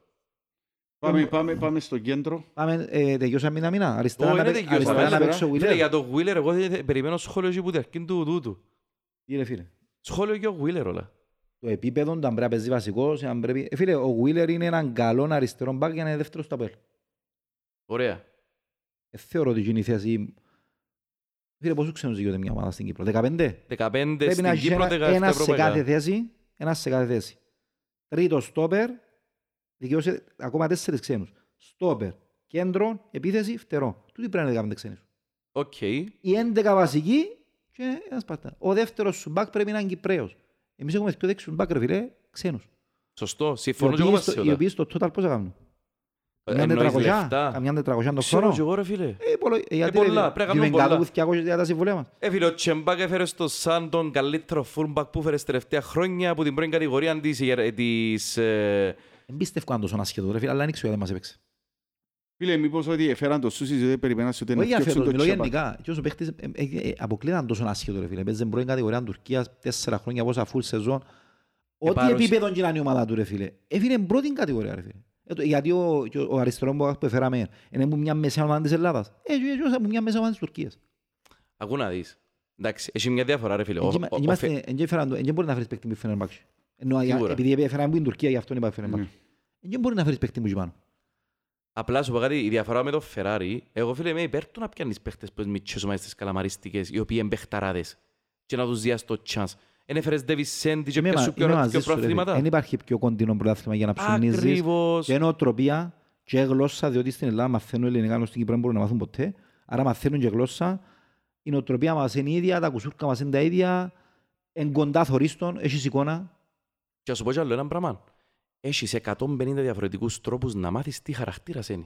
Πάμε, πάμε, πάμε στο κέντρο. Πάμε, ε, τελειώσαμε μήνα μήνα. Αριστερά Όχι, να δεν παί- τελειώσαμε. αριστερά να Αριστερά. παίξει ο Φίλε, Βίλερ. για το Wheeler εγώ δεν- δεν- περιμένω σχόλιο εκεί που την αρχή του τούτου. Τι ρε φίλε; Σχόλιο για ο Wheeler όλα. Το επίπεδο του αν πρέπει να παίζει βασικός, αν πρέπει... Ε, φίλε, ο Βίλερ είναι έναν καλό αριστερό μπακ για να είναι δεύτερος στο απέλ. Ωραία. Ε, θεωρώ ότι είναι η θέση... Φίλε, πόσους ξένους δικαιούται μια ομάδα στην Κύπρο; 15. 15 Πρέπει να στην έχει Κύπρο, ένα, 17 ένας σε κάθε ευρωπαϊκά. θέση. Ένας σε κάθε θέση. Τρίτος στόπερ, δικαιούσε ακόμα τέσσερις ξένους. Στόπερ, κέντρο, επίθεση, φτερό. Τούτοι πρέπει να είναι 15 ξένοι. Οκέι. Οι 11 βασικοί και ένας πατάτα. Ο δεύτερος σου μπακ πρέπει να είναι Κυπρέος. Εμείς έχουμε δύο δέξιους μπακ, ρε φίλε, ξένους. Σωστό. Οι Συμφωνώ και εγώ οποίοι μαζί στο- σου. οι οποίοι στο total πόσα κάνουν; Καμιά Εννοείς 400, λεφτά. καμιά 400 το Ξέρω χρόνο. και εγώ ρε φίλε. Ε, πολλο- ε, γιατί ρε, πολλά, πρέπει να κάνουμε διούμε πολλά. κάτω από 200 για τα συμβολία μας. Ε, φίλε, ο Τσεμπάκ έφερε στο σαν τον καλύτερο fullback που έφερες στα τελευταία χρόνια από την πρώτη κατηγορία της, ε, της ε, Δεν πίστευκο αν τόσο άσχετο, ρε φίλε, αλλά δεν ξέρω γιατί μας έπαιξε. Φίλε, μήπως ότι έφεραν το Σούσις δεν περιμέναν ότι να Όχι για φτιάξουν φέτος, το μιλώ Τσέπα. γενικά. Και όσο παίχτης, ε, ε, ε, αποκλείταν τόσο άσχετο ρε φίλε. Παίζε πρώτη κατηγορία Τουρκίας, τέσσερα χρόνια πόσα full σεζόν. Ό,τι παρουσι- επίπεδο και να είναι η ομάδα του ρε φίλε. Έφυγε πρώτη κατηγορία ρε φίλε. Ε, το- Γιατί ο, και ο, ο αριστερός μπακ που έφεραμε είναι που μια μεσαία ομάδα της Ελλάδας. Ε, και και που μια μεσαία ομάδα της Τουρκίας. Ακού να δεις. Εντάξει, έχει μια διαφορά ρε φίλε. Ο- Εν ο- και- ο- εν είμαστε- εν και έφεραν το- εν και μπορεί να φέρεις παίκτη που έφεραν μπακ. Ενώ για- Σίγουρα. επειδή έφεραν που είναι Τουρκία, γι' αυτό είπα έφεραν μπακ. Ναι. Εν και μπορεί να φέρεις παίκτη που εκεί πάνω. Απλά σου πω κάτι, η διαφορά με το Ferrari, εγώ φίλε είμαι υπέρ του να πιάνεις παίχτες που είναι μητσές ομάδες τις καλαμαριστικές, οι οποίοι είναι παίχταράδες και να τους διάσεις το chance. Εν έφερες Davis Sandy και Είμαι πιάσου μα- πιο είμαι πιο μαζί σου, ρε φίλε. προαθλήματα. Δεν υπάρχει πιο κοντινό πρωτάθλημα για να ψωνίζεις. Ακριβώς. Και νοοτροπία και γλώσσα, διότι στην Ελλάδα μαθαίνουν ελληνικά, ενώ στην Κύπρο δεν μπορούν να μάθουν ποτέ. Άρα μαθαίνουν και γλώσσα. Η νοοτροπία μας είναι η ίδια, τα κουσούρκα μας είναι τα ίδια. Εν κοντά θωρίστον, έχεις εικόνα. Και να σου πω κι άλλο ένα πράγμα. Έχεις 150 διαφορετικούς τρόπους να μάθεις τι χαρακτήρας είναι.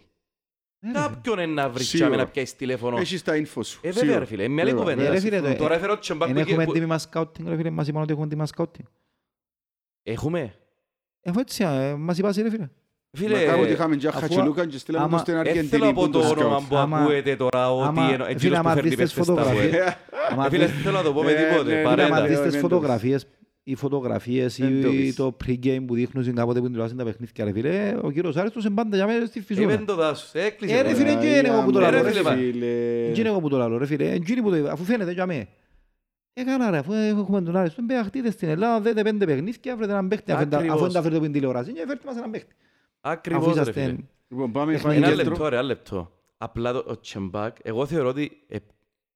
Ε, ρε φίλε. Κάποιον είναι να βρεις Σίγουρα. και να πιάσεις τηλέφωνο. Έχεις τα info σου. Ε, βέβαια σίγουρα. ρε φίλε, είναι μια άλλη Βέβαια. κουβέντα. Ε, ρε φίλε, το- Τώρα έφερε ο Τσεμπάκ Εν που- έχουμε που- τίμημα σκάουτινγκ, ρε φίλε. Μας είπαν ότι έχουμε τίμημα σκάουτινγκ. Έχουμε. Αφού έτσι, ε, μας είπα εσύ, ρε φίλε. Φίλε, Μακάρι ότι είχαμε και αφού- Χατσιλούκαν και στείλαμε άμα- το στην δεν Αργεντινή θέλω που από το το όνομα σκάουτ. που Άμα- ακούετε τώρα ότι άμα- είναι φίλε, εκείνος άμα που φέρνει δεις τις παίχτες στα φωτογραφίες- βουέ. Άμα Ε, Φίλε, δεις- θέλω να το πω με Ε, ναι, τίποτε. ναι, Φίλε, Παρέντα. άμα ναι, δεις ναι, τις ναι, φωτογραφίες, οι φωτογραφίες Δεν το ή πεις. το pre-game που δείχνουν κάποτε που τηλεόραση τα παιχνίδια, ρε φίλε, ο κύριος Άρης τους εμπάντα για μένα στη Είπε φυσούνα. το δάσος. Έκλεισε. Ε, ρε, τώρα. φίλε, και είναι εγώ που το Ε, λαλώ, ρε, ρε, φίλε, φίλε. Δεν είναι εγώ που το λαλώ, ρε φίλε. Εκείνοι που το είπα, αφού φαίνεται για μέ. Ε, καλά ρε, αφού έχουμε τον Άρη, στον παιχτείτε στην Ελλάδα, δέτε πέντε παιχνίδια, βρετε έναν παίχτη, αφού δεν τα- Ακριβώς. αφού δεν τα φέρετε από την τηλεόραση, και φέρτε μας έναν παίχτη. Αφού Ακριβώς ρε είσαστε... φίλε. Λοιπόν, πάμε Έχουμε πάμε Ένα κέντρο. λεπτό κέντρο. ρε, ένα λεπτό. Απλά το- ο Τσεμπάκ, εγώ θεωρώ ότι ε-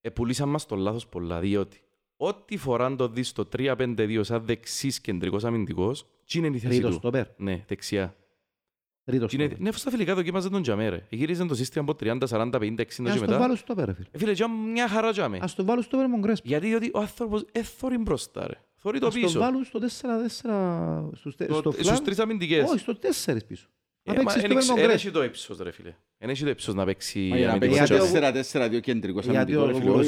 επουλήσαν μας το λάθος πολλά, διότι ό,τι φοράν το δεις στο 3-5-2 σαν δεξής κεντρικός αμυντικός, τι είναι η θέση Τρίτο του. στόπερ. Ναι, δεξιά. Τρίτο Τι είναι- στόπερ. Ναι, στα φιλικά δοκίμαζε τον Τζαμέ ρε. Γύριζε το σύστημα από 30, 40, 50, 60 Ε, και Ας το μετά. βάλω στόπερ, ρε φίλε. Ε, Φίλε, και μια χαρά Τζαμέ. Ας το βάλω στόπερ με τον Κρέσπο. Γιατί διότι ο άνθρωπος ε, θωρεί μπροστά ρε. Θωρεί το Ας το πίσω. βάλω στο 4-4, στους τε- Το- στο Στους φλαν. τρεις αμυντικές. Όχι, στο 4 πίσω. Να Ε, παίξει μα στο εν εξ- Βέρνον εν Γκρέτ. έχει το ύψος ρε φίλε. Εν έχει το ύψος να παίξει Μα για να αμυντικός παίξει Γιατί ο- τσιόκ. 4-4-2 κεντρικός Γιατί αμυντικός, ο ρε φίλε, Βούρος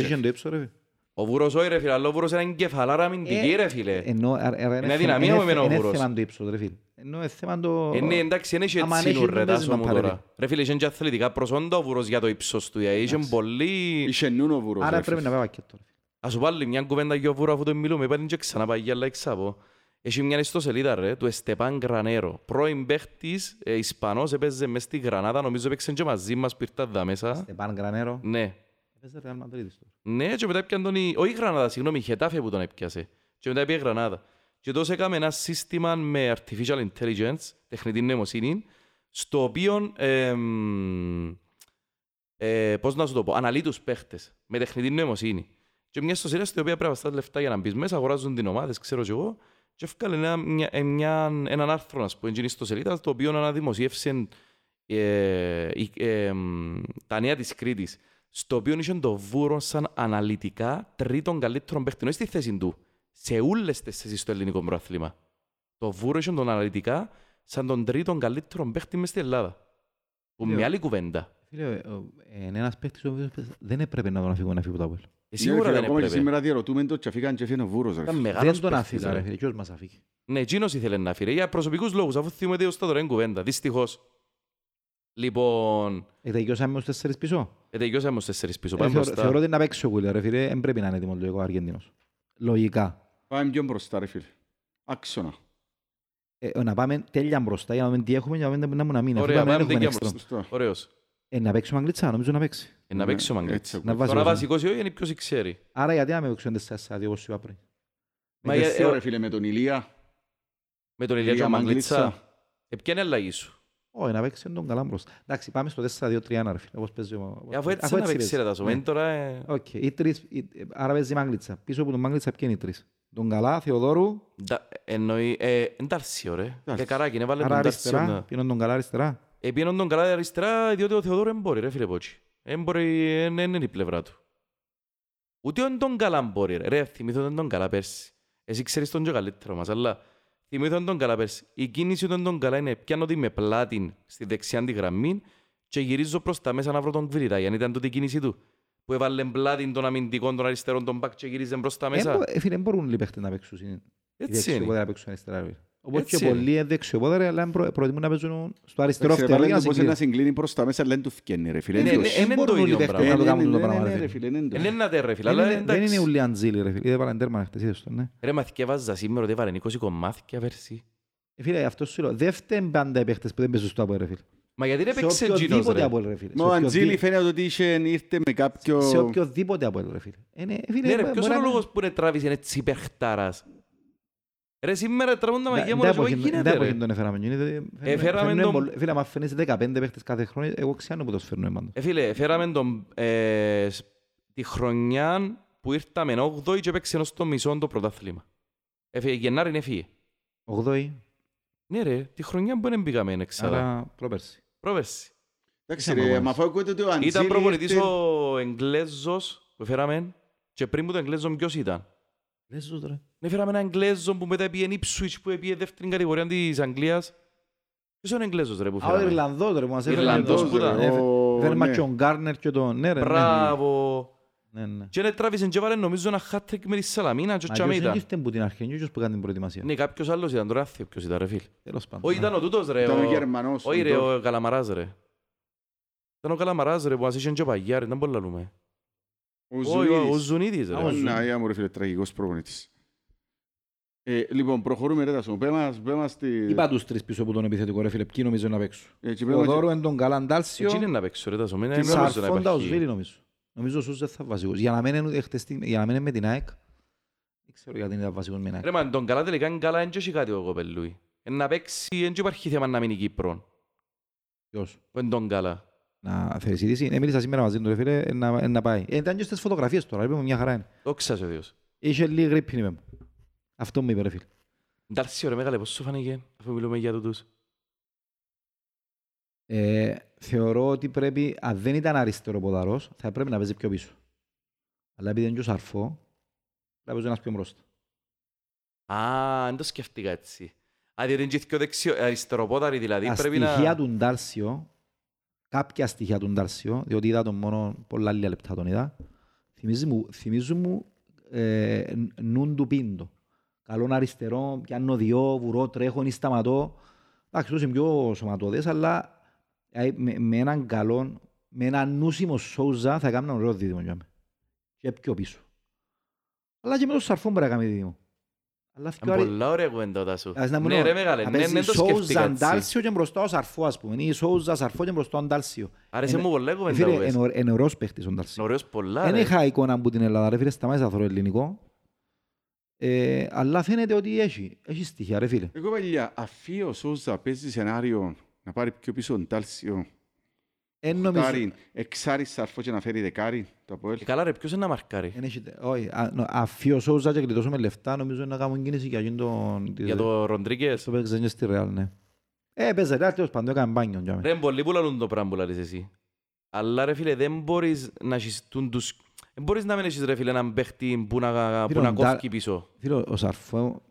όχι, είχε ρε. το ύψος, ρε φίλε. Ο Βούρος όχι ρε φίλε, αλλά ο Βούρος είναι εγκεφαλάρα αμυντική Ε, ρε φίλε. Ενώ, α- α- Είναι είναι αδυναμία θέμα- μου εμένα ο είναι Βούρος. θέμα του ύψους, ρε φίλε. Ενώ είναι θέμα το... Ε, ναι, εντάξει, δεν έχει Άμα έτσι αν έχει, νου, ρε δεν παίζει τάσο να μου πάρει, τώρα. Ρε φίλε, είχε και αθλητικά προσόντα ο Βούρος για το ύψος του. γιατί Είχε πολύ... Είχε νουν ο Βούρος, Άρα ρε πρέπει φίλε. να πάει πακέτο. ρε φίλε. Ας σου πω άλλη μια κουβέντα για ο Βούρο αφού το μιλούμε, είπα την και ξαναπάει για άλλα εξάπω. Έχει μια ιστοσελίδα ρε, του Εστεπάν Γρανέρο. Πρώην παίχτης, ε, Ισπανός, έπαιζε μες στη Γρανάδα, νομίζω έπαιξε και μαζί μας που ήρθα δα μέσα. Στεπάν Γκρανέρο. Ναι. Έπαιζε Ρεάλ Μαδρίτης τώρα. Ναι, και μετά έπιαν τον... η- Όχι η Γρανάδα, συγγνώμη, η Χετάφε που τον έπιασε. Και μετά πήγε η Γρανάδα. Και τόσο έκαμε ένα σύστημα με artificial intelligence, τεχνητή νοημοσύνη, στο οποίο, εμ, ε, πώς να σου το πω, αναλύει τους παίχτες με τεχνητή νοημοσύνη. Και μια ιστοσελίδα στην οποία πρέπει να στάς λεφτά για να μπεις μέσα, αγοράζουν την ομάδες, ξέρω κι εγώ, και έφκαλε ένα, μια, ε, μια, έναν άρθρο, ας πούμε, στην ιστοσελίδα, το οποίο αναδημοσίευσε ε, η- ε, εμ, τα νέα της Κρήτης, στο οποίο είχε το Βούρο σαν αναλυτικά τρίτον καλύτερο παίχτη, όχι στη θέση του, σε όλες τις θέσεις στο ελληνικό πρωτάθλημα. Το Βούρο είχε τον αναλυτικά σαν τον τρίτον καλύτερο παίχτη μες στην Ελλάδα. Που Ναι. με άλλη κουβέντα. Φίλε, ο- ε, είναι ένας παίκτης ο οποίος δεν έπρεπε να τον αφήγουν να φύγει από το Αποέλ. Ε, Ναι, ρε σίγουρα φίλε, δεν ακόμα και έπρεπε. σήμερα διαρωτούμε το και αφήκαν και έφυγαν ο Βούρος, ρε Ήταν φίλε. μεγάλος Δεν τον παίχτης, αφήγα, ρε. ρε φίλε. Ποιος μας αφήγει. Ναι, εκείνος ήθελε να φύγει. Για προσωπικούς λόγους, αφού θυμούνται ως τώρα είναι κουβέντα. Δυστυχώς. Λοιπόν, Ε, τελειώσαμε ως τέσσερις πίσω. ε, τελειώσαμε ως τέσσερις πίσω. Ε, Πάμε θεωρώ- μπροστά. Θεωρώ ότι να παίξει ο Γουίλερ, ρε φίλε. Δεν πρέπει να είναι έτοιμος λογικό ο Αργεντίνος. Λογικά. Πάμε πιο μπροστά, ρε φίλε. Άξονα. Ε, να πάμε τέλεια μπροστά για να δούμε τι έχουμε για να δούμε να μου να μείνει. Αφού Ωραία, πάμε, πάμε δεν έχουμε τέλεια έξτρα. Σωστό. Ωραίος. Ε, να παίξουμε Αγγλίτσα, νομίζω να παίξει. Ε, να παίξει ο Ναι, Μαγκλήτης. έτσι Να ακούω. βάζει Τώρα ο- βασικός ή είναι ποιος ξέρει. Άρα γιατί να με παίξουν 4-4-2 όπως είπα πριν. Μα Με για- Θεό, ε, ρε φίλε, με τον Ηλία. Με τον Ηλία και Ηλία ο Μαγκλήτσα. Μαγκλήτσα. Ε, ποια είναι η αλλαγή σου; Όχι, να παίξεις τον καλά μπροστά. Εντάξει, πάμε στο 4-2-3-1 ρε φίλε, όπως παίζει ο... Ε, Αφού έτσι να παίξεις παίζει. ρε Τάσο. Ναι. Μένει τώρα... ε, Οκ, οι τρεις, οι- άρα παίζει Μάγκλητσα. Πίσω από τον Μάγκλητσα ποιοι είναι οι τρεις; Τον Καλά, Θεοδόρου, ντα- Εννοεί... ε, Εντάρσιο ρε. Ντάρσιο. Και καράκι, έβαλε άρα τον αριστερά. Ντάρσιο. Ποιον είναι τον Καλά αριστερά. Επίνον τον καλά αριστερά, διότι ο Θεοδόρου δεν μπορεί ρε φίλε Πότσι. Δεν μπορεί, δεν είναι η πλευρά του. Ούτε ο τον καλά μπορεί ρε. Ρε, θυμήθω τον τον καλά πέρσι. Εσύ ξέρεις τον και καλύτερο μας, αλλά θυμήθω τον καλά πέρσι. Η κίνηση του τον καλά είναι πιάνω τη με πλάτη στη δεξιά τη γραμμή και γυρίζω προς τα μέσα να βρω τον Κβιλιτά. Γιατί ήταν τούτη η κίνηση του. Που έβαλε πλάτη των αμυντικών των αριστερών τον μπακ και γύριζε προς τα Ε, μέσα. μπο- ε, Φίλε, δεν μπορούν οι παίχτες να παίξουν. οι Έτσι δεξιοπόδαροι είναι. να παίξουν αριστερά. Ρε φίλε. Όπως και Έτσι είναι. πολλοί είναι δεξιοπόδαροι, αλλά προ- προτιμούν να παίζουν στο αριστερό Εντάξει, ρε, φτερό βάλε για να του πώς είναι να συγκλίνει. συγκλίνει προς τα μέσα, λένε του φκένει, ρε φίλε. Ναι, Είναι ναι, το- ε, είναι μπορούν το όλοι οι ίδιο παίχτες πράγμα. να το Ε, κάνουν ναι, το ναι, πράγμα, ναι, ρε ρε φίλε. φίλε, είναι το. Ε, Δεν είναι ατέ, ρε φίλε, Δεν αλλά είναι- Δεν είναι εντάξει. ουλί Αντζήλη, ρε φίλε. Είδε βάλαν τέρμα χτες, είδες το, ναι. Ρε μαθηκεύαζα σήμερα ότι έβαλε 20 κομμάτια πέρσι. Ε, Φίλε, αυτό σου λέω. Δεν φταίνουν πάντα οι παίχτες που δεν παίζουν στο Αποέλ, ρε φίλε. Μα γιατί δεν Σε παίξε Τζίνος οποιοδήποτε ρε. Αποέλ, ρε φίλε. Μα Σε ο Αντζήλη οποιοδήποτε- φαίνεται ότι είχε- ήρθε με κάποιο... σε οποιοδήποτε Αποέλ, ρε φίλε. Ε, ναι, φίλε, Ναι ρε, μπορεί ποιος να είναι ο είναι- λόγος που ρε τράβησε έτσι υπερχτάρας. Ρε σήμερα τραβούν τα Ναι, μαγεία μου, δεν ρε, όχι από εκείνο- γίνεται δεν από ρε. εκείνο τον έφεραμε. Είναι- φέρνουμε- Εφέραμε φέρνουμε τον- πολλ- Φίλε, άμα φέρνεις 15 παίχτες κάθε χρόνο, εγώ ξέρω που το φέρνουμε πάντως. Ε, φίλε, φέραμε τον, ε, σ- τη χρονιά που ήρθαμε 8η και έπαιξε ως το μισό το πρωτάθλημα. Έφυγε, Γενάρη έφυγε. 8η, Ναι ρε, τη χρονιά που δεν πήγαμε εξάδα. άρα προπέρσι. Πρόπερση. Εντάξει Ήταν ρε, αγώνας. μα αφού ακούτε ότι ο Αντζήλη Ήταν προπονητής ήρθε- ο Εγγλέζος που φέραμε και πριν που το Εγγλέζος ποιος ήταν; Λες τους, ρε. Ναι, φέραμε έναν Εγγλέζο που μετά πήγε Ipswich που πήγε δεύτερη κατηγορία της Αγγλίας. Ποιος είναι ο Εγγλέζος ρε που Α, ο φέραμε; Ιρλανδός, ρε, που μας έφερε. Ιρλανδός τον- που ήταν. Ε, ο- Φέρμα ναι. και ο Γκάρνερ και τον... Ναι, ρε, ναι. Μπράβο. Ναι, ναι. Και είναι τράβησε και έβαλε νομίζω ένα hat-trick με τη Σαλαμίνα και ο Μα Τσάμε ποιος δεν ήταν. ήρθε που την αρχή, ποιος που έκανε την προετοιμασία. Ναι, κάποιος άλλος ήταν, τώρα άθιο ποιος ήταν ρε φίλ. Τέλος πάντων. Όχι, ήταν ο τούτος ρε. Ήταν ο ο- Γερμανός. Όχι ρε, ο- ο Καλαμαράς ρε. Ήταν ο Καλαμαράς ρε που μας είχε και ο Παγιάρη, δεν μπορεί να λούμε. Ο Όχι, ο- ο Ζουνίδης. Ζουνίδης Α, ο ρε. Ζουνίδης. Να, για μου ρε φίλε, τραγικός προπονητής. Ε, λοιπόν, προχωρούμε ρε Τάσο. Πέ μας, πέ μας τη... Είπα τους τρεις πίσω από τον επιθετικό, ρε φίλε, ποιοι νομίζω να παίξουν. Ε, και πέ Ο μας- Δώρο είναι τον Καλάν Έτσι είναι Τάλσιο, να παίξω ρε τάσο, μην Τι δεν νομίζω να Σαρφόντα ο Σβίλη υπάρχει. νομίζω. Νομίζω ο Σούζ θα βασικός. Για να μένει χτες τη- για να μένει με την ΑΕΚ, δεν ξέρω γιατί είναι βασικός με την ΑΕΚ. Ρε μα τον καλά τελικά είναι καλά, δεν έχει κάτι ο κοπελούι. Ε, Να παίξει, δεν υπάρχει θέμα να μείνει Κύπρο. Ποιος; Που είναι τον καλά. Να θέλεις ειδήσει. Ε, μίλησα σήμερα μαζί του, ρε φίλε, ε, να, ε, να πάει. Ε, ήταν και στις φωτογραφίες τώρα, είπαμε μια χαρά είναι. Δόξα σε Διos. Είχε λίγη γρήπη είπε μου. Αυτό μου είπε ρε φίλε. Εντάξει ρε μεγάλε, πώς σου φάνηκε, αφού μιλούμε για τούτους; Ε, θεωρώ ότι πρέπει, αν δεν ήταν αριστερό ποδαρός, θα πρέπει να παίζει πιο πίσω. Αλλά επειδή είναι και ο Σαρφό, θα παίζει ένας πιο μπροστά. Α, δεν το σκέφτηκα έτσι. Α, διότι είναι και δυο δεξιο- αριστεροπόδαροι δηλαδή, Τα πρέπει να... στοιχεία του Ντάρσιο, κάποια στοιχεία του Ντάρσιο, διότι είδα τον μόνο πολλά λίγα λεπτά τον είδα, θυμίζει μου, θυμίζουν μου ε, νουν του πίντο. Καλόν αριστερό, πιάνω δυο, βουρώ, τρέχω, ή σταματώ. Εντάξει, τόσο είναι πιο σωματώδες, αλλά ε, με, με έναν καλό, με έναν νούσιμο Σόουζα θα έκανα ωραίο δίδυμο για μένα. Και πιο πίσω. Αλλά και με τον Σαρφό μπορεί να κάνει δίδυμο. Αλλά πιο Είναι αρι- πολλά ωραία κουβέντα ο Τάσου. Ας να μου Ναι λέω, ρε μεγάλε, να ναι, παίζει ναι το Σόουζα, σκέφτηκα έτσι. Ντάλσιο και μπροστά ο Σαρφό, ας πούμε. Ή Σόουζα, Σαρφό και μπροστά ο Ντάλσιο. Άρεσε Είναι- μου πολλά η Ε, κουβέντα Φίλε, που πες. είναι ω- είναι ωραίος παίχτης ο Είναι Ντάλσιο. ωραίος πολλά Δεν ρε. είχα εικόνα από την Ελλάδα, ρε φίλε, σταμάτησα να θωρώ ελληνικό. Ε, αλλά φαίνεται ότι έχει, έχει στοιχεία, ρε φίλε. Εγώ παλιά, αφή ο Σόζα παίζει σενάριο να πάρει πιο πίσω τον Τάλσιο, Εν νομίζω... Χάριν, εξάρι σαρφό και να φέρει δεκάρι, το Αποέλ. Ε, Καλά ρε, ποιος είναι να μαρκάρει; εν έχει- Όχι, α- νο- αφή ο Σόουζα και γλιτώσουμε λεφτά, νομίζω να κάνουν κίνηση για εκείνον τον... Για το Ροντρίκες. Το παίξε και στη Ρεάλ, ναι. Ε, παίζε Ρεάλ, τέλος πάντων, έκανε μπάνιο. για μένα. Ρε, πολλοί που λαλούν το πράγμα που λαλείς εσύ. Αλλά ρε φίλε, δεν μπορείς να έχεις τούν τους... Δεν μπορείς να μην έχεις ρε φίλε έναν παίχτη που να, που Φίλε, να ο Ντά- κόφει πίσω. Φίλε, ο Σαρφό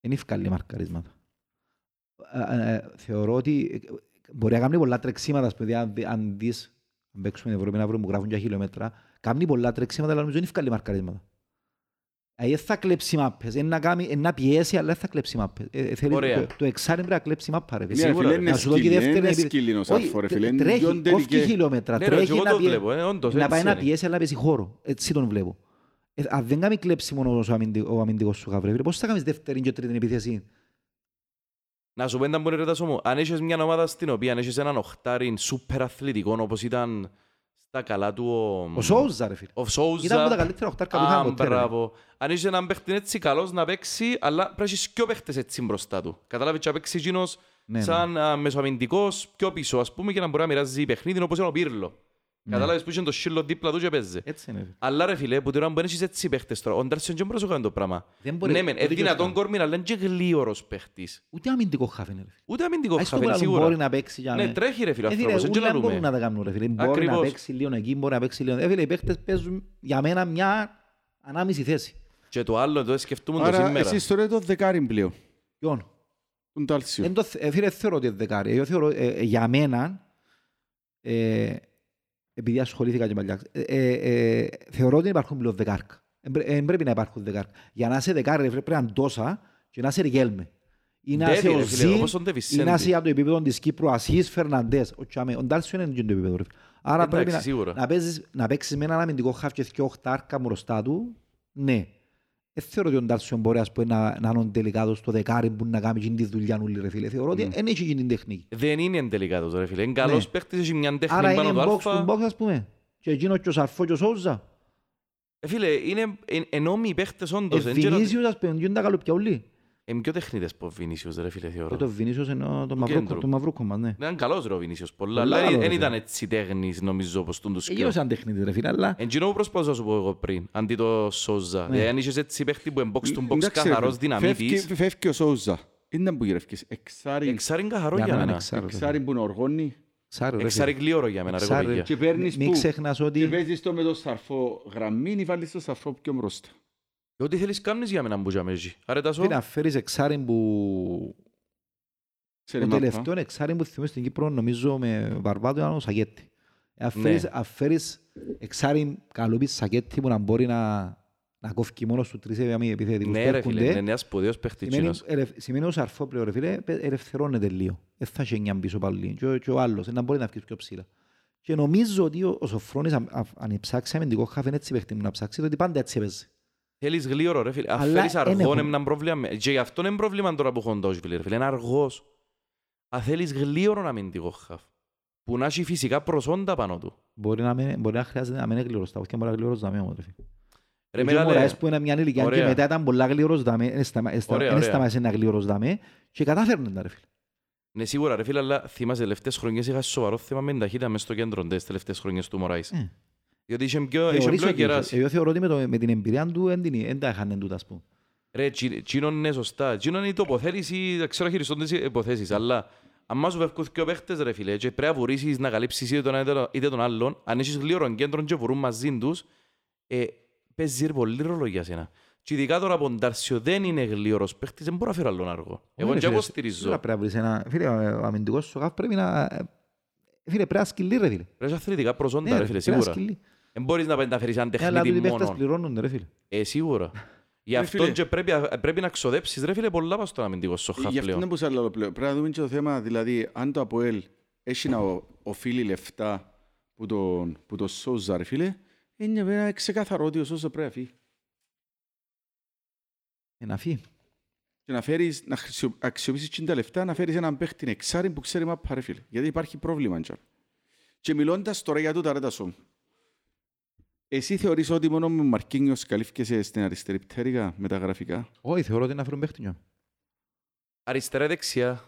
είναι ευκαλή μαρκαρίσματα. Ε, ε, θεωρώ ότι ε, μπορεί να κάνει πολλά τρεξίματα, ας πούμε, αν, δει- αν δεις, αν παίξουμε την Ευρώπη να βρούμε που γράφουν για χιλιόμετρα, κάνει πολλά τρεξίματα, αλλά νομίζω είναι ευκαλή μαρκαρίσματα. Ε, δεν θα κλέψει μάπες, είναι να, κάνει, είναι να πιέσει, αλλά δεν θα κλέψει μάπες. Ε, ε, θέλει, Ωραία. το, το εξάρι πρέπει να κλέψει μάπα, ρε. φίλε. Ναι, ρε σίγουρα, φίλε, ρε. είναι Να σου δω και σκύλι, δεύτερη είναι επί- σκύλινος Όχι, σαρφό, ρε φίλε. είναι τρέχει, πιο κόφει τελικέ- χιλιόμετρα, Ναι, ρε, και τρέχει εγώ να το πιέσει. βλέπω, ε, όντως, Να έτσι πάει να είναι. πιέσει, αλλά παίζει χώρο. Έτσι τον βλέπω. Ε, αν δεν κάνει κλέψιμο όμως ο αμυντι- ο αμυντικός σου γαβρέ, πώς θα κάνεις δεύτερη και τρίτη επίθεση; Να σου πω έναν μπορεί ρε μου, αν έχεις μια ομάδα στην οποία έχεις έναν οχτάριν σούπερ αθλητικό όπως ήταν στα καλά του ο... Ο Σόουζα ρε φίλε. Ο Σόουζα. Ήταν από τα καλύτερα οχτάρκα που είχαμε Α, ποτέ, ρε. μπράβο. Αν έχεις έναν παίχτη έτσι καλός να παίξει, αλλά πρέπει να έχεις πιο παίχτες έτσι μπροστά του. Κατάλαβες και να παίξει εκείνος Ναι, ναι. σαν α, μεσοαμυντικός πιο πίσω, ας πούμε, και να μπορεί να μοιράζει παιχνίδι όπως είναι ο Πύρλο. Ναι. Κατάλαβες που είχε το σύλλο δίπλα του και παίζε. Έτσι είναι. ρε. Αλλά ρε φίλε, που τώρα μπορεί να έχεις έτσι παίχτες τώρα. Ο Ντάρσιον δεν μπορεί να σου κάνει το πράγμα. Δεν μπορεί- Ναι, μεν, ούτε είναι και δυνατόν αυτό. κορμί, αλλά είναι και γλίωρος παίχτης. Ούτε αμυντικό χάφ είναι ρε φίλε. Ούτε αμυντικό Ας το χαφέ, που σίγουρα. μπορεί να παίξει για Ναι, μέ. τρέχει ρε φίλε ο Ε, φίλε, άνθρωπος, δεν ούλα μπορούν λαλούμε. να τα κάνουν ρε φίλε. Μπορεί να Ακριβώς. παίξει λίγο εκεί, μπορεί να παίξει λίγο. Ε, φίλε, οι παίχτες παίζουν για μένα μια ανάμιση θέση. Και το άλλο, το σκεφτούμε το Άρα σήμερα. εσείς τώρα το δεκάρι πλέον, Ποιον; τον Τάλσιο. Εν το θε- ε, Φίλε, θεωρώ ότι είναι δεκάρι. Εγώ θεωρώ, ε, ε, για μένα, ε, επειδή ασχολήθηκα και παλιά, ε, ε, ε, θεωρώ ότι υπάρχουν πλέον δεκάρκα. Δεν πρέπει να υπάρχουν δεκάρκα. Για να είσαι δεκάρι, ρε φίλε, πρέπει να είναι τόσα και να είσαι Ριγέλμε. Ή να Ντέβι, είσαι ο ρε φίλε, Ζιν, όπως τον Ντέβι ή να Σέντι. είσαι για το επίπεδο της Κύπρου, Ασίς, Φερναντές. Ο Τσάμε- Ο Ντάλσιο είναι και το επίπεδο. ρε φίλε. Άρα Εντάξει, πρέπει να, σίγουρα. να, παίζεις, να παίξεις με έναν αμυντικό χαφ και δυο οχτάρκα μπροστά του, ναι. Δεν θεωρώ ότι ο Ντάλσιο μπορεί ας πούμε, να, να είναι τελικά στο δεκάρι που να κάνει εκείνη τη δουλειά νουλή, ρε φίλε. Θεωρώ ότι δεν έχει εκείνη την τεχνική. Δεν είναι εντελικάτος ρε φίλε. Είναι καλός Ναι. παίχτης, έχει μια τέχνη Άρα πάνω είναι του box to αλφα. box, ας πούμε. Και εκείνος και ο Σαρφό και ο Σόουζα. Ε, Φίλε, είναι εν- ενόμοιοι παίχτες όντως. Ε, εν ξέρω- Βινίσιος, ας πούμε, γίνουν τα καλοπιαούλοι. Είναι πιο τεχνίτες από ο Βινίσιος ρε φίλε Ε, θεωρώ. Το Βινίσιος είναι το κέντρο. μαυρούκο- το μαυρούκο μας, ναι. Ήταν καλός ρε ο Βινίσιος πολλά, Πολλά αλλά καλός, δεν ρε, ήταν φίλε. έτσι τέχνης νομίζω όπως τον τους Εκείνος σκέφτομαι. ήταν τεχνίτης, ρε φίλε, αλλά... Εν κοινό που προσπαθούσα να σου πω εγώ πριν, αντί το Σόζα. Ναι. Δηλαδή αν είχες έτσι παίχτη που είναι box to box Εντάξει, ρε καθαρός φίλε, δυναμίτης, φεύγει- Φεύγει ο Σόουζα. Είναι που γυρεύκες. Εξάρι, εξάρι είναι καθαρό Για για μένα μένα. εξάρι, ρε φίλε. εξάρι που είναι οργώνει. Ξάρι, ρε Εξάρι φίλε. γλίωρο για μένα ρε Εξάρι. κοπέγια. Και παίρνεις Μην που. ξεχνάς Και ότι... παίζεις το με το σαρφό γραμμή ή βάλεις το σαρφό πιο μπροστά. Και Ό,τι θέλεις κάνεις για μένα που για μέζι. Άρα τάσο. Φίλε, να φέρεις εξάρι που... Ξέρει Το μάπα. τελευταίο εξάρι που θυμώ στην Κύπρο, νομίζω με Βαρβάτο, ήταν ο Σακέτη. Αν φέρεις- Ναι. αν φέρεις εξάρι καλούπι Σακέτη που να μπορεί να, να κόφει μόνος του τρεις επιθετικούς Ναι που ρε φίλε, έρχονται, είναι νέας σπουδαίος παίχτης Σημαίνει, εκείνος. ελευ- σημαίνει ο Σαρφό πλέον, ρε φίλε, πε- ελευθερώνεται λίγο. Δεν θα έχει εννιά πίσω πάλι. Και, ο- και ο άλλος, να μπορεί να βγεις πιο ψηλά. Και νομίζω ότι ο, ο Σοφρόνης, αν, αν- αν ψάξει αμυντικό χάφ, είναι έτσι παίχτη μου να ψάξει, ότι πάντα έτσι έπαιζε. Θέλεις γλίωρο ρε φίλε. Αν Αλλά φέρεις εν αργό έχουν. είναι ένα πρόβλημα. Και γι' αυτό είναι πρόβλημα τώρα που έχουν το φίλε ρε φίλε. Είναι αργός. Αν θέλεις γλίωρο αμυντικό χαφ. Που να έχει φυσικά προσόντα πάνω του. Μπορεί να, μην, μπορεί να χρειάζεται να μην είναι γλυόρος, τα όχι μπορεί να είναι γλυόρος δαμέ όμως. ρε φίλε. Ρε Και ο μεγάλε, Μωράης που είναι μια ηλικία και Ωραία. μετά ήταν πολλά γλυόρος δαμέ, δεν σταμα- δεν σταμα- Ωραία, δεν ωραία. σταμάτησε να γλυόρος δαμέ και κατάφερνε τα ρε φίλε. ναι σίγουρα ρε φίλε, αλλά θυμάσαι τελευταίες χρονιές είχα σοβαρό θέμα με την ταχύτητα μες στο κέντρο τις τελευταίες χρονιές του Μωράης. Ε. Διότι είχε πιο, είχε Θεωρείς πιο ότι είχε. κεράσει. Εγώ θεωρώ ότι με, το, με την εμπειρία του δεν την- δεν τα έχανε τούτα, ας πούμε. Ρε, τσίνο είναι σωστά. Τσίνο είναι η τοποθέτηση, δεν ξέρω χειριστούν τις υποθέσεις, αλλά αν μας σου βεύκουν και ο παίχτες ρε φίλε και πρέπει να βουρήσεις να καλύψεις είτε τον ένα είτε τον άλλον, αν έχεις γλύωρον κέντρο και βουρούν μαζί τους, ε, παίζει ρε πολύ ρόλο για σένα. Και ειδικά τώρα από τον Τάρσιο δεν είναι γλύωρος παίχτης, δεν μπορώ να φέρω άλλον αργό. Εγώ Ωραία, και φίλε, υποστηρίζω. Τώρα πρέπει να βρεις ένα... Φίλε, ο αμυντικός σου καφ πρέπει να... Φίλε, πρέπει να σκυλεί ρε φίλε. Πρέπει να αθλητικά προσόντα, Ναι, ρε φίλε, πρέπει να σίγουρα. σκυλεί. Δεν μπορείς να να φέρεις έναν Ε, Αλλά τεχνίτη οι παίχτες μόνο. πληρώνονται ρε φίλε. Ε, σίγουρα. Γι' Ρε αυτό φίλε. και πρέπει, πρέπει να ξοδέψεις, ρε φίλε, πολλά πας στον αμυντικό σου Γι' χαφ αυτό πλέον. δεν μπορούσα να λέω πλέον. Πρέπει να δούμε και το θέμα, δηλαδή, αν το ΑΠΟΕΛ έχει να ο- οφείλει λεφτά που τον, που τον Σόζα, ρε φίλε, είναι βέβαια ξεκάθαρο ότι ο Σόζα πρέπει να φύγει. Ε, να φύγει. Και να φέρεις, να χρησιο- αξιοποιήσεις και τα λεφτά, να φέρεις έναν παίχτη εξάρι που ξέρει μάπα, ρε φίλε. Γιατί υπάρχει πρόβλημα, τζαρ. Και μιλώντας τώρα για τούτα, ρε Τασό. Εσύ θεωρείς ότι μόνο με Μαρκίνιος καλύφκεσαι στην αριστερή πτέρυγα με τα γραφικά; Όχι, θεωρώ ότι είναι να φέρουν παίχτη νιώ. Αριστερά δεξιά.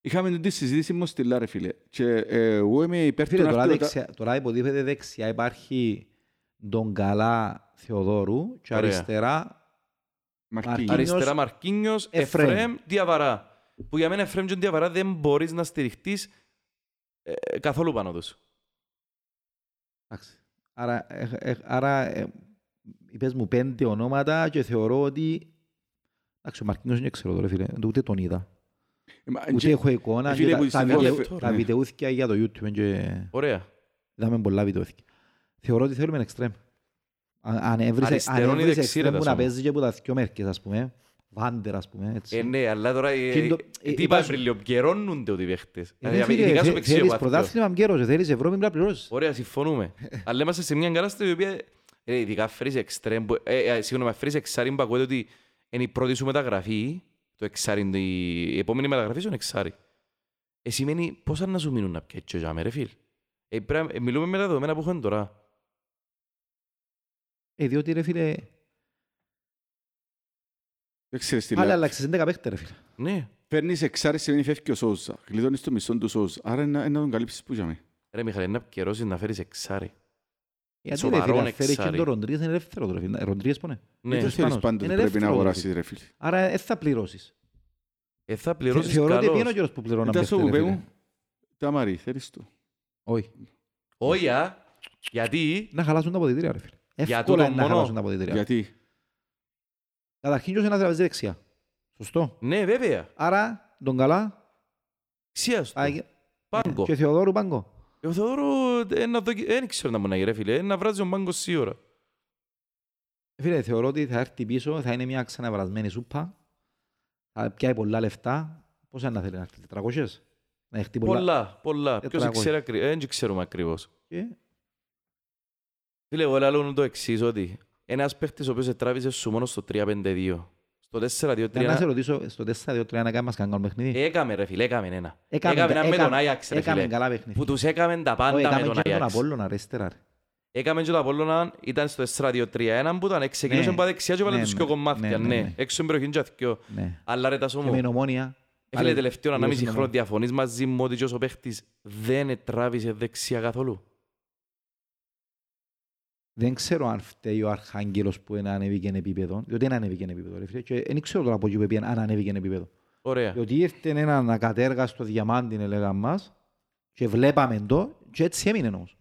Είχαμε τη συζήτηση μου στη Λάρε, φίλε. Και ε, εγώ είμαι υπέρ του Φίλε, να τώρα, έρθει ο Τα- δεξιά, τώρα υποτίθεται δεξιά υπάρχει τον Καλά Θεοδόρου και Ωραία. αριστερά Μαρκίνιος. Μαρκίνιος. Αριστερά Μαρκίνιος, Εφραίμ. Εφραίμ, Διαβαρά. Που για μένα Εφραίμ και Διαβαρά δεν μπορείς να στηριχτείς ε, καθόλου πάνω τους. Εντάξει. Άρα, ε, ε, άρα ε, είπες μου πέντε ονόματα και θεωρώ ότι Εντάξει, ο Μαρκίνος δεν ξέρω τώρα, φίλε. Ούτε τον είδα. Ε, μα, Ούτε και- έχω εικόνα. ε, και φίλε, τα- που τα στην βιτεού- δεύτερη- Τα ναι. βιτεούθηκια για το YouTube και Ωραία. είδαμε πολλά βιτεούθηκια. Θεωρώ ότι θέλουμε εξτρέμ. Αν αν έβρισε- αν Αριστερόν ή έβρισε δεξί, ρε, εξτρέμ που να Τάσο μου. παίζει και από τα δυο μέρκες, ας πούμε. Βάντερ, ας πούμε. έτσι. Ε, ναι, αλλά τώρα ε, Και το- ε, ε, τι είπα είπα σου- πριν, λίγο, πιερώνονται ότι οι παίχτες. Ε, Δηλαδή, φίλε, ειδικά στο θε- παίξιο Θέλεις πάθητο. πρωτάθλημα μπκέρος, θέλεις Ευρώπη, πρέπει να πληρώσεις. Ωραία, συμφωνούμε. Αλλά είμαστε σε μια κατάσταση η οποία ε, ειδικά φέρεις εξτρέμ, που- ε, ε, συγγνώμη, φέρεις εξάρι που ακούγεται ότι είναι η πρώτη σου μεταγραφή, το εξάρι, είναι η η επόμενη μεταγραφή σου είναι εξάρι. Ε, σημαίνει πόσα να σου μείνουν να πιέτσιο για ρε φίλ. Ε, πρέπει να- ε, μιλούμε με τα δεδομένα που έχουμε τώρα. Ε, διότι ρε φίλε, Δεν ξέρεις τι άλλα λέω. αλλάξες 11 παίχτες ρε φίλε. Ναι. Παίρνεις εξάρι σημαίνει φεύγει ο Σόζα. Γλιτώνεις το μισό του Σόζα. Άρα είναι να- είναι να τον καλύψεις που για μέ. Ρε Μιχαλή, να πιερώσεις να φέρεις εξάρι. Γιατί ρε Σοβαρόν φίλε, φέρει και εξάρι. τον Ροντρίγες είναι ελεύθερο τώρα. φίλε. Ροντρίγες πού είναι. Ναι. Δεν θέλεις Ισπανός. πάντοτε Είναι πρέπει να ελεύθερο, αγοράσεις ρε ρε φίλε. Άρα δεν θα πληρώσεις. Ε, θα Θε- πληρώσεις Θεωρώ ότι είναι ο καλώς. καιρός που πληρώναν Ήταν στο παίχτες, που ρε πέ φίλε. μου. Τα Μαρή, θέλεις το. Όχι. Όχι, α. Γιατί; Να χαλάσουν τα αποδητήρια ρε φίλε. Για Εύκολα τούτο είναι να μόνο; χαλάσουν τα αποδητήρια. Γιατί; Καταρχήν ποιος είναι να τραβήσει δεξιά. Σωστό. Ναι, βέβαια. Άρα τον καλά Ξίας του. α, Πάγκο. και Θεοδόρου πάγκο. Εγώ θεωρώ, ε, να δοκι- δεν ξέρω να μπορεί να γίνει, ρε φίλε. Ε, Να βράζει ο πάγκο σίγουρα. Φίλε, θεωρώ ότι θα έρθει πίσω, θα είναι μια ξαναβρασμένη σούπα. Θα πιάει πολλά λεφτά. Πόσα να θέλει να έρθει, 400? Να έρθει πολλά. Πολλά, πολλά. Ποιος Τετρακόσια. ξέρει ακρι- ε, Δεν ξέρουμε ακριβώς. Και Φίλε, εγώ λέω το εξής, ότι ένας παίχτης ο οποίος τράβησε σου μόνο στο 3-5-2. Στο 4-2-3 Για να σε ρωτήσω, στο 4-2-3 να κάνουμε μας κανένα παιχνίδι; έκαμε ρε φίλε, έκαμε ένα. Έκαμε- Έκαμε ένα με τον έκαμε- Άγιαξ ρε Έκαμε φίλε. καλά παιχνίδι. Που τους έκαμε τα Όχι, πάντα με Έκαμε τον και τον Άγιαξ. Απόλλωνα, αριστερά. ρε. Έκαμε και το Απόλλωνα, ήταν στο 4-2-3-1 που ήταν, ξεκινούσε Ναι. από δεξιά και βάλε Ναι, τους ναι. δυο κομμάτια, Ναι, ναι, ναι. ναι. Έξω στην περιοχή και δυο. Ναι. Αλλά ρε τα Και σώμο. με την ομόνια. Ε, Φίλε, Άλλε- τελευταίο λίγο ανάμιση σύντομα. χρόνο διαφωνείς μαζί μου ότι και ο παίχτης δεν τράβησε δεξιά καθόλου. Δεν ξέρω αν φταίει ο Αρχάγγελος που είναι ανέβηκε εν επίπεδο, διότι δεν ανέβηκε εν επίπεδο. ρε φίλε, Και δεν ξέρω τώρα από εκεί που πήγαινε αν ανέβηκε εν επίπεδο. Ωραία. Διότι ήρθε έναν ακατέργαστο διαμάντι, έλεγα μας, και βλέπαμε το, και έτσι έμεινε όμως.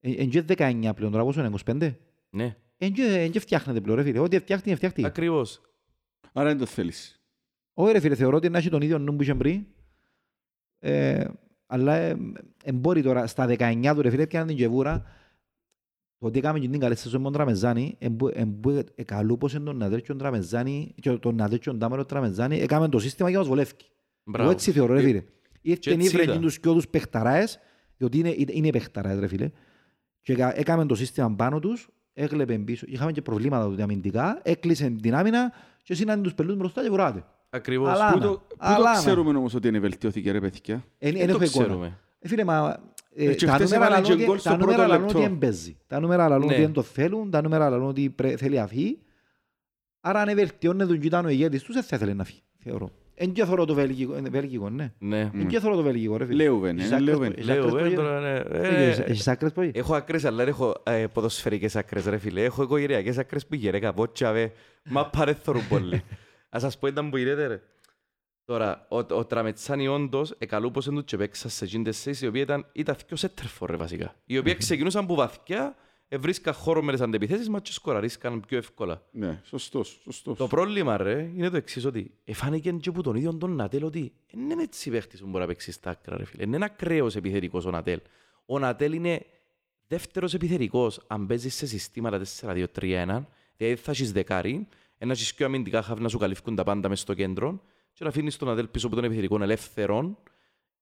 Εν και 19 πλέον, τώρα πόσο είναι, 25. Ναι, Εν και- εν και φτιάχνεται πλέον, ρε φίλε. Ό,τι φτιάχνει, φτιάχνει. ακριβώς. Άρα δεν το θέλεις. Όχι ρε φίλε, θεωρώ ότι να έχει τον ίδιο νου που είχε πριν. Ε, αλλά ε, ε, μπορεί τώρα, στα 19 του ρε φίλε, πιάνε την κεβούρα. Το ότι έκαμε και την καλή σεζόν με τον Τραμεζάνη, εκαλούπωσε τον Ναδέρκιον Τραμεζάνη και τον Ναδέρκιον Τάμερο Τραμεζάνη, έκαμε το σύστημα για να μας βολεύει. Εγώ Μπράβο. έτσι θεωρώ ρε Ε, φίλε. Ήρθε έτσι νύβρε ήταν. τους και τους παιχταράες, διότι είναι, είναι- είναι παιχταράες ρε φίλε. Και έκα- έκαμε το σύστημα πάνω τους, έκλεπε πίσω. Είχαμε και προβλήματα τότε αμυντικά, έκλεισε την άμυνα και σύνανε τους πελούς μπροστά και βουράτε. Ακριβώς. Αλλά- Πού Άνα, το, πού αλλά το άνα. ξέρουμε όμως ότι είναι βελτιώθηκε ρε παιδιά; Εν, Δεν εν το έχω εικόνα. ξέρουμε. Ε, φίλε, μα, ε, Ε, και τα χτες νούμερα έβαλε λαλούν και ότι- γκολ στο τα νούμερα πρώτο λαλούν ότι λεπτό. εμπέζει. Τα νούμερα λαλούν Ναι. ότι δεν το θέλουν, τα νούμερα λαλούν ότι πρέ- θέλει να φύγει. Άρα αν βελτιώνεται τον κοίτανο ο ηγέτης τους, δεν θα ήθελε να φύγει, θεωρώ. Εν και θεωρώ το βέλγικο, ε, βέλγικο, ναι. Ναι. Εν και θεωρώ το βέλγικο, ρε φίλε. Λέουβεν, Έχεις είναι άκρες Λέουβεν. που- έχεις Λέω, άκρες ε, που- τώρα, ναι. Έχεις- Ε, Έχεις άκρες που- Έχω άκρες, αλλά δεν έχω ε, ποδοσφαιρικές άκρες, ρε φίλε. Έχω οικογενειακές άκρες που γερέκα, πότσα, βε. Μα παρέθωρουν πολύ. Ας σας πω ήταν που γίνεται, ρε. Τώρα, ο, ο Τραμετσάνι όντως εκαλούπωσε του και παίξα σε εκείνες θέσεις, οι οποίοι ήταν, ήταν δυο σέτερφορ, ρε, βασικά. Οι οποίοι ξεκινούσαν που βαθιά, Ευρίσκαν χώρο με τις αντεπιθέσεις μας και σκοραρίσκαν πιο εύκολα. Ναι, σωστός, σωστός. Το πρόβλημα ρε είναι το εξής ότι εφάνηκε και από τον ίδιο τον Νατέλ ότι δεν είναι έτσι παίχτης που μπορεί να παίξει στα άκρα ρε φίλε. Είναι ένα ακραίος επιθετικός ο Νατέλ. Ο Νατέλ είναι δεύτερος επιθετικός αν παίζεις σε συστήματα 4-2-3-1 δηλαδή θα έχεις δεκάρι, ένα έχεις πιο αμυντικά χαβ να σου καλύφουν τα πάντα μες στο κέντρο και να αφήνεις τον Νατέλ πίσω από τον επιθετικό ελεύθερον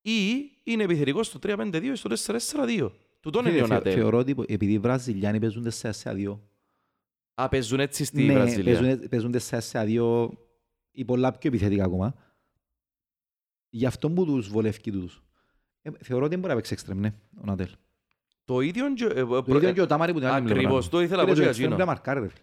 ή είναι επιθετικός στο 3-5-2 ή στο 4-4-2. Τούτον είναι Φίλε, ο θε- Νατέλ. Θεωρώ ότι επειδή οι Βραζιλιάνοι παίζουν 4 σε 2. Α, παίζουν έτσι στη Ναι, Βραζιλία. παίζουν, παίζουν 4 σε 2 ή πολλά πιο επιθετικά ακόμα. Γι' αυτό που τους βολεύει τους. Ε, θεωρώ ότι δεν μπορεί να παίξει εξτρέμ, ναι, ο Νατέλ. Το ίδιο και- ε, Το ίδιο και ο Τάμαρη που την άλλη πλευρά. Ακριβώς, το ήθελα να Φίλε, πω το και εξτρέμ εκείνο. πρέπει να μαρκάρει, ρε φίλε.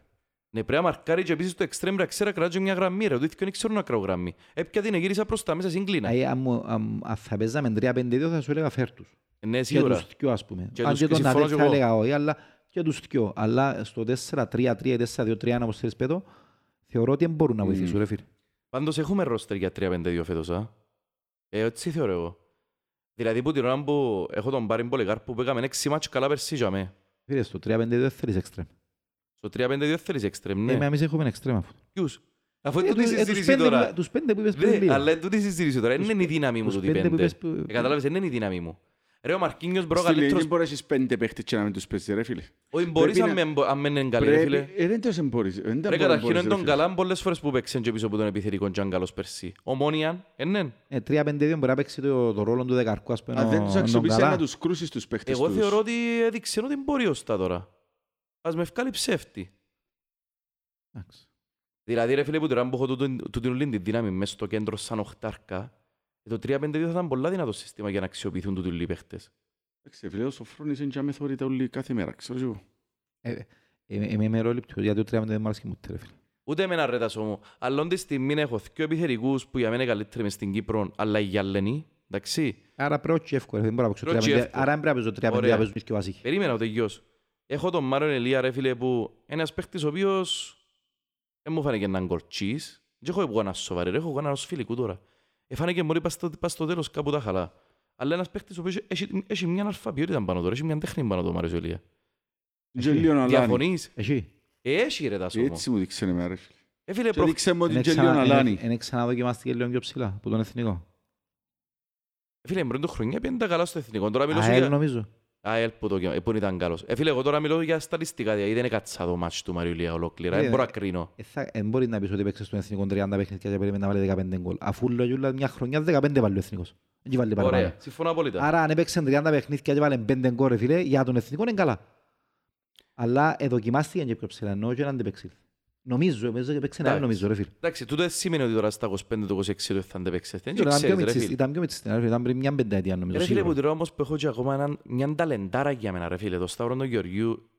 Ναι, πρέπει να μαρκάρει και επίσης το εξτρέμ ρε ξέρα κρατάει μια γραμμή ρε. Το ίδιο δεν ξέρω να κρατώ γραμμή. Έπια την γύρισα προς τα μέσα συγκλίνα. Ε, αν μου- αν- Αν θα παίζαμε 3-5-2 θα σου έλεγα φέρ τους. Ναι, Και σίγουρα. τους δυο ας πούμε. Και Αν τους- και τον συμφωνώ Νατέλ κι θα εγώ. έλεγα όχι, αλλά και τους δυο. Αλλά στο 4-3-3 ή 4-2-3 όπως θέλεις πέτω, θεωρώ ότι δεν μπορούν να Μμμ. βοηθήσουν ρε φίλε. Πάντως έχουμε ρόστερ για 3-5-2 φέτος, α. Ε, έτσι θεωρώ εγώ. Δηλαδή που την ώρα που έχω τον Πάριν Πολυκάρπου που έκαμε 6 μάτς καλά περσί για με. Φίλε, στο 3-5-2 δεν θέλεις εξτρέμ. Στο 3-5-2 θέλεις εξτρέμ, Ε, ναι. Εμείς έχουμε εξτρέμ αφού. Ποιους; Αφού Ε, είναι τούτη η τους- ε, τους συζήτηση πέντε τώρα. που- Τους πέντε που είπες Δε, πριν λίγο. αλλά είναι τούτη η συζήτηση τώρα. Δεν είναι η δύναμη μου Τους τούτη πέντε που πέντε. είπες που- Ε, Κατάλαβες, δεν είναι η δύναμη μου. Ρε ο Μαρκίνιος μπρο Στη Λεγή καλύτερος... μπορεί να έχεις πέντε παίχτες και να μην τους παίζεις, ρε φίλε. Όχι, μπορείς Πρέπει αν με- αν με είναι καλή, ρε φίλε. Πρέπει- ε, δεν τόσο μπορείς. δεν τα Ρε μπορείς, καταρχήν ρε είναι τον φίλε. καλά πολλές φορές που παίξαν και πίσω από τον επιθετικό και αν καλός περσί. Ο Μόνιαν, ε, ναι. Ε, 3-5-2 μπορεί να παίξει το, το ρόλο του δεκαρκού ας πούμε. Αν δεν ο- τους τον αξιοποιήσεις καλά. να τους κρούσεις τους παίχτες Εγώ τους. θεωρώ ότι έδειξε ότι μπορεί ως τα τώρα. Ας με βγάλει ψεύτη. Εντάξει. Δηλαδή ρε φίλε που τώρα που έχω τούτο- τούτη όλη τη δύναμη μέσα στο κέντρο σαν οχτάρκα, ε, το 3-5-2 θα ήταν πολλά δυνατό σύστημα για να αξιοποιηθούν τούτοι οι παίχτες. Εντάξει, φίλε, ο Σοφρόνης είναι και αμεθόρυτα όλοι κάθε μέρα, ξέρω εγώ. Ε, ε, ε, Είμαι μερόληπτος γιατί το 3-5 δεν μ' αρέσει και μου ούτε, ρε φίλε. Ούτε εμένα ρε τάσο μου. Αλλά όντως στη στιγμή έχω δύο επιθετικούς που για μένα είναι καλύτεροι μες στην Κύπρο, αλλά οι Γιαλλενοί, εντάξει. Άρα πρέπει όχι εύκολο, δεν μπορώ να παίξω Πρέπει 3-5. εύκολο. Άρα δεν πρέπει να παίζω 3-5 Ωραία. να παίζουν και ο Βασίχη. Περίμενα ο τελειώς. Έχω τον Μάρον Ελία ρε φίλε που είναι ένας παίχτης ο οποίος δεν μου φάνηκε έναν κορτσίς. Δεν έχω εγώ ένα σοβαρή, ρε, έχω εγώ ένα ως φιλικού τώρα. Εφάνηκε μόλι πας στο, πας στο τέλος κάπου τα χαλά. Αλλά ένας παίχτης ο οποίος έχει, έχει μια αλφαβιότητα πάνω τώρα, έχει μια τέχνη πάνω του Μάριος Ελία. Και λίγο να λάνει. Διαφωνείς; Εσύ. Έχει ρε τάσο μου. Έτσι μου δείξε εμένα, ρε φίλε. Ε, φίλε, Και προ... δείξε μου ότι Είναι και λίγο να ξανα- λάνει. είναι- Είναι ξαναδοκιμάστηκε λίγο πιο ψηλά από τον εθνικό. ε, φίλε, πριν το χρονιά πήγαινε τα καλά στο εθνικό. Τώρα μιλώ σου ΑΕΛ για... νομίζω. Α, ελ που, το... που ήταν καλός. Ε, φίλε, εγώ τώρα μιλώ για στατιστικά, δηλαδή δεν έκατσα το μάτσο του Μάριου Ηλία ολόκληρα. Ε, Δεν μπορώ να κρίνω. Ε, θα- Δεν μπορεί να πεις ότι παίξες στον εθνικό 30 παιχνίδια και περίμενε να βάλει 15 γκολ. Αφού λογιούλα μια χρονιά 15 βάλει ο εθνικός. Δεν έχει βάλει παραπάνω. Ωραία, συμφωνώ απόλυτα. Άρα αν έπαιξε 30 παιχνίδια και βάλε 5 γκολ ρε φίλε, για τον εθνικό είναι καλά. Αλλά εδοκιμάστηκε και πιο ψηλά, ενώ και να αντεπεξήλθε. Νομίζω, νομίζω και παίξε ένα άλλο Εντάξει. νομίζω ρε φίλε. Εντάξει, τούτο δεν σημαίνει ότι τώρα στα 25 το 26 το θα αντεπέξετε. Δεν Ήταν πιο ξέρεις ρε μητσής- φίλε. Ήταν πιο μητσής, ρε φίλε, ήταν πριν μια πενταετία νομίζω. Ρε φίλε, σίγουρα. που τώρα όμως που έχω και ακόμα έναν, μια ταλεντάρα για μένα ρε φίλε, το Σταύρο τον Γεωργιού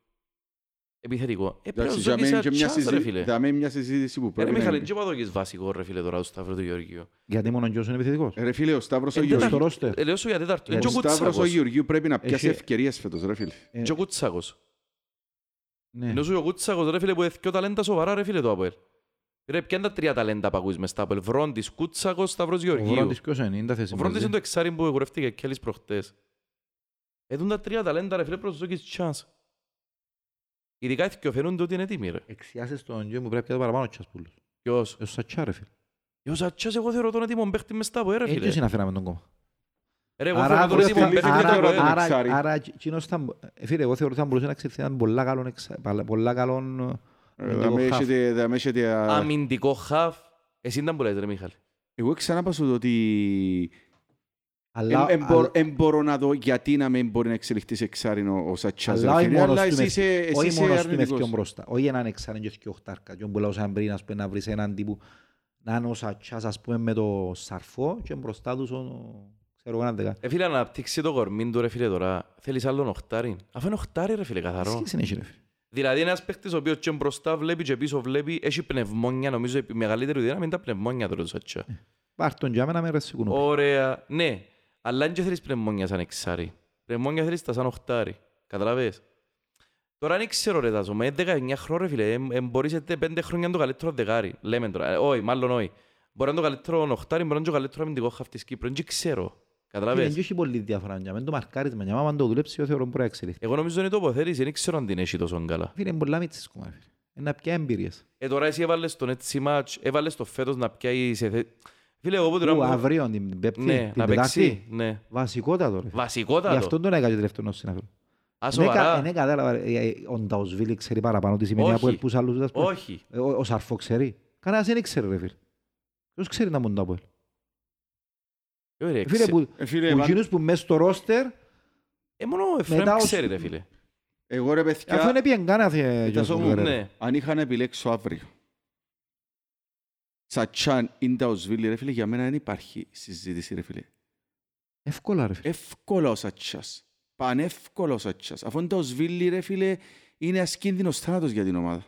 επιθετικό. Ε, πρέπει να Εντάξει, σου για μένα δώσεις και μια ένα chance, ρε συζήτηση- φίλε. για μένα μια συζήτηση που Ε, Ρε πρέπει να Μιχάλη, είναι. και εγώ δώσεις βασικό ρε φίλε τώρα το Σταύρο του Γεωργίου. Γιατί μόνο ο Γκιός είναι επιθετικός; Ε, Ρε φίλε, ο Σταύρος ο Ε, Είναι Γεωργίου- στο ρόστερ. Ε, Λέω σου για τέταρτο. Ε, Γιατί και ο ο Σταύρος ο Κουτσάκος. Γεωργίου πρέπει να πιάσει Έχει- ευκαιρίες φέτος, ρε φίλε. Ε, Και ο Κουτσάκος. Ναι. Ενώ σου ο Κουτσάκος ρε φίλε που έχει δυο ταλέντα σοβαρά ρε φίλε το Αποέλ. Ρε ποια είναι τα τρία ταλέντα που ακούς μες στα Αποέλ. Βρόντις, Κουτσάκος, Σταύρος Ο Γεωργίου. Βρόντις ποιος είναι, είναι τα θέση Ο Βρόντις μαζί. είναι το εξάρι που εγωρεύτηκε και άλλες προχτές. Εδούν τα τρία ταλέντα ρε φίλε προς το δώσεις chance. Ειδικά οι δυο φαίνονται ότι είναι έτοιμοι ρε. Εξιάσεις τον Γκιο μου πρέπει να πιάσει παραπάνω ο Τσασπούλος. Ποιος; Ε, Ο Σατσά ρε φίλε. Ο Σατσάς εγώ θεωρώ τον έτοιμο παίχτη μες στα Αποέλ ρε Ε, ποιος φίλε. είναι να φέραμε τον κόμμα. Ρε εγώ Άρα, θεωρώ τον βρε, έτοιμο φίλε, παίχτη άρα- μες στα άρα- Αποέλ. άρα- εξάρι. άρα εκείνος θα μπο- ε, φίλε, εγώ θεωρώ ότι θα μπορούσε να εξελιχθεί έναν πολλά καλόν εξα- παλα- πολλά καλόν ε, Ε, αμυντικό δαμε χαφ. έχετε- δαμε έχετε, α, Αμυντικό χαφ. Εσύ ήταν που λες ρε Μιχάλη. Εγώ ξανά πάω στο ότι Αλλά- Εν- εν μπορώ- αλλά- εν μπορώ να δω γιατί να μην μπορεί να εξελιχθεί σε εξάρινο ο Σατσάς. Αλλά ρε όχι φίλε, μόνος αλλά του εσύ με- είσαι- εσύ όχι είσαι μόνος του με αρνητικός. θκυο μπροστά. Όχι έναν εξάρεν και θκυο οχτάρκα. Και όπου λαούσαμε πριν, ας πούμε, να βρεις έναν τύπου να είναι ο Σατσάς, ας πούμε, με το σαρφό και μπροστά τους ο... ξέρω εγώ έναν δεκά. Ε, φίλε, να αναπτύξει το κορμί του ρε φίλε τώρα. Θέλεις άλλον οχτάρι. Αφού είναι οχτάρι ρε φίλε καθαρό. Σχέση είναι, ρε φίλε. Δηλαδή είναι ένας παίχτης ο οποίος και μπροστά βλέπει και πίσω βλέπει. Έχει πνευμόνια νομίζω η μεγαλύτερη δύναμη είναι τα πνευμόνια του ρε το Σατσά. Πάρ' τον για μένα με ρεσικούν. Ωραία. Ναι. Αλλά δεν και θέλεις πνευμόνια σαν εξάρι. Πνευμόνια θέλεις τα σαν οχτάρι. Καταλαβες; Τώρα δεν ξέρω ρε τάσο. Με 19 χρόνια ρε φίλε. ε, ε, μπορείς σε 5 χρόνια να το καλύτερο δεκάρι. Λέμε τώρα. Ε, όχι, μάλλον όχι. Μπορεί να είναι το καλύτερο οχτάρι, μπορεί να είναι το καλύτερο αμυντικό χαφ της Κύπρου. Δεν ξέρω. Φίλε, Καταλάβες. δεν έχει πολύ διαφορά. Για μένα το μαρκάρισμα, για μένα αν το δουλέψει, εγώ θεωρώ μπορεί να εξελιχθεί. Εγώ νομίζω είναι η τοποθέτηση, δεν ξέρω αν την έχει τόσο καλά. Φίλε, είναι πολλά μίτσις κομμάτι. φίλε. Είναι να πια εμπειρίες. Ε, τώρα εσύ έβαλες τον έτσι μάτς, έβαλες το φέτος να πιάει σε θε... Φίλε, εγώ που Ου, τώρα... Αύριο την Πέμπτη, Ναι, την να Τετάρτη. παίξει. Ναι. Βασικότατο. ρε. Γι' Βασικότατο. αυτό τον έκανα και τελευταίο συναφερό. Α, Είναι κα- σοβαρά. είναι κατάλαβα, ε, ε, ο Νταουσβίλη ξέρει παραπάνω τι σημαίνει Όχι. από ελπούς άλλους. ας πούμε. Όχι. Ε, Ο, ο Σαρφό ξέρει. Κανένας δεν ξέρει ρε φίλε. Ποιος ξέρει να μοντά από ελ; Ε, ρε, Φίλε ξε- που, Ε, φίλε, που εμάν- εκείνους που μέσα στο ρόστερ, Ε, μόνο ο Εφραίμ Μετά ο ξέρει Σ- ρε φίλε. Εγώ ρε αφού παιδιά, είναι πιεν κανένα Κοίτας μου, Ναι. αν είχα να επιλέξω αύριο, Σατσάν ή Νταουσβίλη, ρε φίλε, για μένα δεν υπάρχει συζήτηση, ρε φίλε. Εύκολα ρε φίλε. Εύκολα ο Σατσάς. Πανεύκολα ο Σατσάς. Αφού είναι Νταουσβίλη, ρε φίλε, είναι ασκίνδυνος θάνατος για την ομάδα.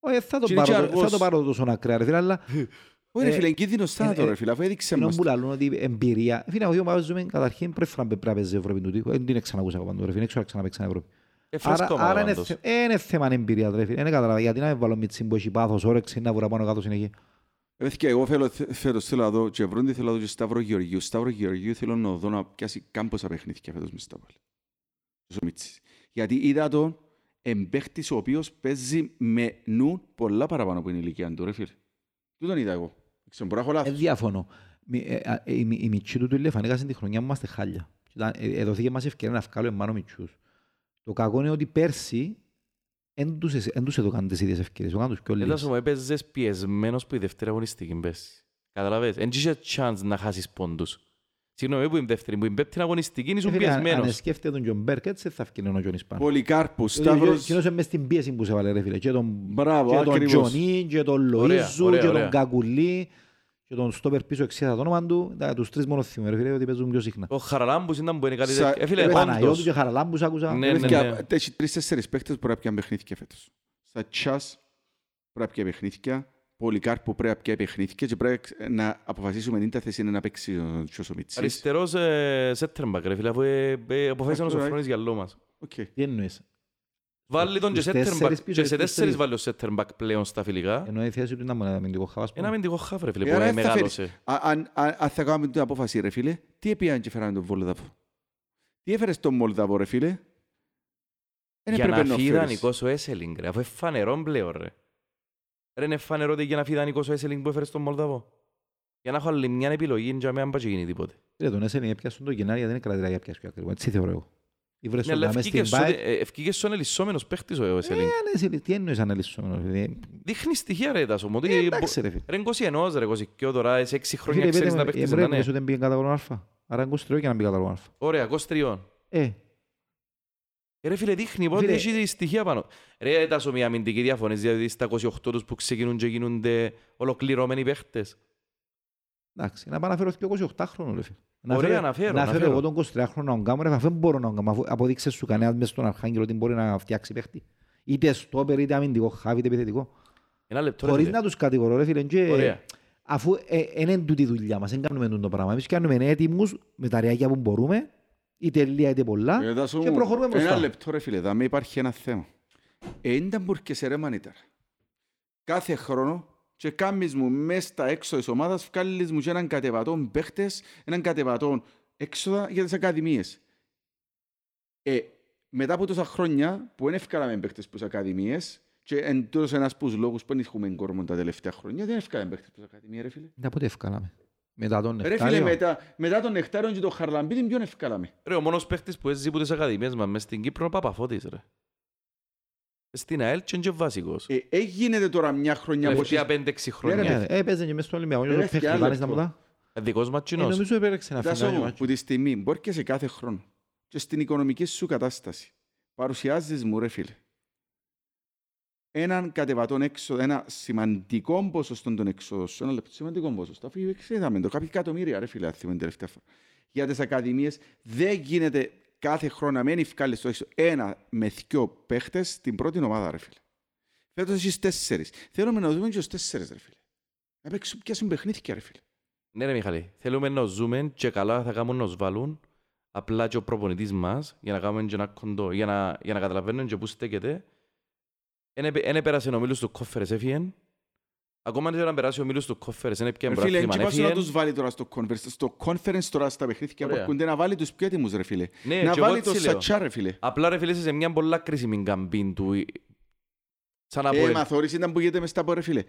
Όχι, θα το Και είναι και πάρω- θα αργός. το πάρω τόσο ακραία ρε φίλε, αλλά Όχι ρε Ε, φίλε, είναι κίνδυνος θάνατος ε, ρε φίλε, αφού έδειξε ενώ μας. που το. λαλούν ότι εμπειρία. Φίλε, εγώ παίζουμε καταρχήν πρώτη φορά πρέπει να παίζει Ευρώπη του τείχου. Δεν την ξανακούσα εγώ παντού ρε φίλε, δεν ξέρω να ξαναπαίξει Ευρώπη. Ε, Άρα, φρέσκο άρα ομάδα είναι, πάντως. θε, ε, είναι θέμα εμπειρία ρε φίλε. Δεν κατάλαβα γιατί να με βάλω μίτσι που έχει πάθος, όρεξη, να βουρά πάνω κάτω συνεχεία. Ε, παιδιά, εγώ θέλω, φέτος θέλω να δω και Βρόντι θέλω να δω και Σταύρο Γεωργίου. Σταύρο Γεωργίου θέλω να δω να πιάσει κάμποσα παιχνίδια φέτος μες στα βάλει. Τόσο Μίτσης. Γιατί είδα τον εμπαίχτης ο οποίος παίζει με νου πολλά παραπάνω από την ηλικία του, ρε φίλε. Του τον είδα εγώ. Ξέρω, μπορώ να έχω Ε, λάθος. διαφωνώ. Μη- ε, α, ε, Η μη- η μητσή του του Ηλεφανέκας τη χρονιά που είμαστε χάλια. Ήταν- ε, ε, Δόθηκε μας ευκαιρία να βγάλουμε μάνο μητσούς. Το κακό είναι ότι πέρσι δεν τους εσ- δεν τους έδωκαν τις ίδιες ευκαιρίες, έκαναν τους πιο Έλα λίγες. σου μου έπαιζες πιεσμένος που η δεύτερη αγωνιστική πες. Καταλαβες. Εν είχε chance να χάσεις πόντους. Συγγνώμη που η δεύτερη, που η πέμπτη αγωνιστική Ε, ήσουν φίλε, αν- Αν πιεσμένος. σκέφτεται τον Τζον Μπέρκ, έτσι θα ευκαιρία ο Τζον πάνω. Πολυκάρπου, Σταύρος. Εκείνος είναι μες στην πίεση που σε βάλε ρε φίλε. Και τον, Μπράβο, και τον ακριβώς. Τζονί, και τον Ωραία, Λοΐζου, ωραία, και ωραία. τον Κακουλή, και τον Στόπερ πίσω εξήρα το όνομα του. Τα- Τους τρεις μόνο θυμούμαι ρε φίλε, ότι παίζουν πιο συχνά. Ο Χαραλάμπους ήταν που είναι κάτι Σα- τέτοιο. Ε, φίλε, ε, Παναγιώτου πόντος. και Χαραλάμπους άκουσα. Ναι, ναι, Παιδιά, ναι. Έχει τρεις-τέσσερις παίχτες που πρέπει να πιάνε παιχνίδια φέτος. Σατσάς πρέπει να πιάνε παιχνίδια. Πολυκάρπου πρέπει να πιάνε παιχνίδια και πρέπει να αποφασίσουμε την τα θέση είναι να παίξει ο Τσιώσο Αριστερός ε, center back, ρε φίλε, αφού ε, ε, αποφάσισαν ο Αυτό, Σοφρόνης για λόγο μας. Οκέι. Τι εννοείς; Βάλει τον και Στους center back. τέσσερις πίσω, Και σε στους τέσσερις τρεις. βάλει ο center back πλέον στα φιλικά. Ενώ η θέση του ήταν με αμυντικό χαφ. Ένα αμυντικό χαφ, ρε φίλε, Ε, που άρα ε, θα φέρεις- μεγάλωσε. Α- Αν αν- αν θα κάνουμε την απόφαση ρε φίλε, τι έπιαν και φέραμε τον Βολδαβό. Τι έφερες τον Μολδαβό ρε φίλε; Δεν Για έπρεπε να να φύγει φέρεις. ιδανικός ο Έσελινγκ, ρε, αφού είναι φανερό πλέον, ρε. Ρε, είναι φανερό ότι για να φύγει ιδανικός ο Έσελινγκ που έφερες στον Μολδαβό. Για να έχω άλλη μια επιλογή, για να μην πάει και γίνει τίποτε. Ρε, τον Έσενη έπιασαν το Γενάρη, γιατί δεν είναι κρατήρα για πιάσει πιο ακριβό. Έτσι θεωρώ εγώ. Ή βρες Ναι, τον αλλά να μες ευκήκε στην σου- μπάικ. ε, ευκήκε στον ελισσόμενος παίχτης ο Ε, Έσελινγκ. αν εσύ- Τι εννοείς αναλύσσομενο. δηλαδή. Δείχνει στοιχεία ρε τάσο μου. Ε, ότι Εντάξει ρε φίλε. Ρε 21 ρε 22 τώρα, σε 6 χρόνια Φίλε, ξέρεις πείτε να με, παίχτεις ε, να πρέπει ναι. να δεν πήγαινε κατά κόρον Α. Άρα είναι 23 και να μπει κατά κόρον Α. Ωραία, 23. Ε, Ε, Ρε φίλε δείχνει πότε Φίλε- έχει στοιχεία πάνω. Ρε τάσο μια αμυντική διαφωνία, δηλαδή στα 28 τους που ξεκινούν και γίνονται ολοκληρωμένοι παίχτες. Εντάξει, να πάω να φέρω και 28 χρόνο ρε φίλε. Ωραία, να φέρω, να να φέρω φέρω. εγώ τον 23 χρόνο να τον κάνω, ρε, αφού δεν μπορώ να τον κάνω, αφού αποδείξες σου κανένας μες στον Αρχάγγελο ότι μπορεί να φτιάξει παίχτη. Είτε στόπερ, είτε αμυντικό, χάβι, είτε επιθετικό. Ένα λεπτό ρε Χωρίς φίλε. να τους κατηγορώ ρε φίλε. και- Ωραία. Αφού ε, ε, είναι τούτη η δουλειά μας, δεν κάνουμε τούτο το πράγμα. Εμείς κάνουμε έτοιμους με τα ρεάκια που μπορούμε, είτε λίγα είτε πολλά, Ε, δάσο και μου, προχωρούμε μπροστά. Ένα λεπτό ρε φίλε, δάμε υπάρχει ένα θέμα. Έντα μπουρκεσαι ρε μανίταρα. Κάθε χρόνο και κάμεις μου μες στα έξω της ομάδας βγάλεις μου και έναν κατεβατόν παίχτες, έναν κατεβατόν έξοδα για τις ακαδημίες. Ε, μετά από τόσα χρόνια που δεν ευκάλαμε παίχτες προς ακαδημίες και εν τούτος ένας από τους λόγους που δεν έχουμε κόρμο τα τελευταία χρόνια, δεν ευκάλαμε παίχτες προς ακαδημία ρε φίλε. Να πότε ευκάλαμε; Μετά τον Ρε φίλε, Νεκτάριο; μετά, μετά τον Νεκτάριο και τον Χαρλαμπίδη ποιον ευκάλαμε; Ρε, ο μόνος παίχτης που έζει από τις ακαδημίες μας μες στην Κύπρο είναι ο Παπαφώτης ρε. Στην ΑΕΛ και είναι και βασικός. Ε, ε, γίνεται τώρα μια χρονιά που Τελευταία έχεις- 5-6 Ναι, χρόνια. ρε, Ε, Έπαιζε και μες στον Ολυμπιακό. Ρε, και ο έφυγε παίχτης, άλλο βάλεις να λεπτό. μου τα. Ε, Δικός μας Ε, κοινός. Νομίζω έπαιρεξε να Δάσο φύγει. μου, που τη στιγμή μπορεί και σε κάθε χρόνο και στην οικονομική σου κατάσταση παρουσιάζεις μου ρε φίλε έναν κατεβατόν έξοδο, ένα σημαντικό ποσοστό των εξόδων σου, ένα λεπτό σημαντικό ποσοστό, αφού εξέδαμε το, κάποια εκατομμύρια ρε φίλε, αν θυμάμαι την τελευταία φορά. Για τις ακαδημίες δεν γίνεται κάθε χρόνο να μένει ευκάλεις στο έξω ένα με δυο παίχτες στην πρώτη ομάδα ρε φίλε. Φέτος έχεις τέσσερις. Θέλουμε να δούμε και τους τέσσερις ρε φίλε. Να παίξουν πιάσουν παιχνίδια ρε φίλε. Ναι ρε Μιχαλή, θέλουμε να ζούμε και καλά θα κάνουν να βάλουν απλά και ο προπονητής μας για να κάνουμε και ένα κοντό, για να, για να καταλαβαίνουν και πού στέκεται. Εν επέ- εν επέρασε ο μίλος του κόφερες έφυγεν Ακόμα και να περάσει ο μίλος του κόφερες, είναι πια Ρε φίλε, μπράθυμα. έτσι πάσου να τους βάλει τώρα στο conference. Στο conference τώρα στα παιχνίδια που Ωραία. έρχονται να βάλει τους πιο έτοιμους ρε φίλε. Ναι, Να και εγώ βάλει το έτσι λέω. σατσά ρε φίλε. Απλά ρε φίλε, είσαι σε μια πολλά κρίσιμη καμπίν του. Σαν να πω, Ε, μα θωρείς ήταν που γίνεται μες τα πω ρε φίλε.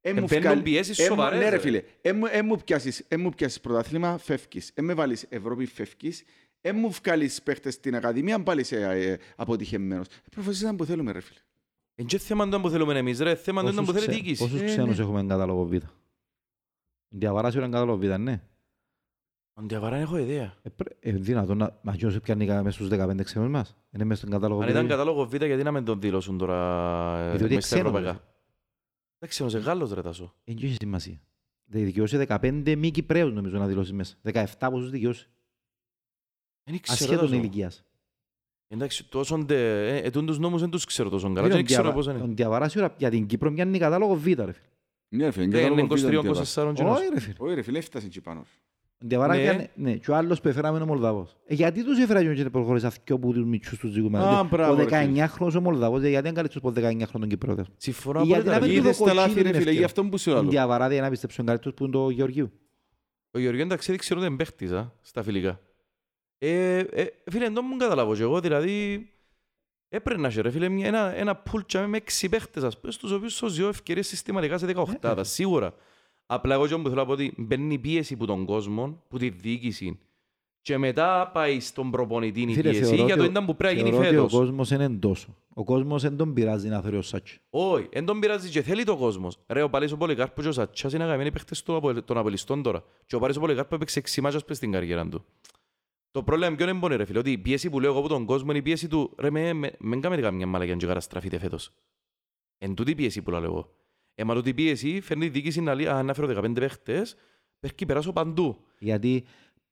Ε, μου μπαίνουν βγάλει- πιέσεις ε, μου- σοβαρές, Ναι ρε ρε. φίλε. Ε, μου- ε, μου πιάσεις- ε, μου πιάσεις πρωτάθλημα, φεύγεις. Ε, με βάλεις Ευρώπη, φεύγεις. Ε, μου βγάλεις παίχτες στην Ακαδημία, πάλι είσαι ε, αποτυχημένος. Ε, προφασίς ήταν που θέλουμε ρε φίλε. Εν και θέμα του που θέλουμε εμείς ρε, θέμα του Πόσους που θέλει η ξέ- διοίκηση. Πόσους Ε, ξένους ναι. έχουμε εν κατάλογο Β. Διαβαράς είναι κατάλογο Β, ναι. Ο Διαβαράν έχω ιδέα. Ε, πρέ- ε, δυνατόν να... Μα ποιος πιάνει κα- μέσα στους 15 ξένους μας. Είναι μέσα στον κατάλογο Αν Β. ήταν κατάλογο Β, γιατί να με τον δήλωσουν τώρα ε, Ε, διότι μες στα ξένος, ευρωπαϊκά; ρε. Εντάξει, όμως, ε, Γάλλος ρε τάσο. Δεν έχει σημασία. Δεν δικαιούσε 15 μη Κυπρέους νομίζω να δηλώσεις μέσα. 17 πόσους δικαιούσε. Δεν ξέρω Ασχέτων τάσο. ηλικίας. Εντάξει, τόσο ντε, ε, ε, τούν τους νόμους δεν τους ξέρω τόσο καλά. Φίλε, Δεν ο ξέρω Διαβα- πώς είναι. ο Διαβαράς η ώρα για την Κύπρο πιάνει κατάλογο Β. ρε φίλε. Ναι ρε φίλε, Δεν κατάλογο είναι Β' ήταν 23-24 κοινός. Όχι ρε φίλε. Όχι ρε φίλε, έφτασε εκεί πάνω. Ο Διαβαράς Ναι. πιάνει... Ναι, και ο άλλος που έφεραμε είναι ο Μολδαβός. Ε, γιατί τους έφεραν και προχωρήσαν δυο που τους μητσούς τους ζυγούμε. Α, μπράβο, Ο ρε φίλε. 19χρονος ο Μολδαβός, ε, γιατί δεν καλείς τους πως 19χρονων τον Κυπρέο. Συμφωνώ Γιατί απόλυτα, να ρε μην φίλε. του Είδες τα κοτσίνι λάθη την ρε φίλε, ευκαιρία. γι' αυτό που σου Τον λέω. Διαβαρά δεν να πιστέψουν καλύτερος που είναι το Γεωργίου. Ο Γεωργίου εντάξει δεν ξέρω ότι είναι παίχτης α, στα φιλικά. Ε, ε, φίλε, δεν μου καταλάβω και εγώ, δηλαδή έπρεπε να έχει ρε φίλε μια- ένα, ένα πουλτσα με έξι παίχτες ας πούμε, στους οποίους σου δύο ευκαιρίες συστηματικά σε 18 σίγουρα. Απλά εγώ και όμως θέλω να πω ότι μπαίνει η πίεση από τον κόσμο, που τη διοίκηση και μετά πάει στον προπονητή η Φίλε, πίεση θεωρώ για το ότι ο- ήταν που πρέπει να γίνει Θεωρώ ότι ο φέτος. κόσμος είναι τόσο. Ο κόσμος δεν τον πειράζει να θεωρεί ο Σάτσι. Όχι, δεν τον πειράζει και θέλει το κόσμος. Ρε, ο Παλής ο Πολυκάρπος και ο Σατσάς είναι αγαπημένοι παίχτες του Απο- των Απολιστών τώρα. Και ο Παλής ο Πολυκάρπος έπαιξε έξι μάτσες πες στην καριέρα του. Το πρόβλημα ποιο είναι μπορεί ρε φίλε, ότι η πίεση που λέω εγώ από τον κόσμο είναι η πίεση του «Ρε, με, με, με κάνετε καμιά μαλακιά και καταστραφείτε φέτος». Εν τούτη η πίεση που λέω εγώ. Ε, μα τούτη η πίεση φέρνει η διοίκηση να λέει «Α, να φέρω 15 παίχτες, πρέπει περάσω παντού». Γιατί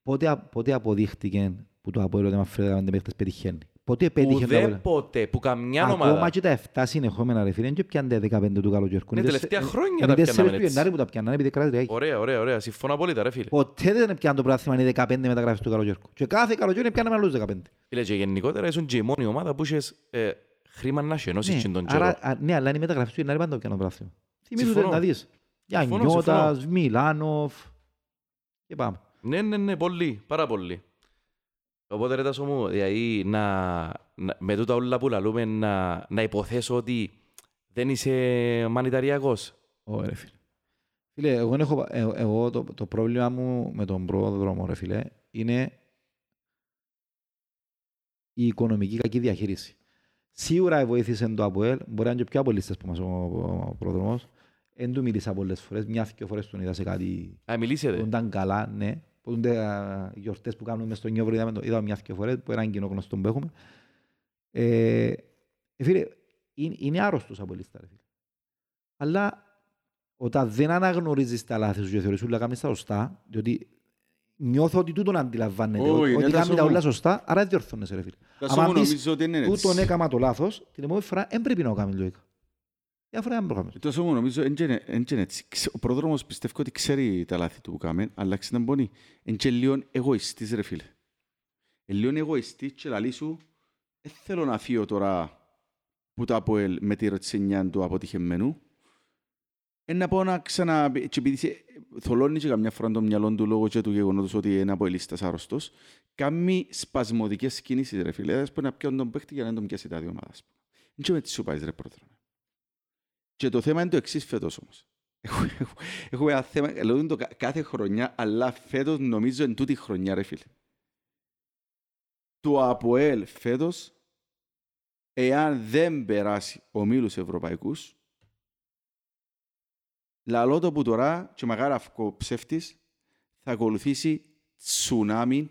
πότε, α- πότε αποδείχτηκε που το Αποέλ ότι με φέρει 15 παίχτες πετυχαίνει; Πότε πέτυχε το Αποέλ. Ουδέποτε, που καμιά Ακόμα ομάδα. και τα 7 συνεχόμενα ρε φίλε, δεν πιάντε 15 του καλοκαιρικού. Ναι, Είναι τελευταία τεσσε- χρόνια είναι τα τέσσερις πιάνναμε του έτσι. Γενάρη που τα πιάννανε επειδή κράτησε Ωραία, ωραία, ωραία. Συμφωνώ απόλυτα ρε φίλε. Ποτέ δεν πιάνουν το πράθυμα είναι 15 μεταγράφεις του καλοκαιρικού. Και κάθε καλοκαίρι πιάναμε άλλους 15. Φίλε, και γενικότερα ήσουν και η μόνη ομάδα που είχες ε, χρήμα να σενώσεις και τον καιρό. άρα, α, ναι, αλλά είναι η μεταγραφή του Γενάρη πάντα το πιάνουν το πράθυμα. Θυμίζουν Συμφωνώ. να δεις. Συμφωνώ, Γιαννιώτας, Μιλάνοφ. Και πάμε. Ναι, ναι, ναι, πολύ, πάρα πολύ. Οπότε ρε Τάσο μου, δηλαδή να, να, με τούτα όλα που λαλούμε να, να υποθέσω ότι δεν είσαι μανιταριακός. Ω, ρε φίλε. Φίλε, εγώ, έχω, ε, εγώ το, το πρόβλημα μου με τον πρόδρομο, ρε φίλε, είναι η οικονομική κακή διαχείριση. Σίγουρα βοήθησε το ΑΠΟΕΛ, μπορεί να είναι και πιο απολύστες που μας ο, ο, ο πρόδρομος. Εν του μίλησα πολλές φορές, μια και φορές τον είδα σε κάτι Α, που μιλήσετε. ήταν καλά, ναι. Που είναι α, γιορτές που κάνουμε μες στο Νιόβρο, είδαμε το, είδα μιας και φορές, που έναν κοινό γνωστό που έχουμε. Ε, ε, φίλε, είναι, είναι άρρωστος απολύστα, ρε φίλε. Αλλά όταν δεν αναγνωρίζεις τα λάθη σου και θεωρείς όλα κάνεις τα σωστά, διότι νιώθω ότι τούτον αντιλαμβάνεται, Όχι, ότι, είναι ότι τα κάνεις τα σου- όλα σωστά, άρα δεν διορθώνεσαι ρε φίλε. Τα Άμα σου πεις, νομίζω ότι είναι Τούτον έτσι. έκαμα το λάθος, την επόμενη φορά δεν πρέπει να το κάνεις λογικά. Μια φορά δεν προχάμε. Τόσο μου νομίζω, εν και είναι- εν και είναι έτσι. Ξε- Ο πρόδρομος πιστεύω ότι ξέρει τα λάθη του που κάμε, αλλά ξέρει να μπορεί. Εν και λίγο εγωιστής ρε φίλε. Εν λίγο εγωιστής και λαλεί σου, δεν θέλω να φύγω τώρα που το ΑΠΟΕΛ με τη ροτσενιά του αποτυχεμένου. Εν να πω να ξανα... Και επειδή σε- θολώνει και καμιά φορά το μυαλό του λόγω και του γεγονότος ότι είναι αποελίστας άρρωστος, κάνει σπασμωδικές κινήσεις ρε φίλε. Ας πούμε να πιάνουν τον παίχτη για να δεν τον πιάσει τα δύο ομάδα. ας πούμε. Δεν ξέρω τι σου πάει ρε πρόδρομε. Και το θέμα είναι το εξής φέτος όμως. Έχω- έχω- Έχουμε ένα θέμα, λέω είναι το κα- κάθε χρονιά, αλλά φέτος νομίζω είναι τούτη χρονιά ρε φίλε. Το ΑΠΟΕΛ φέτος, εάν δεν περάσει ομίλους ευρωπαϊκούς, λαλό το που τώρα, και μακάρα αυκό ψεύτης, θα ακολουθήσει τσουνάμι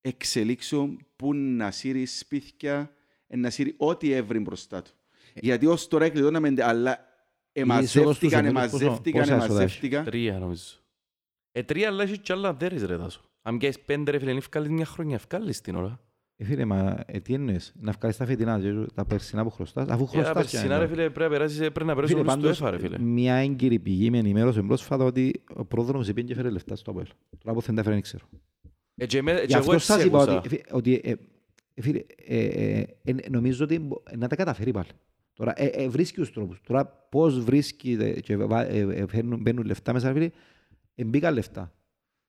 εξελίξεων που να σύρει σπίτια, ε, να σύρει ό,τι έβρι μπροστά του. Γιατί ως τώρα κλειδώναμε, αλλά εμαζεύτηκαν, ομίλους πόσο- εμαζεύτηκαν, πόσα έσοδα έχει; εμαζεύτηκαν. Τρία νομίζω. Ε, τρία αλλά έχει κι άλλα δέρεις ρε Τάσο. Αν πιάσεις πέντε ρε φίλε, είναι ευκάλεις μια χρονιά, ευκάλεις την ώρα. Ε, φίλε, μα ε, τι εννοείς, να βγάλεις τα φετινά, και τα περσινά που χρωστάς, αφού Ε, χρωστάς τα περσινά πια, ρε ναι. φίλε πρέπει να περάσεις, πρέπει να περάσεις Φίλε, όλους του πάντως, ΕΦΑ ρε φίλε. Μια έγκυρη πηγή με ενημέρωσε πρόσφατα ότι ο πρόδρομος είπε και φέρε λεφτά στο ΑΠΟΕΛ. Τώρα που δεν τα φέρε, δεν ξέρω. Ε, και εμέ- Γι' και εγώ αυτό έτσι σας είπα άκουσα. ότι, ε, ότι ε, ε, φίλε, ε, ε, ε, νομίζω ότι μπο- να τα καταφέρει πάλι. Τώρα ε, ε, βρίσκει τους τρόπους. Τώρα πώς βρίσκει ε, και βα- ε, ε, φέρνουν- μπαίνουν λεφτά μέσα, φίλε, ε, μπήκαν λεφτά.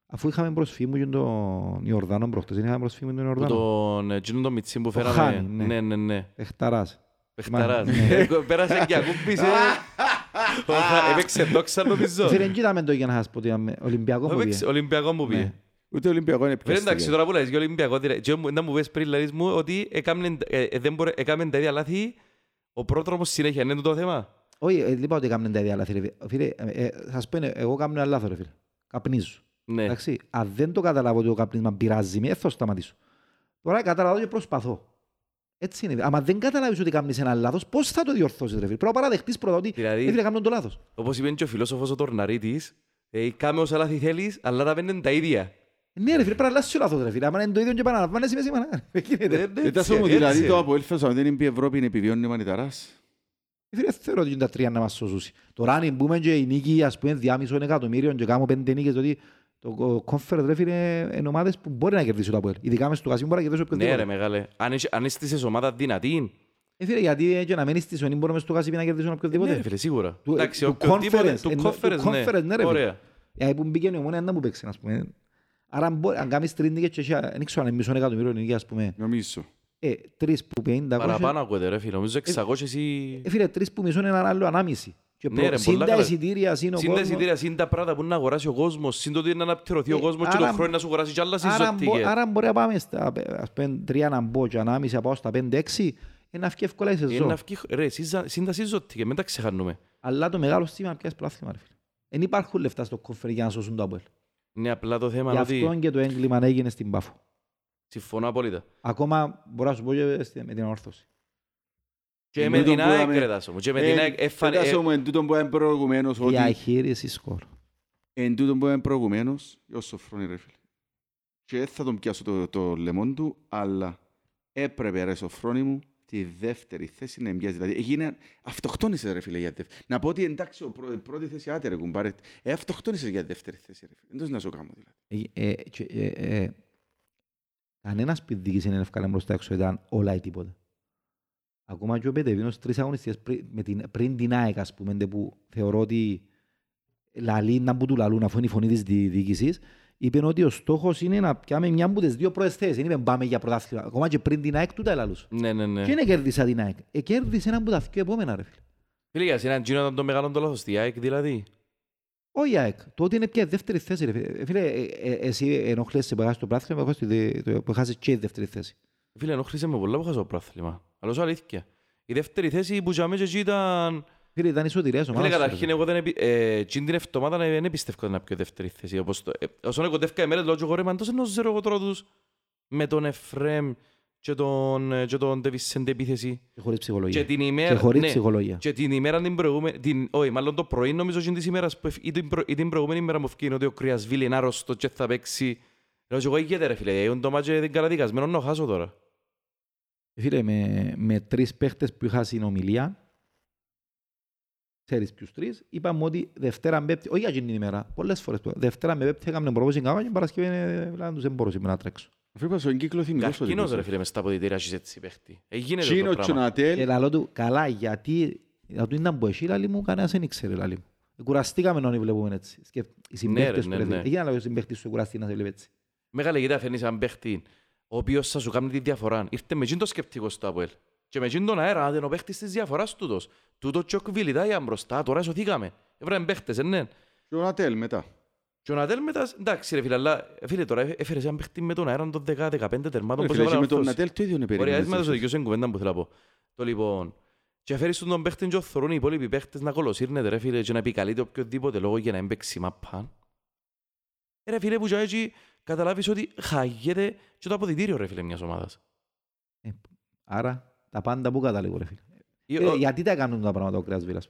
Αφού είχαμε προσφύμου και τον Ιορδάνο προχτές, δεν είχαμε προσφύμου τον Που Ιορδάνο. τον ε, εκείνον τον Μιτσί που φέραμε. Χάνι, ναι. Ναι, ναι, ναι. Εχταράς. Παιχταράς. Μα, ναι. Ε, Πέρασε και ακούμπησε. Οχα, Έπαιξε δόξα νομίζω. Φίλε, κοίταμε το για να σας πω ότι είχαμε Ολυμπιακό που Έπαιξε πήγε. Ολυμπιακό μου Ναι. πήγε. Ούτε Ολυμπιακό είναι Φίλε, εντάξει, πιάστηκε. τώρα που λες για Ολυμπιακό, δηλαδή, και μου- να μου πες πριν, λες μου, ότι έκαμνε- ε, ε, δεν μπορέ- έκαμεν τα ίδια λάθη ο πρόδρομος συνέχεια, είναι το θέμα; Όχι, ε, δεν είπα ότι έκαναν τα ίδια λάθη. ρε φίλε. Φίλε, ε, ε, σας πω, ε, εγώ κάνω ένα λάθος, ρε φίλε. Καπνίζω. Ναι. Εντάξει, αν δεν το καταλάβω ότι το καπνίσμα πειράζει με, δεν θα σταματήσω. Τώρα καταλάβω και προσπαθώ. Έτσι είναι. Αν δεν καταλάβεις ότι κάνεις ένα λάθος, πώς θα το διορθώσεις, ρε φίλε; Πρέπει να παραδεχτείς πρώτα ότι Δηλαδή- δηλαδή... φίλε, κάνω το λάθος. Όπως είπε και ο φιλόσοφος ο Τορναρίτης, ε, κάμε όσα λάθη θέλεις, αλλά τα πέντε τα ίδια. Ναι, ρε φίλε, πρέπει να αλλάσεις το λάθος, ρε φίλε. Αν είναι το ίδιο και επαναλαμβάνεσαι με σήμερα. Δεν γίνεται. Ε, ναι, Δεν τα έτσι, σου μου, δηλαδή έτσι. το Αποέλ φέτος, αν δεν είναι η Ευρώπη, είναι επιβιώνει ο Μανιταράς. Ε, Φίλε, θεωρώ ότι είναι τα τρία να μας σώσουν. Τώρα αν μπούμε και η νίκη, ας πούμε, διάμισων εκατομμύριων και κάνουμε πέντε νίκες, ότι το conference, ρε φίλε, είναι ομάδες που μπορεί να κερδίσει το Αποέλ. Ειδικά μες στο Κασίμ μπορεί να κερδίσει Ναι ρε οποιοδήποτε. μεγάλε, αν είσαι- αν είσαι σε ομάδας δυνατή, Ε, φίλε, γιατί ε, και να μένεις στη Σονή μπορούμε στο Κασίμ να κερδίσουν ναι οποιοδήποτε. ρε φίλε σίγουρα. Του- Εντάξει, του οποιοδήποτε, conference, του εννοώ- του conference, ναι. conference, ναι, ρε φίλε. Ωραία. Ε, που μπήκε η ομόνια να μου παίξει, ας πούμε. Άρα αν μπο- αν κάνεις τρεις νίκες και έχει, δεν ξέρω αν είναι μισό εκατομμύριο νίκη, ας πούμε. Νομίζω. Ε, τρεις που 50, Παραπάνω ακούτε ρε φίλε, νομίζω 600 εσύ... Ε, φίλε, τρεις που μισό είναι ένα άλλο ανάμιση. Και Ναι, προ- ρε, συν πολλά τα καλά. εισιτήρια, συν ο Συν τα κόσμος. εισιτήρια, συν τα πράγματα που να αγοράσει ο κόσμος, συν το ότι να αναπτυρωθεί ο Ε, κόσμος και άρα- το χρόνο να σου αγοράσει κι άλλα Άρα, μπο- συζωτικές. άρα μπορεί να πάμε στα ας πούμε, τρία να μπω και ανάμιση να πάω στα πέντε έξι, είναι να βγει εύκολα η Είναι σεζόν. να βγει- Ρε, συζα- συν τα συζωτικές, μην τα ξεχάνουμε. Αλλά το μεγάλο στήμα είναι να πιάσεις πρωτάθλημα, ρε φίλε. Δεν υπάρχουν λεφτά στο κόφερ για να σώσουν το Αποέλ. Ναι, απλά το θέμα Γι' είναι ότι... αυτό και το έγκλημα έγινε στην Πάφο. Συμφωνώ απόλυτα. Ακόμα μπορώ να σου πω και στη- με την ορθώση. Και Εν με τούτο την που ΑΕΚ είδαμε- ρε Τάσο μου. Και με Ε, την ΑΕΚ έφανε... Φαντάσου μου, εν τούτον που είπαμε προηγουμένως, ότι Διαχείριση σκορ. εν τούτον που είπαμε προηγουμένως, ο Σοφρόνη ρε φίλε. Και δεν θα τον πιάσω το, το λεμόν του, αλλά έπρεπε ρε Σοφρόνη μου τη δεύτερη θέση να εμπιάζει. Δηλαδή, έγινε, αυτοκτόνησε ρε φίλε για τη δεύτερη. Να πω ότι εντάξει, ο πρω- πρώτη θέση άτε ρε κουμπάρε. Ε, αυτοκτόνησε για τη δεύτερη θέση ρε φίλε. Δεν το να σου κάνω δηλαδή. Ε, ε, και, ε, ε, Κανένας που διοίκησε είναι εύκολα μπροστά έξω ήταν όλα ή τίποτα. Ακόμα και ο Πετεβίνος τρεις αγωνιστές πριν, με την, πριν την ΑΕΚ, ας πούμε, ντε που θεωρώ ότι λαλεί να που του λαλούν αφού είναι η φωνή της δι- διοίκησης, είπε ότι ο στόχος είναι να πιάμε μια από τις δύο πρώτες θέσεις. Δεν είπε πάμε για πρωτάθλημα. Ακόμα και πριν την ΑΕΚ του τα ελαλούς. Ναι, ναι, ναι. Και είναι κέρδισα την ΑΕΚ. Ε, κέρδισε ένα από τα δύο επόμενα, ρε φίλε. Φίλε, για σένα εκείνο ήταν το μεγάλο το λάθος, στη ΑΕΚ δηλαδή. Όχι η ΑΕΚ. Το ότι είναι πια δεύτερη θέση. Ρε. φίλε. Φίλε, ε, ε, εσύ ενοχλέσαι που έχασες το πράθλημα, εγώ στη δε- το- που έχασες και η δεύτερη θέση. Φίλε, ενόχλησε με πολλά που χάσα το πρόθλημα. Αλλά σου αλήθεια. Η δεύτερη θέση που τζάμε και εκεί ήταν... Φίλε, ήταν ισοτηρίας Φίλε, ομάδας. σου, ρε, καταρχήν φίλε. εγώ δεν... επι- ε, εκείνη την εβδομάδα δεν δεν πιστεύω να πιω δεύτερη θέση. Όπως το... ε, Όσον κοντεύκα η μέρα, λέω και εγώ ρε, μα τόσο να ζέρω εγώ τώρα τους με τον Εφρέμ και τον, ε, και τον Ντεβισέντε επίθεση. Και χωρίς Και ψυχολογία. την Και ημέρα... χωρίς ναι, ψυχολογία. Και την ημέρα την προηγούμενη, την, όχι, μάλλον το πρωί νομίζω και της ημέρας που, εφ- ή, την προ, ή την προηγούμενη ημέρα μου ευκαιρίνει ότι ο Κρυασβίλη είναι άρρωστο και θα παίξει. Λέω και εγώ ηγέται ρε φίλε, είναι το μάτσε την καταδικασμένο να χάσω τώρα. Φίλε, με, με τρεις παίχτες που είχα συνομιλία, ξέρεις ποιους τρεις, είπαμε ότι Δευτέρα με Πέμπτη, όχι για εκείνη την ημέρα, πολλές φορές, του, Δευτέρα με Πέμπτη έκαμε προπόση κάμα και Παρασκευή ε, δηλαδή, τους δεν μπορούσε να τρέξω. Αφού είπα στον κύκλο θυμικός ότι Καρκίνος ρε είπες. φίλε μες στα αποδητήρια έχεις έτσι παίχτη. Ε, γίνεται το Τσίνο, πράγμα. Τσονατέλ, Και λαλό του, καλά, γιατί, να του ήταν που εσύ, λαλί μου, κανένας δεν ήξερε, λαλί μου. Ε, Κουραστήκαμε να βλέπουμε έτσι. Σκεφ- Οι συμπαίχτες ναι, του, ρε ναι. φίλε. Έγινε να λέω συμπαίχτης σου κουραστεί να σε βλέπει έτσι. Μεγάλη γητά φέρνεις έναν παίχτη ο οποίος θα σου κάνει τη διαφορά. Ήρθε με εκείνο το σκεπτικό στο Αποέλ. Και με εκείνον τον αέρα, αν είναι ο παίχτης της διαφοράς τούτος. Τούτο και ο Κβιλιτά για μπροστά, τώρα σωθήκαμε. Έβραμε παίχτες, ε, ναι. Τσονατέλ μετά. Και ο Νατέλ μετά, εντάξει ρε φίλε, αλλά φίλε τώρα έφερες έναν παίχτη με τον αέρα των 10-15 τερμάτων. Ρε πώς φίλε, και έβαλε με τον όρθος. Νατέλ το ίδιο είναι Ωραία, έτσι με το περίπου. δικαιώσαι κουβέντα που θέλω να πω. Το λοιπόν, και φέρεις τον παίχτη και θωρούν οι υπόλοιποι παίχτες να κολοσύρνεται ρε φίλε και να επικαλείται οποιοδήποτε λόγο για να μην παίξει μαπάν. Ε, Ρε φίλε που και έτσι καταλάβεις ότι χαγέται και το αποδητήριο ρε φίλε μιας ομάδας. Άρα, τα πάντα που καταλήγω, ρε φίλε. Ή- Ε, ο- γιατί τα κάνουν τα πράγματα ο Κρέας Βίλας.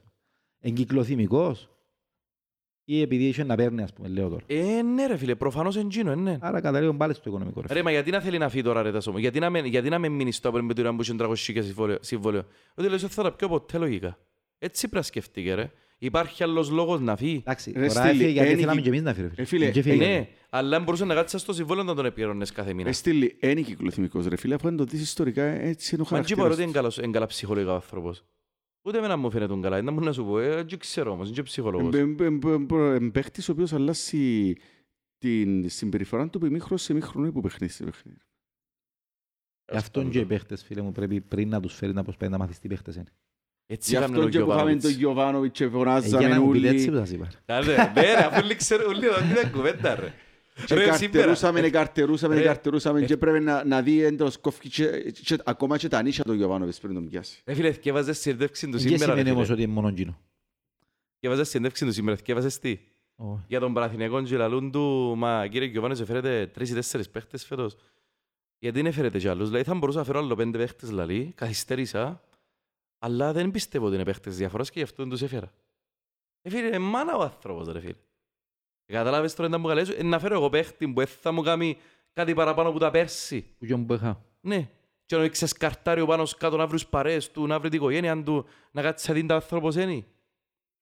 Εγκυκλοθυμικός ή επειδή είχε να παίρνει, ας πούμε, λέω τώρα. Ε, ναι ρε φίλε, προφανώς εντζίνο, ε, ναι. Άρα καταλήγουν πάλι στο οικονομικό. Ρε. Ρε, μα γιατί να θέλει να φύγει τώρα ρε Τάσο μου, γιατί να με, γιατί να με μείνει στο Απόλλων με την ώρα που είχε 300 και συμβόλαιο- συμβόλαιο. Ότι λες ότι θα τα πιω ποτέ λογικά. Έτσι πρέπει να σκεφτεί ρε. Υπάρχει άλλος λόγος να φύγει. Εντάξει, Ρε, τώρα στείλει, έφυγε γιατί ένικη- θέλαμε και εμείς να φύγει. Ε, φίλε, Και Ε, φύγε. ναι, αλλά αν μπορούσε να κάτσεις στο συμβόλαιο να τον επικαιρώνες κάθε μήνα. Ρε στείλει, είναι κυκλοθυμικός ρε φίλε, αφού αν το δεις ιστορικά έτσι είναι ο Μα έτσι είπα χαρακτήρας ότι είναι του. καλός- είναι καλά ψυχολογικά ο άνθρωπος. Ούτε εμένα μου φαίνεται καλά. Δεν μου να σου πω, ε, δεν ξέρω όμως, είμαι και ψυχολόγος. Εμπαίχτης ο οποίος αλλάσει την συμπεριφορά του από ημίχρονο σε ημίχρονο που παιχνίδι σε παιχνίδι. Γι' αυτόν και οι παίχτες, φίλε μου, πρέπει πριν να τους φέρει να προσπαθεί να μάθεις τι παίχτες είναι. Έτσι Γι' έκαμε αυτό ο και που είχαμε τον Γιωβάνοβιτς. Γιωβάνοβιτς και Ε, Για φωνάζαμε να μου πείτε έτσι όλοι που σας είπα. Καλέ, Ναι ρε, αφού όλοι ξέρουν, όλοι εδώ είναι κουβέντα ρε. και Ρε, καρτερούσαμε, σήμερα, ναι, καρτερούσαμε, ναι, Ρε. καρτερούσαμε και πρέπει να, να δει έντος κόφκι και, και, ακόμα και τα νύσια του Γιωβάνοβιτς πριν τον πιάσει. Ρε φίλε, θκεύαζες συνέντευξη του Δεν σήμερα ρε σημαίνει όμως φίλε. ότι είναι μόνο εκείνο. Θκεύαζες συνέντευξη του σήμερα, θκεύαζες τι; Όχι. Για τον Παναθηναϊκό και λαλούν του, μα κύριε Γιωβάνος έφερετε τρεις ή τέσσερις παίχτες φέτος. Γιατί δεν έφερετε κι άλλους. Δηλαδή θα μπορούσα να φέρω άλλο πέντε παίχτες λαλή, καθυστέρησα, αλλά δεν πιστεύω ότι είναι παίχτες διαφοράς και γι' αυτό δεν τους έφερα. Ε, φίλε, είναι μάνα ο άνθρωπος ρε φίλε. Κατάλαβες τώρα να μου καλέσω, ε, να φέρω εγώ παίχτη που ε, θα μου κάνει κάτι παραπάνω από τα πέρσι. Που γιον που είχα. Ναι. Και να ξεσκαρτάρει ο πάνω κάτω να βρεις τους παρέες του, να βρει την οικογένεια του, να κάτσει να δίνει τα άνθρωπος είναι.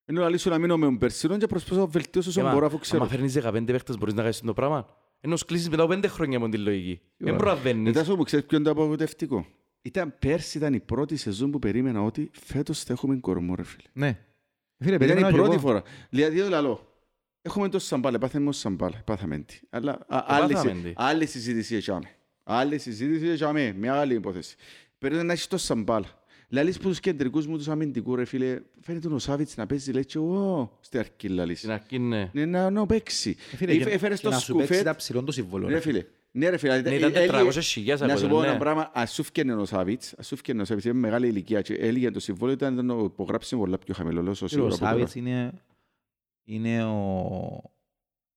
Ενώ να λύσω να μείνω με τον Περσινόν και προσπαθώ να βελτιώσω όσο Έμα, μπορώ αφού ξέρω. Άμα φέρνεις 15 παίχτες μπορείς να κάνεις το πράγμα. Ενώ σκλήσεις μετά από 5 χρόνια με την λογική. Δεν ωραία. προλαβαίνεις. Μετά σου που ξέρεις ποιο είναι το απογοητευτικό. Ήταν πέρσι ήταν η πρώτη σεζόν που περίμενα ότι φέτος θα έχουμε κορμό ρε φίλε. Ναι. Φίλε, Ήταν περίμενα η και πρώτη εγώ. φορά. Δηλαδή το λαλό. Έχουμε το Σαμπάλε, πάθαμε ως Σαμπάλε, πάθαμε τι. Αλλά α, άλλη, πάθαμε συ- τι. άλλη συζήτηση έχαμε. Άλλη συζήτηση έχαμε, μια άλλη υπόθεση. Περίμενα να έχεις το Σαμπάλα. Λαλείς που τους κεντρικούς μου τους αμυντικού ρε φίλε, φαίνεται ο Σάβιτς να παίζει, λέει και εγώ στη αρχή λαλείς. Στην αρχή ναι. Ναι, να, να παίξει. Ε, Φίλε, Έφε- και- Έφερες και το να σου παίξει σκουφέτ, τα ψηλόν το συμβόλαιο. ρε φίλε. Ναι ρε φίλε. Ναι, ε, ήταν έλεγε- 400.000 Να σου πω ακόμα, ένα ναι. πράγμα, ας σου φκένε ο Σάβιτς, ας σου φκένε ο Σάβιτς, είναι μεγάλη ηλικία και έλεγε το συμβόλαιο ήταν να υπογράψει πολλά πιο χαμηλό, λέω Φίλε, σίγουρα Ο από τώρα. Σάβιτς είναι, είναι ο,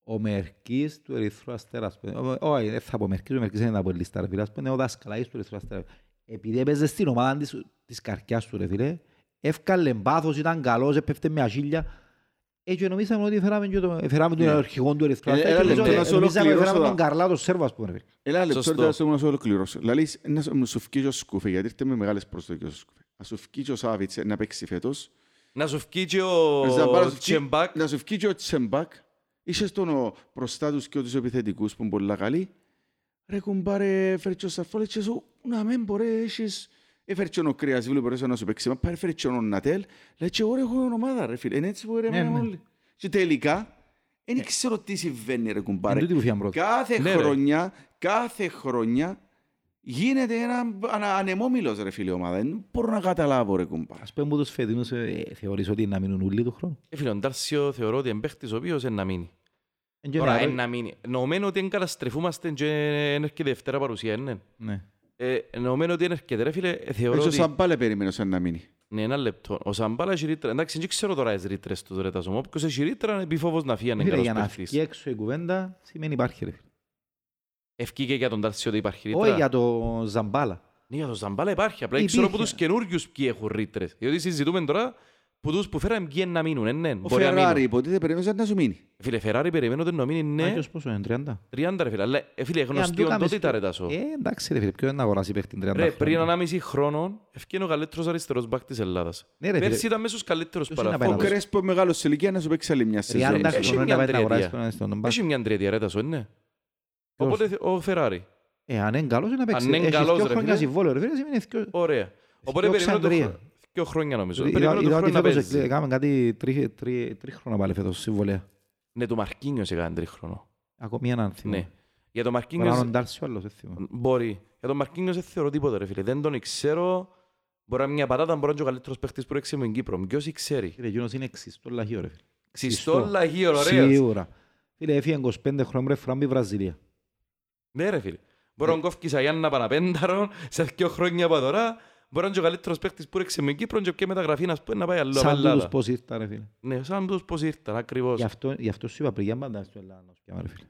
ο Μερκής του Ερυθρού Αστέρας. ας πούμε. Ο- Όχι, δεν θα πω Μερκής, ο Μερκής είναι ένα πολυλιστά, ρε φίλε. Ας πούμε, είναι ο δασκαλάκης του Ερυθρού Αστέρα. Επειδή έπαιζε στην ομάδα της, της καρκιάς του, ρε φίλε, εύκαλε πάθος, ήταν καλός, έπεφτε με αχίλια. Έτσι νομίζαμε ότι φέραμε και το, φέραμε τον Ναι. αρχηγό του Ερυθρού Ε, Αστέρα. ένα και λεπτό, νομίζω- να σου νομίζαμε ότι ολοκληρώσω φέραμε τον τα- Καρλάτο Σέρβο, ας πούμε. ρε φίλε. Ένα λεπτό Σωστό. τώρα να σου ολοκληρώσω. Λαλείς, να σου- σου φκεί και ο Σκούφε, γιατί ήρθε με μεγάλες προσδοκίες ο Σκούφε. Να σου φκεί και ο Σάβιτς να παίξει φέτος. Να σου φκεί και ο Να σου φκεί- Τσεμπάκ. Να σου φκεί και ο Τσεμπάκ. Είχες τον ο- μπροστά τους και τους επιθετικούς που είναι πολλά καλοί. Ρε κουμπάρε, φέρε και ο Σαρφόλης και σου, να μην μπορεί, έχεις... Έφερε και ο Κρυασβίλου, μπορείς να σου παίξει. Μα πάρε φέρε και ο Νατέλ. Λέει και εγώ ρε, έχω ομάδα ρε φίλε. Είναι έτσι που ρε Ναι, εμένα ναι. όλοι. Και τελικά, δεν ξέρω τι συμβαίνει ρε κουμπάρε. Είναι τούτη που φύγαν πρώτα. Κάθε Ναι, ρε. χρονιά, κάθε χρονιά γίνεται ένα ανα- ανεμόμυλος ρε φίλε ομάδα. Δεν μπορώ να καταλάβω ρε κουμπάρε. Ας πούμε που τους φετινούς ε, θεωρείς ότι να μείνουν ούλοι του χρόνου. Ε, φίλε, ο Ντάρσιο θεωρώ ότι είναι παίχτης ο οποίος είναι να μείνει. Εν και Τώρα, να- είναι να μείνει. Νομένω ότι είναι καταστρεφούμαστε και δεν έρχεται δεύτερα παρουσία, είναι. Ναι. Ε, νομένω ότι είναι έρχεται, ρε φίλε, ε, θεωρώ Έτσι ο ότι... Σαμπάλε περιμένω σαν να μείνει. Ναι, ένα λεπτό. Ο Σαμπάλα έχει ρήτρα. Εντάξει, δεν ξέρω τώρα τις ρήτρες του ρε τάσο. Όποιος έχει ρήτρα είναι επιφόβος να φύγει αν είναι Φίλε, καλός για να παίχτης. βγει έξω η κουβέντα σημαίνει υπάρχει ρε φίλε. Ευκήκε για τον Ντάρσιο ότι υπάρχει ρήτρα. Όχι για το Ζαμπάλα. Ναι, για τον Ζαμπάλα υπάρχει. Απλά δεν Υπήρχε. ξέρω από τους καινούργιους ποιοι έχουν ρήτρες. Διότι συζητούμε τώρα που τους που φέραμε ποιοι είναι να μείνουν. Ε, ναι, Ο μπορεί να Φεράρι μείνουν. υποτίθεται περίμενε να σου μείνει. Φίλε, Φεράρι περιμένω ότι να μείνει ναι. Άγιος πόσο είναι, 30. 30 ρε φίλε. Αλλά ε, φίλε, γνωστή οντότητα ρε τάσο. Ε, εντάξει ρε φίλε, ποιο είναι να αγοράσει παίχτη 30 Ρε, πριν χρόνια. 1,5 χρόνο ευκαιρία ο καλύτερος αριστερός μπακ της Ελλάδας. Ναι, ρε, φίλε. Πέρσι ήταν μέσα στους καλύτερους Ποιος είναι να πάει Ο να παραφόκους. Κρέσπο μεγάλος σε ηλικία να σου παίξει άλλη μια 30 σεζόν. Έχει χρόνια μια να πάει να αγοράσει τριετία. τον αριστερό μπακ. Έχει μια τριετία ρε τάσο, ναι. Ποιος; Οπότε ο Φεράρι. Ε, αν είναι καλός είναι να παίξει. Αν είναι Έχεις καλός, δύο ρε, χρόνια φίλε. συμβόλαιο ρε φίλε, σημαίνει δύο- Ωραία. Οπότε Δυο περιμένω το Ξανδρία. χρόνο. Δύο χρόνια νομίζω. Είδα- Περιμένω το είδα χρόνο ότι να φέτος παίζεις. έκαμε κάτι τρι- τρι- τρίχρονα πάλι φέτος συμβολέα. Ναι, το Μαρκίνιος έκανε τρίχρονο. Ακόμη έναν θυμό. Ναι. Για το Μπορεί να Μαρκίνιος είναι ο Ντάρσιο άλλος, δεν θυμώ. μπορεί. Για το Μαρκίνιος δεν θεωρώ τίποτα ρε φίλε. Δεν τον ξέρω. Μπορεί να είναι μια πατάτα, μπορεί να είναι και ο καλύτερος παίχτης που έξε με την Κύπρο. Ποιος ξέρει; Φίλε, εκείνος είναι ξυστό λαχείο ρε φίλε. Ξυστό λαγείο, ωραίος. Σίγουρα. Φίλε, έφυγε 25 χρόνια ρε φράμπη Βραζιλία. Ναι ρε φίλε. Μπορεί να κόφκει σαν Γιάννα Παναπένταρο σε δύο χρόνια από τώρα. Μπορεί να είναι και ο καλύτερος παίχτης που έξε με την Κύπρο και ποια μεταγραφή να πούμε, να πάει αλλού από Σαν τούτους Ελλάδα. πώς ήρθα ρε φίλε. Ναι, σαν τους πώς ήρθαν ακριβώς. Γι' αυτό, γι' αυτό σου είπα πριν, για πάντα στο Ελλάδα να σου πιάμε, ρε φίλε.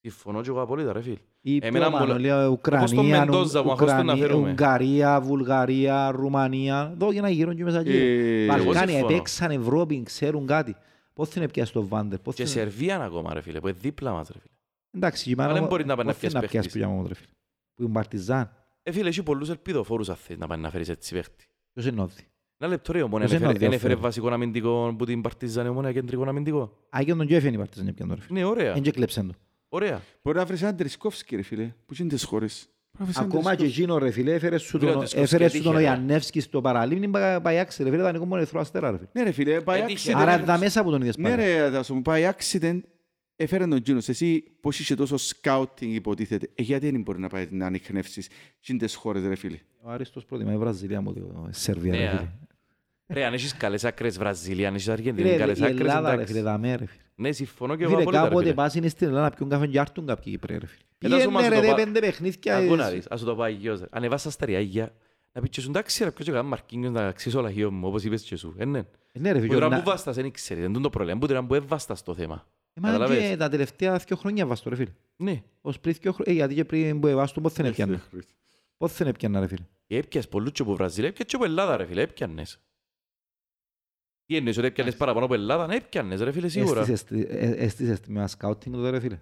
Συμφωνώ και εγώ απόλυτα ρε φίλε. Ή Εμένα πιο μου πάνω, λέ- λέω, τον Ουκρανία, Μεντόζα που αχώστον να Ουκρανία, φέρουμε. Ουγγαρία, Βουλγαρία, Ρουμανία. Δω και να γύρω και μέσα εκεί. Ε, Βαλκάνια, συμφωνώ. επέξαν Ευρώπη, ξέρουν κάτι. Πώς την έπιασε το Βάντερ, πώς Και την... Σερβία ακόμα ρε φίλε, που είναι δίπλα μας ρε φίλε. Εντάξει, και Αλλά πάνω- δεν μπορεί να πάει να πώς την πιάσει πιάσει παίχτης. που γιάμε, ρε φίλε. Που είναι Παρτιζάν. Ε φίλε, έχει πολλούς ελπιδοφόρους αν θες να πάει να φέρεις έτσι παίχτη. Ποιος είναι όδη. Ένα λεπτό ρε, ομόνια Ποιος είναι ο έφερε- έφερε διάφορος; βασικό αμυντικό που την Παρτιζάν, ομόνια κεντρικό αμυντικό. Α, και τον Τζέφεν η Παρτιζάν έπιανε, ρε φίλε. Ναι, ωραία, Εν και κλέψαν το. ωραία. Μπορεί να βρεις έναν Τρισκόφσκι ρε φίλε, που είναι τις χώρες. Ακόμα και εκείνο ρε φίλε, έφερε σου Φίλε, τον, ότι έφερε σου τον σκοσκετήχε, ρε. Ιαννεύσκη στο παραλίμνη, πάει άξι ρε φίλε, ήταν μόνος ερυθρό αστέρα ρε φίλε. Ναι ρε φίλε, πάει Έτυχε, accident. Άρα ρε. δα μέσα που τον είδες Ναι πάντα. ρε, θα σου πω, πάει accident, έφερε τον Τζίνος. Εσύ πώς είσαι τόσο scouting υποτίθεται. Ε, γιατί δεν μπορεί να πάει να ανοιχνεύσεις τις χώρες ρε φίλε; Ο Άριστος προτιμάει η Βραζιλία μου, το Σερβία Ναι, ρε α. φίλε. Ρε, αν έχεις καλές άκρες Βραζιλία, αν έχεις Αργεντινή, Φίλε, καλές η άκρες, Ελλάδα ρε εντάξει. φίλε, δαμέ ρε φίλε. Ναι, συμφωνώ και εγώ Φίλε, απόλυτα, ρε κάποτε φίλε. πας είναι στην Ελλάδα να πιούν καφέ και άρτουν κάποιοι Κύπροι ρε φίλε. Ε, να σου Πήγαινε μας ρε το δε πα- πέντε παιχνίδια. Ακού να ε, δεις, ας σου το πω αγιώς. ρε. Ανεβάσα στα ριάγια, να πεις και σου εντάξει ρε, ποιος και κάνει Μαρκίνιος να αξίσω λαχείο μου, όπως είπες και σου. Ε, ναι. Ε, Ναι ρε Που φίλε. τώρα να- που βάστας, δεν ξέρεις, δεν είναι το πρόβλημα. Που τώρα που έβαστας το θέμα. Ε, μα και Καταλαβες. τα τελευταία δύο χρόνια βάστο ρε φίλε. Ναι. Ως πριν δύο χρόνια, ε, γιατί και πριν που εβάστο πώς δεν έπιανε. Πώς δεν έπιανε ρε φίλε. Έπιας πολλούς και από Βραζιλία, έπιας και από Ελλάδα ρε φίλε, έπιανες. Τι εννοείς, ότι έπιανες παραπάνω από Ελλάδα, ναι, έπιανες ρε φίλε, σίγουρα. Έστησες τη- ε, έστησες τη με ένα σκάουτινγκ τότε ρε φίλε.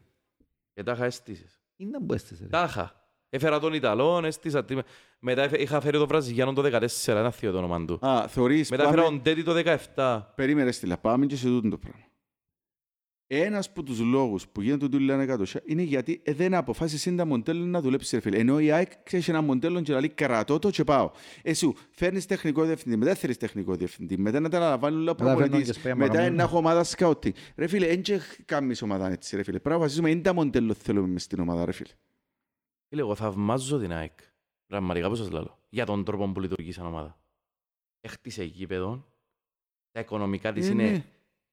Και τα είχα αισθήσεις. Είναι που έστησες ρε. Τάχα. Έφερα τον Ιταλόν, έστησα. τη- Μετά έφε- είχα φέρει τον Βραζιλιάνο το 14, ένα θείο το όνομα του. Α, θεωρείς, Μετά έφερα πάμε, τον Τέτι το 17. περίμενε στήλα, πάμε και σε τούτο το πράγμα. Ένας από τους λόγους που γίνεται το λένε εκατοσιά είναι γιατί ε, δεν αποφάσισε τα μοντέλο να δουλέψεις ρε φίλε. Ενώ η ΑΕΚ ξέρεις ένα μοντέλο και λέει κρατώ το και πάω. Εσύ φέρνεις τεχνικό διευθυντή, μετά θέλεις τεχνικό διευθυντή, μετά να τα αναλαμβάνει όλα ο Μετά φέρνουν και προπονητής, σπέα μετά παραπάνω. να έχω ομάδα σκάουτι. Ρε φίλε, δεν και κάνεις ομάδα έτσι ρε φίλε. Πρέπει να αποφασίσουμε είναι τα μοντέλο θέλουμε μες στην ομάδα ρε φίλε. Φίλε, εγώ θαυμάζω την ΑΕΚ. Πραγματικά που σας λέω. Για τον τρόπο που λειτουργεί σαν ομάδα. Έχτισε γήπεδο. Τα οικονομικά της Ε, είναι ναι.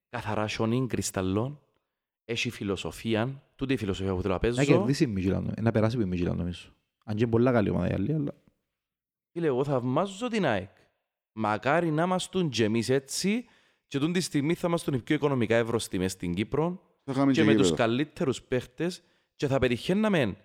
καθαρά σιόνιν, κρυσταλλών. Έχει φιλοσοφία. Τούτη η φιλοσοφία που θέλω να Να παίζω. κερδίσει η Μιτζιλάν, να περάσει από η Μιτζιλάν νομίζω. Αν και είναι πολλά καλή ομάδα η άλλη, αλλά... Φίλε, εγώ θαυμάζω την ΑΕΚ. Μακάρι να είμαστε και εμείς έτσι και τούτη τη στιγμή θα είμαστε οι πιο οικονομικά ευρωστοί μες στην Κύπρο Θα κάνουμε και και με τους γήπεδο. καλύτερους παίχτες και θα πετυχαίναμε,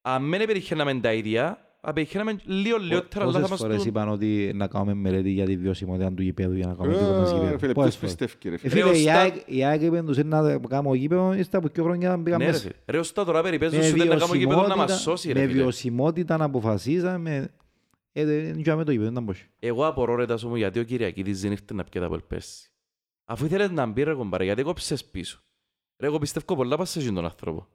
αν δεν πετυχαίναμε τα ίδια, θα πετυχαίναμε λίγο λιγότερα, αλλά θα Πόσες φορές είμαστε... είπαν ότι να κάνουμε μελέτη για τη βιωσιμότητα του γηπέδου για να κάνουμε Ε, δικό μας ρε γήπεδο. φίλε, Πόσες ποιος φορές. πιστεύει ρε Ε, φίλε. φίλε, Ρε, η ο Στά- ΑΕΚ- η ΑΕΚ είπε τους να κάνουμε γήπεδο, ύστερα από δύο χρόνια πήγαμε Ναι, ρε, μέσα. φίλε. Ρε, ο Στά τώρα περιπέζουν Με σου δεν να κάνουμε γήπεδο να μας βιωσιμότητα- σώσει, ρε Με φίλε. βιωσιμότητα να αποφασίζαμε. Ε, δεν είχαμε το γήπεδο, δεν ήταν πώς. Εγώ απορώ ρε τάσο μου γιατί ο Κυριακίδης δεν ήρθε να πιέτα από πέρσι. Αφού ήθελες να μπει ρε κομπάρε, γιατί κόψες πίσω. Ρε, εγώ πιστεύω πολλά πας σε εκείνον τον άνθρωπο.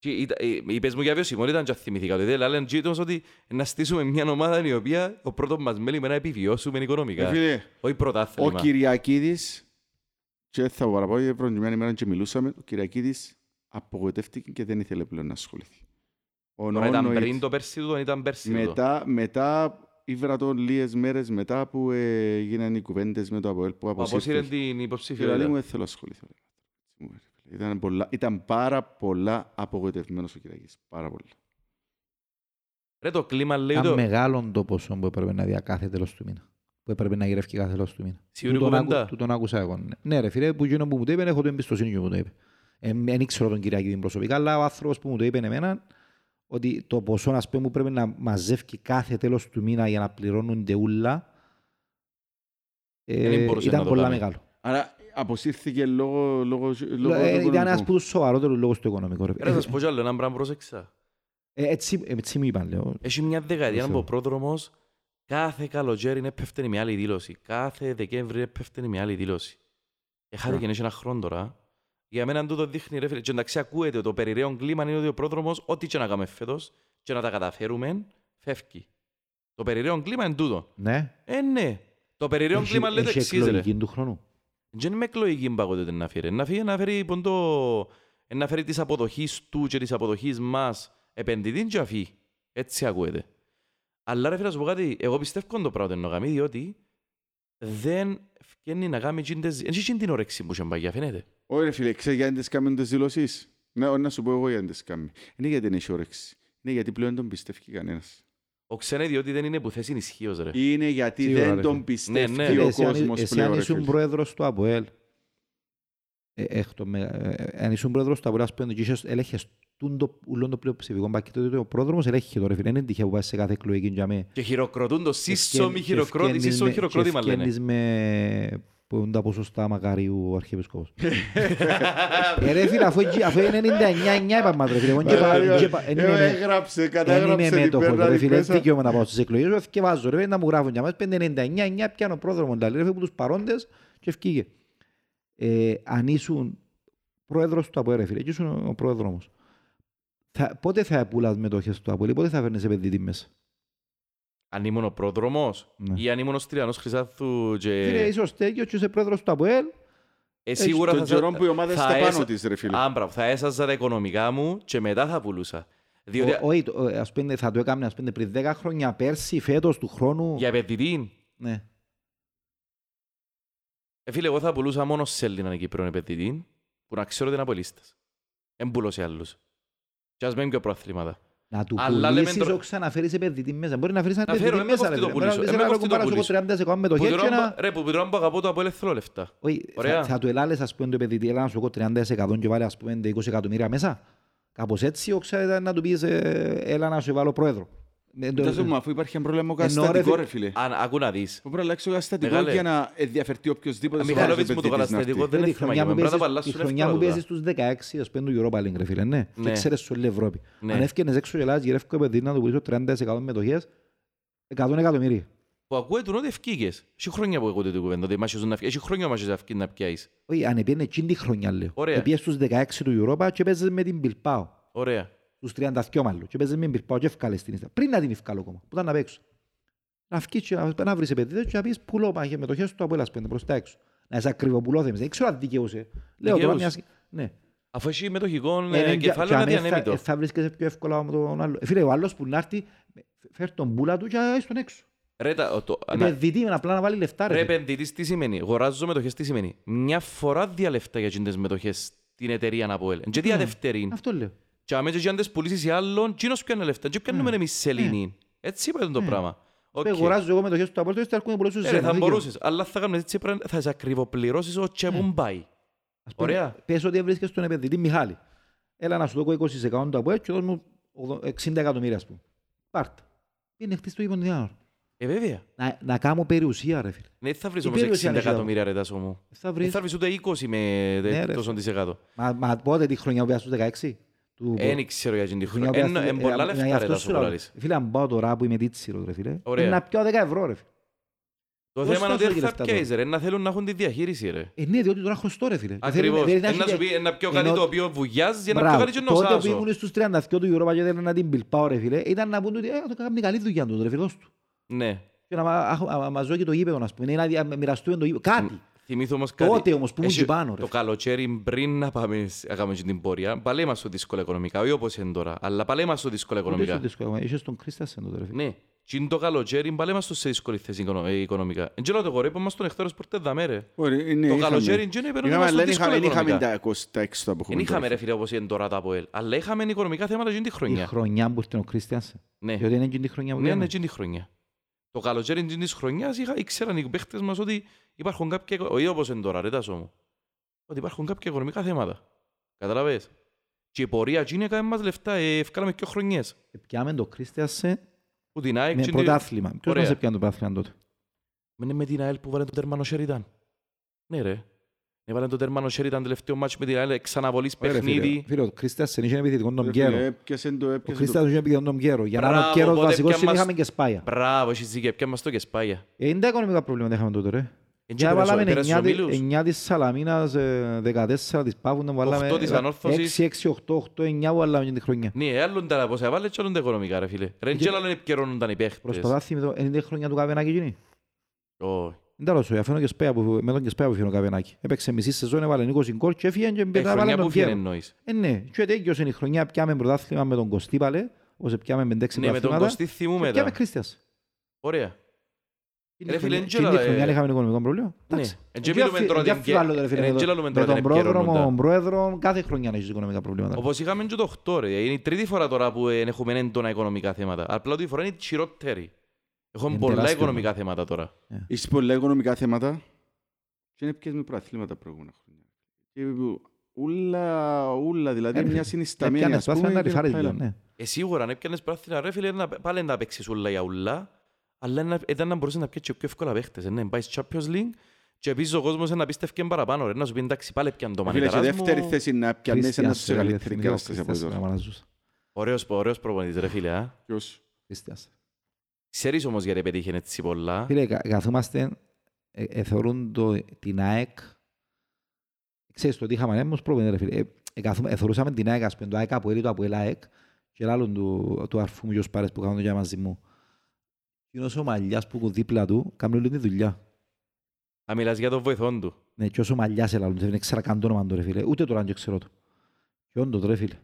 Και ήταν- ε, Είπες μου για βιωσιμότητα και θυμηθήκα ότι δεν λένε τζίτος ότι να στήσουμε μια ομάδα η οποία ο πρώτος μας μέλημα να επιβιώσουμε Ρε οικονομικά. φίλε, Όχι Ο πρωτάθλημα. Κυριακίδης, και θα πω παραπάνω, γιατί πρώτη μια ημέρα και μιλούσαμε, ο Κυριακίδης απογοητεύτηκε και δεν ήθελε πλέον να ασχοληθεί. Ο Τώρα ήταν Νόνοιτ, πριν το πέρσι του, ήταν πέρσι του. μετά, μετά ήβρα τον λίγες μέρες μετά που ε, γίνανε οι κουβέντες με το ΑΠΟΕΛ που Που αποσύρε αποσύρθηκε. την Και λέει υποψηφιότητα. μου, δεν θέλω να ασχοληθώ. Ήταν, πολλά, ήταν πάρα πολλά απογοητευμένος ο Κυριακίδης. Πάρα πολλά. Ρε, το κλίμα λέει Ήταν το... μεγάλο το ποσό που έπρεπε να δει κάθε τέλος του μήνα. Που έπρεπε να γυρεύει κάθε τέλος του μήνα. Σίγουρη Τούτον άκου- κουβέντα. τούτον άκουσα εγώ. ναι. Ναι ρε φίλε, που εκείνο που μου το είπε, έχω την εμπιστοσύνη που μου το είπε. Ε, Δεν ήξερα τον Κυριακή την προσωπικά, αλλά ο άνθρωπος που μου το είπε εμένα, ότι το ποσό ας πούμε, που πρέπει να μαζεύει κάθε τέλος του μήνα για να πληρώνονται ούλα, Δεν ε, μπορούσε να ήταν το πολλά κάνει. μεγάλο. Άρα αποσύρθηκε λόγω, λόγω, λόγω Ε, του Ήταν ένας οικονομικού. από τους σοβαρότερους λόγους του οικονομικού. ρε. Ρε, θα σας πω κι άλλο ένα πράγμα πρόσεξα. Ε, Έτσι έτσι μου είπαν, λέω. Έχει μια δεκαετία Θεό. από πρόδρομος, κάθε καλοκαίρι έπεφτε μια άλλη δήλωση. Κάθε Δεκέμβρη έπεφτε μια άλλη δήλωση. Έχατε Ναι. και είναι ένα χρόνο τώρα. Για μένα τούτο δείχνει ρε φίλε. Και εντάξει ακούετε ότι το περιραίον κλίμα είναι ότι ο πρόδρομος, ό,τι και να κάνουμε φέτος και να τα καταφέρουμε, φεύγει. Το περιραίον κλίμα είναι τούτο. Ναι. Ε, ναι. Το περιραίον Έχει- κλίμα λέει το έχει εξής, ρε. εκλογική του χρόνου. Δεν είμαι εκλογική παγότητα να φέρει. Να φέρει, να φέρει, ποντό, να φέρει της αποδοχής του και της αποδοχής μας επενδυτή και αφή. Έτσι ακούεται. Αλλά ρε φίλε, να σου πω κάτι, εγώ πιστεύω το πράγμα το εννοώ διότι δεν φτιάχνει να κάνει τσίντες, δεν έχει την όρεξη που είχε παγιά, φαίνεται. Όχι ρε φίλε, ξέρεις γιατί τις κάνουν τις δηλώσεις; Να, να σου πω εγώ γιατί τις κάνουν. Είναι γιατί δεν έχει όρεξη. Είναι γιατί πλέον τον πιστεύει κανένας. Ο ξένε διότι δεν είναι που θέση ισχύος ρε. Είναι γιατί Σίγουρα, δεν ρε τον φίλε. πιστεύει Ναι, ναι. ο Εσύ αν- κόσμος Εσύ πλέον. αν ρε ήσουν φίλε. πρόεδρος του ΑΠΟΕΛ, ε, έχ το με- ε, αν ήσουν πρόεδρος του ΑΠΟΕΛ, ας πούμε, και είχες- ελέγχες τούν το ούλον το πλειοψηφικό πακέτο, τότε ο πρόδρομος ελέγχει το ρε φίλε. Είναι τυχαία που πάει σε κάθε εκλογική για μέ. Και χειροκροτούν το σύσσο μη Και χειροκρότηση, ευκαινείς σύσσο με- χειροκρότημα και λένε. ευκαινείς με που είναι τα ποσοστά μακαρίου ο Αρχιεπισκόπος. Ε, ρε φίλε, αφού εκεί- αφού είναι 99-9 είπαμε μας, ρε φίλε. Εγώ και πα- και πα- εν Ε, είμαι με- Έγραψε, εν είμαι κατάγραψε την μέτοχος, ρε πέρνα φίλε. μέσα. Δικαίωμα να πάω στις εκλογές, και βάζω ρε, να μου γράφουν για μας 99-9 πιάνω πρόδρομο, τα λέει, ρε φίλε, που τους παρόντες και ευκήγε. Ε, αν ήσουν πρόεδρος του ΑΠΟΕ, ρε φίλε, και ήσουν ο πρόεδρος όμως. Θα, πότε θα πουλάς μετοχές του Απόλλη, πότε θα φέρνεις επενδυτή μέσα; Αν ήμουν ο πρόδρομος Ναι. ή αν ήμουν ο Στυλιανός Χρυσάθου και... Φίλε, είσαι ο Στέγιος και είσαι πρόεδρος του Αποέλ. Ε, σίγουρα Τον θα... καιρό που οι ομάδες θα στα πάνω έσα- της, ρε φίλε. Α, μπράβο, θα έσαζα τα οικονομικά μου και μετά θα πουλούσα. Διότι Ο- Όχι, το- ε, ας πούμε, θα το έκαμε ας πούμε, πριν 10 χρόνια, πέρσι, φέτος, του χρόνου. για επενδυτή, Ναι. ε, φίλε, εγώ θα πουλούσα μόνο σε Έλληνα Κύπρο επενδυτή που να ξέρω ότι είναι απολύστες. Εν πουλώ σε άλλους. Και ας μένουν και προαθλήματα. Να του Αλλά λέμε πουλήσεις τώρα- όχι ξαναφέρεις επενδυτή μέσα. Μπορεί να φέρεις ένα Να φέρω, επενδυτή εν με μέσα. ρε κόφτει το φίλε. Μπορεί να πουλήσω, πεις, εν με «Έλα, κόφτει εγώ το πάρω πουλήσω». 30% Που μετοχές την και ώρα- να... Ρε, που την ώρα που αγαπώ το από ελεύθερο λεφτά. Όχι, Ωραία. θα, θα του ελάλες ας πούμε το επενδυτή, έλα να σου έχω 30% και βάλε ας πούμε 20 εκατομμύρια μέσα. Κάπως έτσι, όχι ξέρετε να του πεις, ε, έλα να σου βάλω πρόεδρο. Ε, το- Κοιτάξτε μου, αφού υπάρχει ένα πρόβλημα Ενώ, ρε, καταστατικό, φίλε- ρε φίλε. Αν ακού να δεις. Που πρέπει να αλλάξει το καταστατικό Μεγάλε. για να ενδιαφερθεί οποιοσδήποτε στους Μιχαλόβιτς άλλους μου το επενδυτές να καταστατικό έρθει. δεν Δηλαδή, είναι η θέμα χρονιά για που μένα. Πρέπει να παίζεις- αλλάσουν η χρονιά εύκολα που τούτα. παίζεις στους 16, ας πούμε, του Europa League, ρε φίλε, ναι. Ναι. Και ξέρεις σε όλη η Ευρώπη. Ναι. Αν έφτιανες έξω και λάζεις γυρεύκο επενδυτή να του πουλήσω 30% μετοχές, 100 εκατομμύρια. Που ακούε του ότι ευκήγες. Έχει χρόνια που ακούτε την κουβέντα. ότι μάχες να φύγει. Έχει χρόνια που μάχες να φύγει να πιάσεις. Όχι, αν επίενε εκείνη τη χρονιά, λέω. Ωραία. Επίες στους 16 του Europa και παίζες με την Bilbao. Ωραία. Στους 32 μάλλον. Και παίζες με την Bilbao και ευκάλες την ύστερα. Πριν να την ευκάλω ακόμα. Που ήταν να παίξω. Να βγεις και να- να βρεις επενδυτές και να πεις πουλώ πάγε μετοχές του από έλας πέντε προς τα έξω. Να είσαι ακριβοπουλόθεμες. Δεν ξέρω αν δικαιούσε. Λέω τώρα Δικαιούσε. μιας... Ναι. Αφού έχει μετοχικό Ε, ε, ναι, κεφάλαιο και να αν θα- διανέμει το. ε, Θα βρίσκεσαι πιο εύκολα με τον άλλο. Ε, Φίλε, ο άλλος που να έρθει, φέρει τον πουλά του και ε, στον έξω. Ρε, τα- ο- το- να- Επενδυτή με απλά να βάλει λεφτά. ρε Ρε φίλε. επενδυτής τι σημαίνει; Αγοράζω μετοχές τι σημαίνει; Μια φορά διαλεφτά για εκείνες τις μετοχές την εταιρεία να πω. Και δια Ναι. δεύτερη. Αυτό λέω. Και αμέσως και αν τις πουλήσεις σε άλλον, εκείνος πιάνε λεφτά. Και πιάνουμε εμείς σελήνη; Έτσι είπατε το Ναι. πράγμα. Οκ. Okay. Αγοράζω εγώ μετοχές του Απόλυτο και έρχομαι πολλούς Ε, σε ρε, ένα θα δίκαιο. μπορούσες. Αλλά θα κάνουμε έτσι πρέπει να- θα σε ακριβοπληρώσεις ο τσέπουν πάει. Ας πούμε, Ωραία. Πες ότι βρίσκεσαι στον επενδυτή Μιχάλη. Έλα να σου δω 20% από έτσι και δώσ' μου 60 εκατομμύρια ας πούμε. Πάρτε. Είναι χτες το είπαν την ώρα. Ε, βέβαια. Να, να κάνω περιουσία ρε φίλε. Ναι, θα βρεις Η όμως περιουσία 60 είναι εκατομμύρια ρε τάσο μου. Θα Δεν βρεις. θα βρεις ούτε 20 με Ναι, ρε. τόσο της εκατό. Μα, μα πότε τη χρονιά που πέρασε στους 16. Του... Δεν ξέρω για την χρονιά χρονιά. που πέρασε- Είναι ε, πολλά ε, λεφτά γι' ρε αυτό τάσο σου που λέω. λαλείς. Φίλε, αν πάω τώρα που είμαι τίτσιρο ρε φίλε. Ωραία. είναι Να πιω 10 ευρώ ρε φίλε. Το Πώς θέμα είναι θα ότι σου δεν θα λεφτά πιάσεις ρε, να θέλουν να έχουν τη διαχείριση ρε. Ε, ναι, διότι τώρα χρωστώ ρε φίλε. Ακριβώς. Δεν Ε, έχει Να σου και- πει να πιω κάτι ενώ- το οποίο βουγιάζει για να πιω Μπράβο. κάτι και να Τότε που σάζω. ήμουν στους 32 του Europa και θέλουν να την πιλπάω ρε φίλε, ήταν να πούν ότι ε, το κάνει καλή δουλειά του ρε φίλε, δώσ' του. Ναι. Και να μα- αχ- α- μας ζω και το γήπεδο, ας πούμε, ή να δια- μοιραστούμε το γήπεδο. Κάτι. Θυμήθω όμως κάτι. Τότε όμως που ήμουν Έχει- και πάνω, ρε. Το καλοκαίρι πριν να πάμε σ- να κάνουμε την πορεία, πάλι είμαστε δύσκολα οικονομικά, όχι όπως είναι τώρα, αλλά πάλι είμαστε δύσκολα Ούτε είσαι οικονομικά. δύσκολο. Είχες τον Κρίστασεν τότε ρε φίλε. Ναι. Και είναι το καλοκαίρι πάλι είμαστε σε δύσκολη θέση οικονο- ε, οικονομικά. Εν γέλα το κορέ, είπαμε στον εχθρός πορτές δαμέ ρε. Ωραία, ναι, Το είχαμε. καλοκαίρι είναι Είχαμε, είπε ότι είμαστε αλλά δεν δύσκολα είχαμε- δεν είχαμε οικονομικά. τα κόστα- τα έξοδα που Δεν έχουμε είχαμε τώρα. ρε φίλε όπως είναι τώρα τα ΑΠΟΕΛ, αλλά είχαμε οικονομικά θέματα εκείνη τη Η χρονιά. χρονιά που ήρθε ο Κρίστιανσεν. Ναι. Διότι είναι εκείνη τη χρονιά που Ναι, ναι, κάναμε. εκείνη τη χρονιά. Το καλοκαίρι εκείνη της χρονιάς είχα, ήξεραν οι παίχτες μας ότι υπάρχουν κάποια, οικο- όχι όπως είναι τώρα, ρε τάσο μου, ότι υπάρχουν κάποια οικονομικά θέματα. Καταλαβες; Και η πορεία εκείνη έκανε μας λεφτά, ε, ευκάλαμε και χρονιές. Πιάμε τον Κρίστιανσεν Που την ΑΕΚ με εκείνη- πρωτάθλημα. Ποιος Ωραία. μας έπιανε το πρωτάθλημα τότε; Είναι με την ΑΕΛ που βάλε το τέρμανο Σέριταν. Ναι ρε. Έβαλε το τέρμανο Σέριταν τελευταίο μάτσο με την ΑΕΛ, ξαναβολής Ωραία, ρε, φίλε. παιχνίδι. Φίλε, ο Κρίστιανσεν είχε επιθετικό τον Ρε Πιέρο. φίλε, έπιασε το, Ο έπιασε το. Κρίστιανσεν είχε επιθετικό τον Πιέρο. Για να είναι ο Μπράβο, Πιέρος οπότε βασικός πιάμε είχαμε μας- και σπάγια. Μπράβο, έχεις δίκιο, πια μας το και σπάγια. Ε, Είναι τα οικονομικά προβλήματα είχαμε τότε ρε. Έτσι Για πέρασε ο- βάλαμε πέρασε ο 9 της- Μίλους. 9 της Σαλαμίνας, ε, 14 της Πάβου, να βάλαμε 8 της Ανόρθωσης. 6, 6, 8, 8, 9 που βάλαμε την χρονιά. Ναι, άλλον τα πόσα έβαλε και άλλον τα οικονομικά ρε φίλε. Ρε και άλλον επικαιρώνονταν οι παίχτες. Προσπαθώ να θυμηθώ, είναι τη χρονιά του Καβενάκη εκείνη; Όχι. Δεν τα ρωτήσω, αφήνω και σπέα που, με τον και σπέα που φύγει ο Καβενάκη. Έπαιξε μισή σεζόν, έβαλε 20 γκολ και έφυγε και Ε, μετά χρονιά βάλε που τον φύγει Πιέρο. εννοείς. Ε, ναι, και τέλειωσε η χρονιά, πιάμε πρωτάθλημα με τον Κωστή παλέ, όσο πιάμε με 6 Ναι, με τον πρωταθλήματα. Κωστή θυμούμε και Πιάμε τα. Κρίστιας. Ωραία. Εκείνη Ρε τη φίλε, χρονιά- εν εκείνη τη τζέλα, χρονιά ε, είχαμε οικονομικό πρόβλημα. Ναι. Εντάξει. Εν και Για μιλούμε φι- τώρα για την φιβάλλω, και- ρε φίλε, εν με το- και λαλούμε Με τώρα τον την πρόεδρο, επικαιρώνοντα. τον πρόεδρο, κάθε χρονιά να έχεις οικονομικά προβλήματα. Όπως είχαμε και το 8 ρε. Είναι η τρίτη φορά τώρα που ε, έχουμε έντονα οικονομικά θέματα. Απλά τη φορά είναι η χειρότερη. Έχουμε Είναι πολλά τεράστιο οικονομικά θέματα τώρα. Έχεις πολλά οικονομικά θέματα και είναι πιες με προαθλήματα προηγούμενα χρόνια. Και ούλα, ούλα, δηλαδή Ε, μια συνισταμένη Έπιανες ας πάθημα πούμε. να και ριφάρεις πάει λίγο, λα- ναι. Ε, σίγουρα, αν έπιανες πράθυνα ρε φίλε, να- πάλι να παίξεις ούλα για ούλα. Αλλά να- ήταν να μπορούσες να πιέσεις και πιο εύκολα παίχτες. ε, Ναι, πάεις στο Champions League και επίσης ο κόσμος να πίστευκε παραπάνω. Ρε, να σου πει εντάξει πάλι πιάνε το Φίλε, και μανιταράς δεύτερη μου. θέση να πιάνεις Κρίστιας, ένα σε ρε, καλύτερη θυμηθήκα ο κατάσταση από Κρίστιας, εδώ. να μαλαζούσα. Ωραίος, ωραίος προπονητής ρε φίλε. α. Ποιος; Κρίστιας. Ξέρεις όμως γιατί πετύχαινε έτσι πολλά; Φίλε, κα- καθόμαστε, ε, ε, θεωρούν το, την ΑΕΚ, ξέρεις το ότι είχαμε όμως πρόβλημα ρε φίλε. Ε, εκαθούμε- εθωρούσαμε την ΑΕΚ, ας πούμε, το ΑΕΚ Αποέλ, το Αποέλ ΑΕΚ και άλλον του, του αρφού μου και ο Σπάρες που κάνουν το για μαζί μου. Εκείνος ο Μαλλιάς που είναι δίπλα του, κάνει όλη τη δουλειά. Αν μιλάς για τον βοηθόν του. Ναι, και όσο Μαλλιάς έλα, δεν ξέρω καν το όνομα του ρε φίλε, ούτε τώρα αν και ξέρω το. Και όντως ρε φίλε.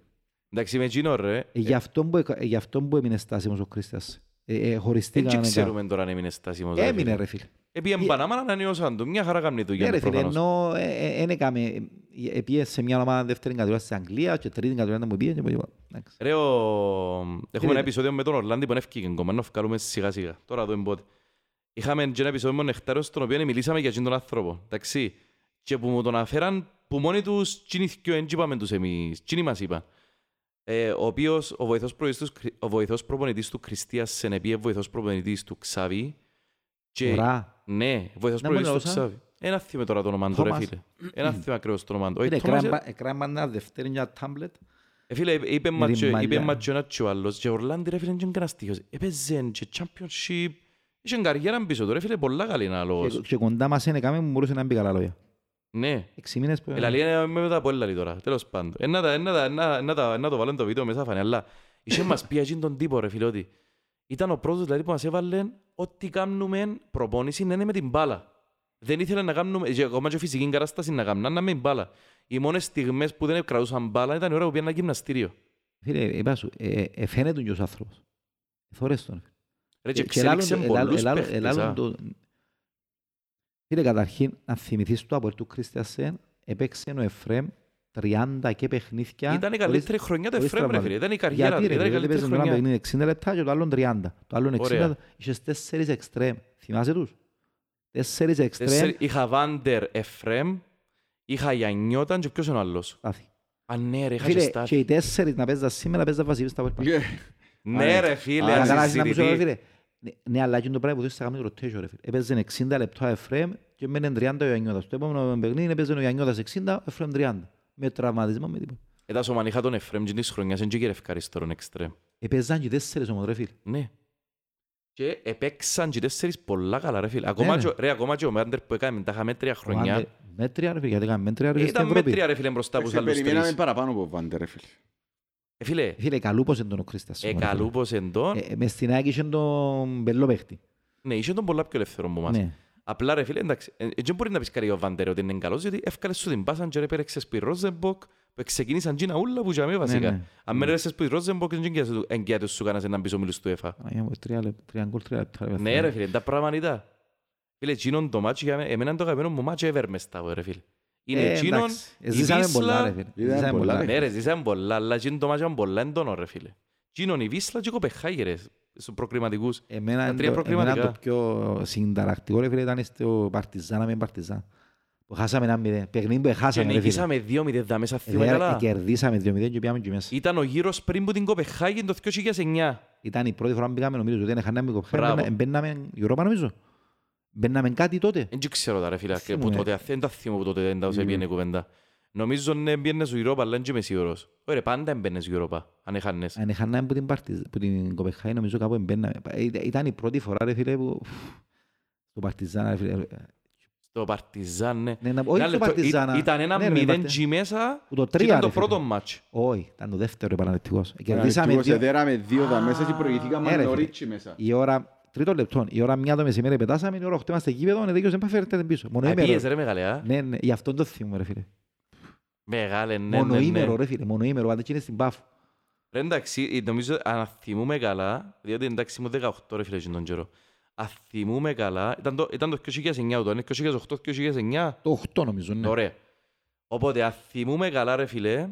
Εντάξει, με εκείνο ρε, Ε, γι' αυτό που, εκα- ε, γι' αυτό που έμεινε στάσιμος ο Κρίστας. Ε, ε, δεν χωριστήκαν. και μετά. ξέρουμε τώρα αν έμεινε στάσιμος. ρε Έμεινε φίλε. ρε φίλε. Επίεν Ε, Παναμά να ανανεώσαν του. Μια χαρά κάνει Ναι δουλειά ρε του φίλε, προφανώς. ενώ ε, εν έκαμε, επίε σε μια ομάδα δεύτερη κατηγορία στην Αγγλίας και τρίτη κατηγορία μου πήγε και μου εντάξει. Ρε, ο... έχουμε Φίλε, ένα επεισόδιο με τον Ορλάντη που είναι ευκήγεν κόμμα, να βγάλουμε σιγά σιγά. Τώρα δούμε πότε. Είχαμε και ένα επεισόδιο με τον Νεκτάριο στον οποίο μιλήσαμε για τον άνθρωπο. Εντάξει. Και που μου τον αναφέραν που μόνοι τους τσινήθηκιο δεν είπαμε τους εμείς. Τσινοί μας είπαν. Ε, ο οποίος, ο βοηθός, προπονητής του- ο βοηθός προπονητής του Χριστίας Σενεπίε, βοηθός προπονητής του Ξαβή. Και, Ωραία. ναι, βοηθός Να προπονητής μου του λαούσα. Ξαβή. Ένα θύμε τώρα το όνομα του ρε Θόμας. φίλε. Ένα θύμε ακριβώς το όνομα του. Όχι, Φίλε, Θόμας, ε, κρέμα- Έκραμε ένα δεύτερη μια τάμπλετ. ε, φίλε, είπε Με την μάτσο, είπε μαλλιά. μάτσο ένα και ο άλλος και ο Ορλάντη ρε φίλε είναι και κανένας τείχος. Έπαιζε και championship. Είχε καριέρα πίσω του ρε φίλε, πολλά καλή είναι Και- λόγος. Και κοντά μας είναι κάμε μου μπορούσε να μπει καλά λόγια. Ναι. Έξι μήνες που... Ελαλή είναι με μετά από έλαλη τώρα, τέλος πάντων. Ε, να τα- ε, να τα- να- να τα- να το βάλω το βίντεο μέσα φανεί, αλλά είχε μας πει εκείνον τον τύπο ρε φίλε ότι ήταν ο πρώτος δηλαδή που μας έβαλε ότι κάνουμε προπόνηση να είναι με την μπάλα. Δεν ήθελε να κάνουμε, και ακόμα και φυσική κατάσταση να κάνουμε, να είναι με την μπάλα. Οι μόνες στιγμές που δεν κρατούσαν μπάλα ήταν η ώρα που πήγαιναν γυμναστήριο. Φίλε, είπα σου, ε, ε, φαίνεται και ως άνθρωπος. Θωρές τον. Ρε και Και ελάλουν- εξέλιξε ελάλουν- πολλούς ελάλουν- παίχτες. Ελάλουν α. το- Φίλε, καταρχήν, να θυμηθείς το από του Κρίστιασεν, έπαιξε ο Εφρέμ 30 και παιχνίδια. Ήταν η χωρίς- καλύτερη χρονιά του χωρίς Εφρέμ, ρε τραυματισμό. φίλε. Ήταν η καριέρα Γιατί του. ρε, Ήταν η γιατί καλύτερη παίζουν ένα χρονιά. παιχνίδι 60 λεπτά και το άλλο 30. Το άλλο 60, Ωραία. είχες τέσσερις εξτρέμ. Θυμάσαι τους; Τέσσερις εξτρέμ. Τέσσερι- Είχα Βάντερ Εφρέμ, είχα Γιαννιώταν και ποιος είναι ο άλλος; Στάθη. Α, ναι ρε, είχα και Φίλε, Στάθη. και οι τέσσερις να παίζαν σήμερα παίζαν βασίλους στα World Cup. Ε, Ναι ρε φίλε, Α, Καταλάβεις να μου σου λέω, ασυσυρητή. φίλε. Ναι, Ναι, αλλά εκείνο το πράγμα που θες να κάνουμε rotation, ρε φίλε. Έπαιζε 60 λεπτά ο Εφρέμ και μένει 30 ο Ιαννιώτας. Το επόμενο παιχνίδι έπαιζε ο Ιαννιώτας 60, ο Εφρέμ 30. Με τραυματισμό, με τίποτα. Ετάς ο είχα τον Εφρέμ και της χρονιάς, δεν και ευχαριστώ εξτρέμ. Έπαιζαν και τέσσερις όμως, ρε φίλε. Ναι. Και επέξαν και τέσσερις πολλά καλά ρε φίλε. Ακόμα Ναι, και ο- ρε, ακόμα και ο Μάντερ που έκαμε τα είχαμε τρία Ο χρονιά. Άντερ- Μέτρια, ρε φίλε, γιατί έκαμε μέτρια, ρε φίλε, στην Ήταν Ευρώπη. μέτρια ρε φίλε μπροστά από τους εντάξει, άλλους Περιμέναμε τρεις. παραπάνω από Βάντερ, ρε φίλε. Ε, Φίλε, Φίλε, καλούπωσε τον ο Κρίστας. ε, όμως, ρε φίλε. καλούπωσεν τον. Ε, ε, Μες στην ΑΕΚ είχε τον μπελό παίχτη. Ναι, είχε τον πολλά πιο ελεύθερο από εμάς. Ναι. Απλά ρε φίλε, εντάξει, ε, δεν μπορεί να πεις κάτι ο Βάντερ ότι είναι καλός, γιατί εύκαλες σου την πάσαν και ρε πέρεξες σπί Ρόζεμποκ, που ξεκίνησαν τζίνα ούλα που τζαμί βασικά. ναι. Αν με ρέσες σπί Ρόζεμποκ, δεν εγκιάτες σου κάνας έναν πίσω μίλους του ΕΦΑ. Παναγία μου, τρία λεπτά, τρία γκολ, τρία λεπτά. ρε Ναι ρε φίλε, τα πράγματα ήταν. Φίλε, εκείνον το μάτσι, για μέ- εμένα είναι το αγαπημένο μου μάτσι ever μες τα, ρε φίλε. Είναι Ε, εκείνον, εντάξει. Ε, η Ζήσαμε πολλά, ρε Βίσλα, φίλε. Είδαμε Ζήσαμε πολλά, πολλά, ρε. ναι ρε, ζήσαμε πολλά, αλλά εκείνον το μάτσι ήταν πολλά έντονο, ρε φίλε. Εκείνον η Βίσλα και η Κοπεγχάγη, ρε, στους προκριματικούς. Εμένα, Τα είναι τρία το, εμένα προκριματικά. το πιο συνταρακτικό ρε φίλε ήταν στο Παρτιζάνα με Παρτιζάν. Που χάσαμε ένα μηδέν. Παιχνίδι που Και χάσαμε ρε φίλε. νικήσαμε 2-0 δα μέσα, θυμάμαι Ε, καλά. Κερδίσαμε 2-0 και πήγαμε και μέσα. Ήταν ο γύρος πριν που την Κοπεχάγη το 2009. Ήταν η πρώτη φορά που πήγαμε νομίζω ότι είχαμε με κοπχέ. Μπράβο. Μπαίναμε Europa νομίζω. Μπαίναμε κάτι τότε; Δεν ξέρω τα ρε φίλε, Θυμούμαι. που τότε, δεν τα θυμώ που τότε δεν τα όσο πήγαινε η κουβέντα. Νομίζω ναι μπαίνες στο Europa, αλλά δεν είμαι σίγουρος. Ωραία, πάντα έμπαινες στο Europa, αν έχανες. Αν είχαμε από την, Παρτιζ... που την Κοπεχάη νομίζω κάπου μπαίναμε. Ε, Ήταν- Ήταν η πρώτη φορά ρε φίλε που... Στο Παρτιζάνα ρε φίλε. Στο Παρτιζάν, ναι. Ναι, να- όχι Ένα στο λεπτό, Παρτιζάνα. ή- Ήταν ένα Ναι, ρε, μηδέν Παρτιζάν. τσι μέσα Που το και τρία, ήταν το ρε, φίλε. πρώτο μάτς. Όχι, ήταν το δεύτερο επαναληπτικός. Κερδίσαμε Παναγιώτος, δύο... εδέραμε δύο τα μέσα και προηγηθήκαμε Ναι, ρε, νωρίτσι μέσα. Η ώρα, τρίτο λεπτό, η ώρα μια το μεσημέρι πετάσαμε, η ώρα οχτώ είμαστε γήπεδο, είναι δίκαιος, δεν πάει φέρετε πίσω. Α, Μονοήμερο. πήγες, ρε μεγάλε, α. Ναι, ναι, γι' αυτό το θυμούμαι ρε φίλε. Μεγάλε, ναι, ναι, Μονοήμερο ναι. ρε φίλε, μονοήμερο, αν δεν είναι στην Πάφο. Ρε εντάξει, νομίζω, αν θυμούμε καλά, διότι εντάξει ήμουν 18 ρε φίλε εκείνον τον καιρό. Αν θυμούμε καλά, ήταν το, ήταν το 2009 ούτω, είναι 2008-2009. Το 8 νομίζω, ναι. Ωραία. Οπότε, αν θυμούμε καλά, ρε φίλε,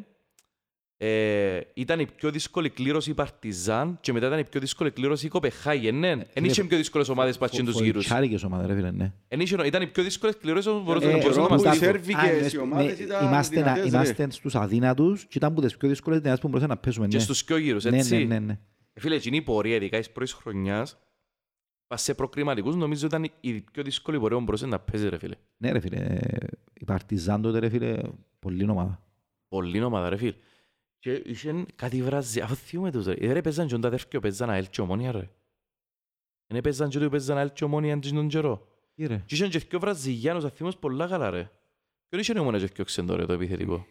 ε, ήταν η πιο δύσκολη κλήρωση η Παρτιζάν και μετά ήταν η πιο δύσκολη κλήρωση η Κοπεχάγη, ναι. Εν είχε πιο δύσκολες ομάδες που τους γύρους. Φοητσάρικες ομάδα ρε φίλε, ναι. Εν είχε- Ήταν οι πιο δύσκολες κληρώσεις που Ε, μπορούσαν να Ρώμη, μας τα τύχουν. Σέρβικες Α, οι ναι, ομάδες ναι, ήταν είμαστε, να- δυνατές, ρε. είμαστε στους αδύνατους και ήταν από τις πιο δύσκολες δυνατές που μπορούσαν να παίζουμε, Και ναι. στους πιο γύρους, Ναι, έτσι. ναι, ναι, ναι. Ε, Φίλε, εκείνη η πορεία, ειδικά της πρώτης χρονιάς, πας σε προκριματικούς, νομίζω ήταν η πιο δύσκολη πορεία που μπορούσες να παίζεις, ρε φίλε. Ναι ρε φίλε, η Παρτιζάν τότε ρε φίλε, πολύ ομάδα. Πολύ ομάδα, ρε φίλε. Και είχε κάτι βραζί, αφού θυμούμε τους, ρε. Ε, ρε, παίζαν και τον ταδέρφκιο, παίζαν ΑΕΛ και ομόνια, ρε. Είναι παίζαν και του παίζαν ΑΕΛ και ομόνια αντί τον καιρό. Τι ρε. Και είχαν και δυο Βραζιλιάνους, αν θυμάσαι πολλά καλά, ρε. Ποιον είχε ομόνια και δυο ξεντό, ρε, το επιθετικό;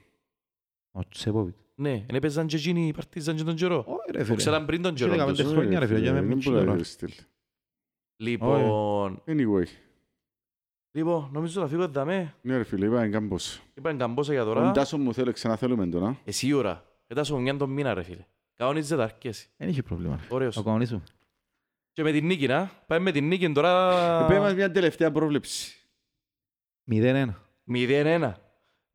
Ο Τσέποβιτ. Ναι, εν έπαιζαν και εκείνοι οι παρτίζαν και τον καιρό. Όχι ρε Το φίλε. ξέραν πριν τον Και καιρό. δεκαπέντε τους. χρόνια, ρε φίλε, για Ε, μένα δεν μην μπορεί να ξέρω. είναι στυλ. Λοιπόν, Anyway, λοιπόν, νομίζω θα φύγω εδαμέ. ναι ρε φίλε, είπαμε κάμπος. Είπαν καμπόσα για Τον τώρα. Τάσο μου θέλω, ξαναθέλουμε τον, α. Εσύ η ώρα. Έτασω μου μια τον μήνα ρε φίλε. Κανονίζεται τα αρκέσει. Δεν είχε πρόβλημα. ρε. Ωραίος. Ο κανονίσου. Και με την νίκη να. Πάμε με την νίκη τώρα. Πες μας μια τελευταία πρόβλεψη. 0-1. 0-1.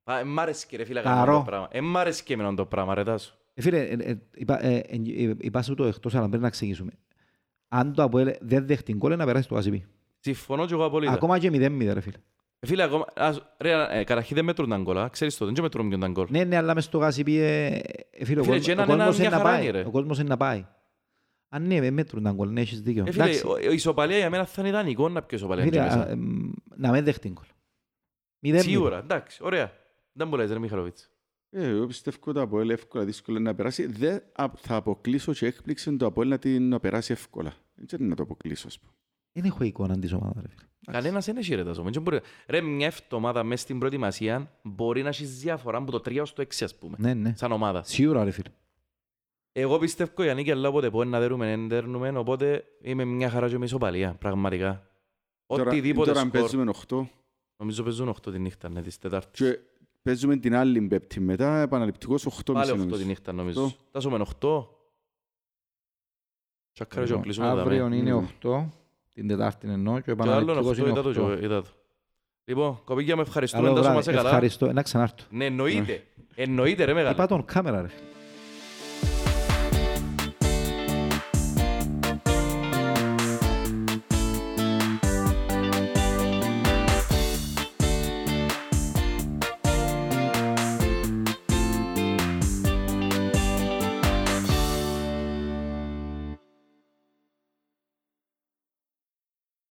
Α, Μ' άρεσε και ρε φίλε κάνω Καρό. το πράγμα. Ε, μ' άρεσε και εμένα το πράγμα ρε Τάσο. Ε, Φίλε, ε, ε, είπα- ε, ε, ε, είπα σου το εκτός, αλλά πρέπει να ξεκινήσουμε. Αν το Αποέλ δεν δέχτηκε γκολ, να περάσει το ACB. Συμφωνώ και εγώ απολύτως. Ακόμα και 0-0, ρε φίλε. Ε, Φίλε, ακόμα... ας- Ρε, ε, καταρχήν δεν μετρούν τα γκολ, α. ξέρεις το, δεν μετρούν ποιον τα γκολ. Ναι, ναι, αλλά μες στο ACB, ε, ε, φίλε, ο Φίλε, κόσμος- και ο έναν κόσμος έναν είναι μια να χαρά πάει. είναι, ρε. Ο κόσμος είναι να πάει. Αν ναι, με μέτρουν τα γκολ, ναι, έχεις δίκιο. Ε, φίλε, Εντάξει, ο- η ισοπαλία για μένα θα είναι ιδανικό να πιω ισοπαλία. φίλε, και α, μέσα. εμ, να μην δέχτηκε γκολ. 0-0. Σίγουρα, εντάξει, ωραία. Δεν μου λες ρε Μιχαλοβίτς. Ε, εγώ πιστεύω το Αποέλ εύκολα δύσκολα να περάσει. Δεν α- θα αποκλείσω και έκπληξη το Αποέλ να την να περάσει εύκολα. Δεν ξέρω να το αποκλείσω, ας πούμε. Δεν έχω εικόνα της ομάδας, ρε φίλε. Κανένας δεν έχει ρε τάσο. Δεν μπορεί- Ρε, μια εβδομάδα μέσα στην προετοιμασία μπορεί να έχεις διαφορά από το 3 ως το 6 ας πούμε. Ναι, ναι. Σαν ομάδα. Σίγουρα, ρε φίλε. Εγώ πιστεύω για νίκη αλλά όποτε μπορεί να δέρουμε, να δέρνουμε, οπότε είμαι μια χαρά και με ισοπαλία, πραγματικά. Τώρα- Οτιδήποτε Τώρα σκορ. παίζουμε 8 Νομίζω παίζουν 8 τη νύχτα, ναι, της Τετάρτης. και παίζουμε την άλλη πέπτη μετά, επαναληπτικός 8 Πάλι μισή 8 τη νομίζω. νύχτα νομίζω. Οκτώ. Τάσουμε 8. Τσακάρε και Λοιπόν, κλείσουμε Αύριο δάμε. είναι Mm. 8, την Τετάρτη εννοώ και Και άλλο επαναληπτικός 8 είναι είδα το, 8. και- είδα το. Λοιπόν, κοπήγια με ευχαριστούμε, Καλό Τάσο βράδυ. μας καλά. Ευχαριστώ. Να ξανάρθω. Ναι, εννοείται. Εννοείται ρε μεγάλε. Είπα τον κάμερα, ρε φίλε.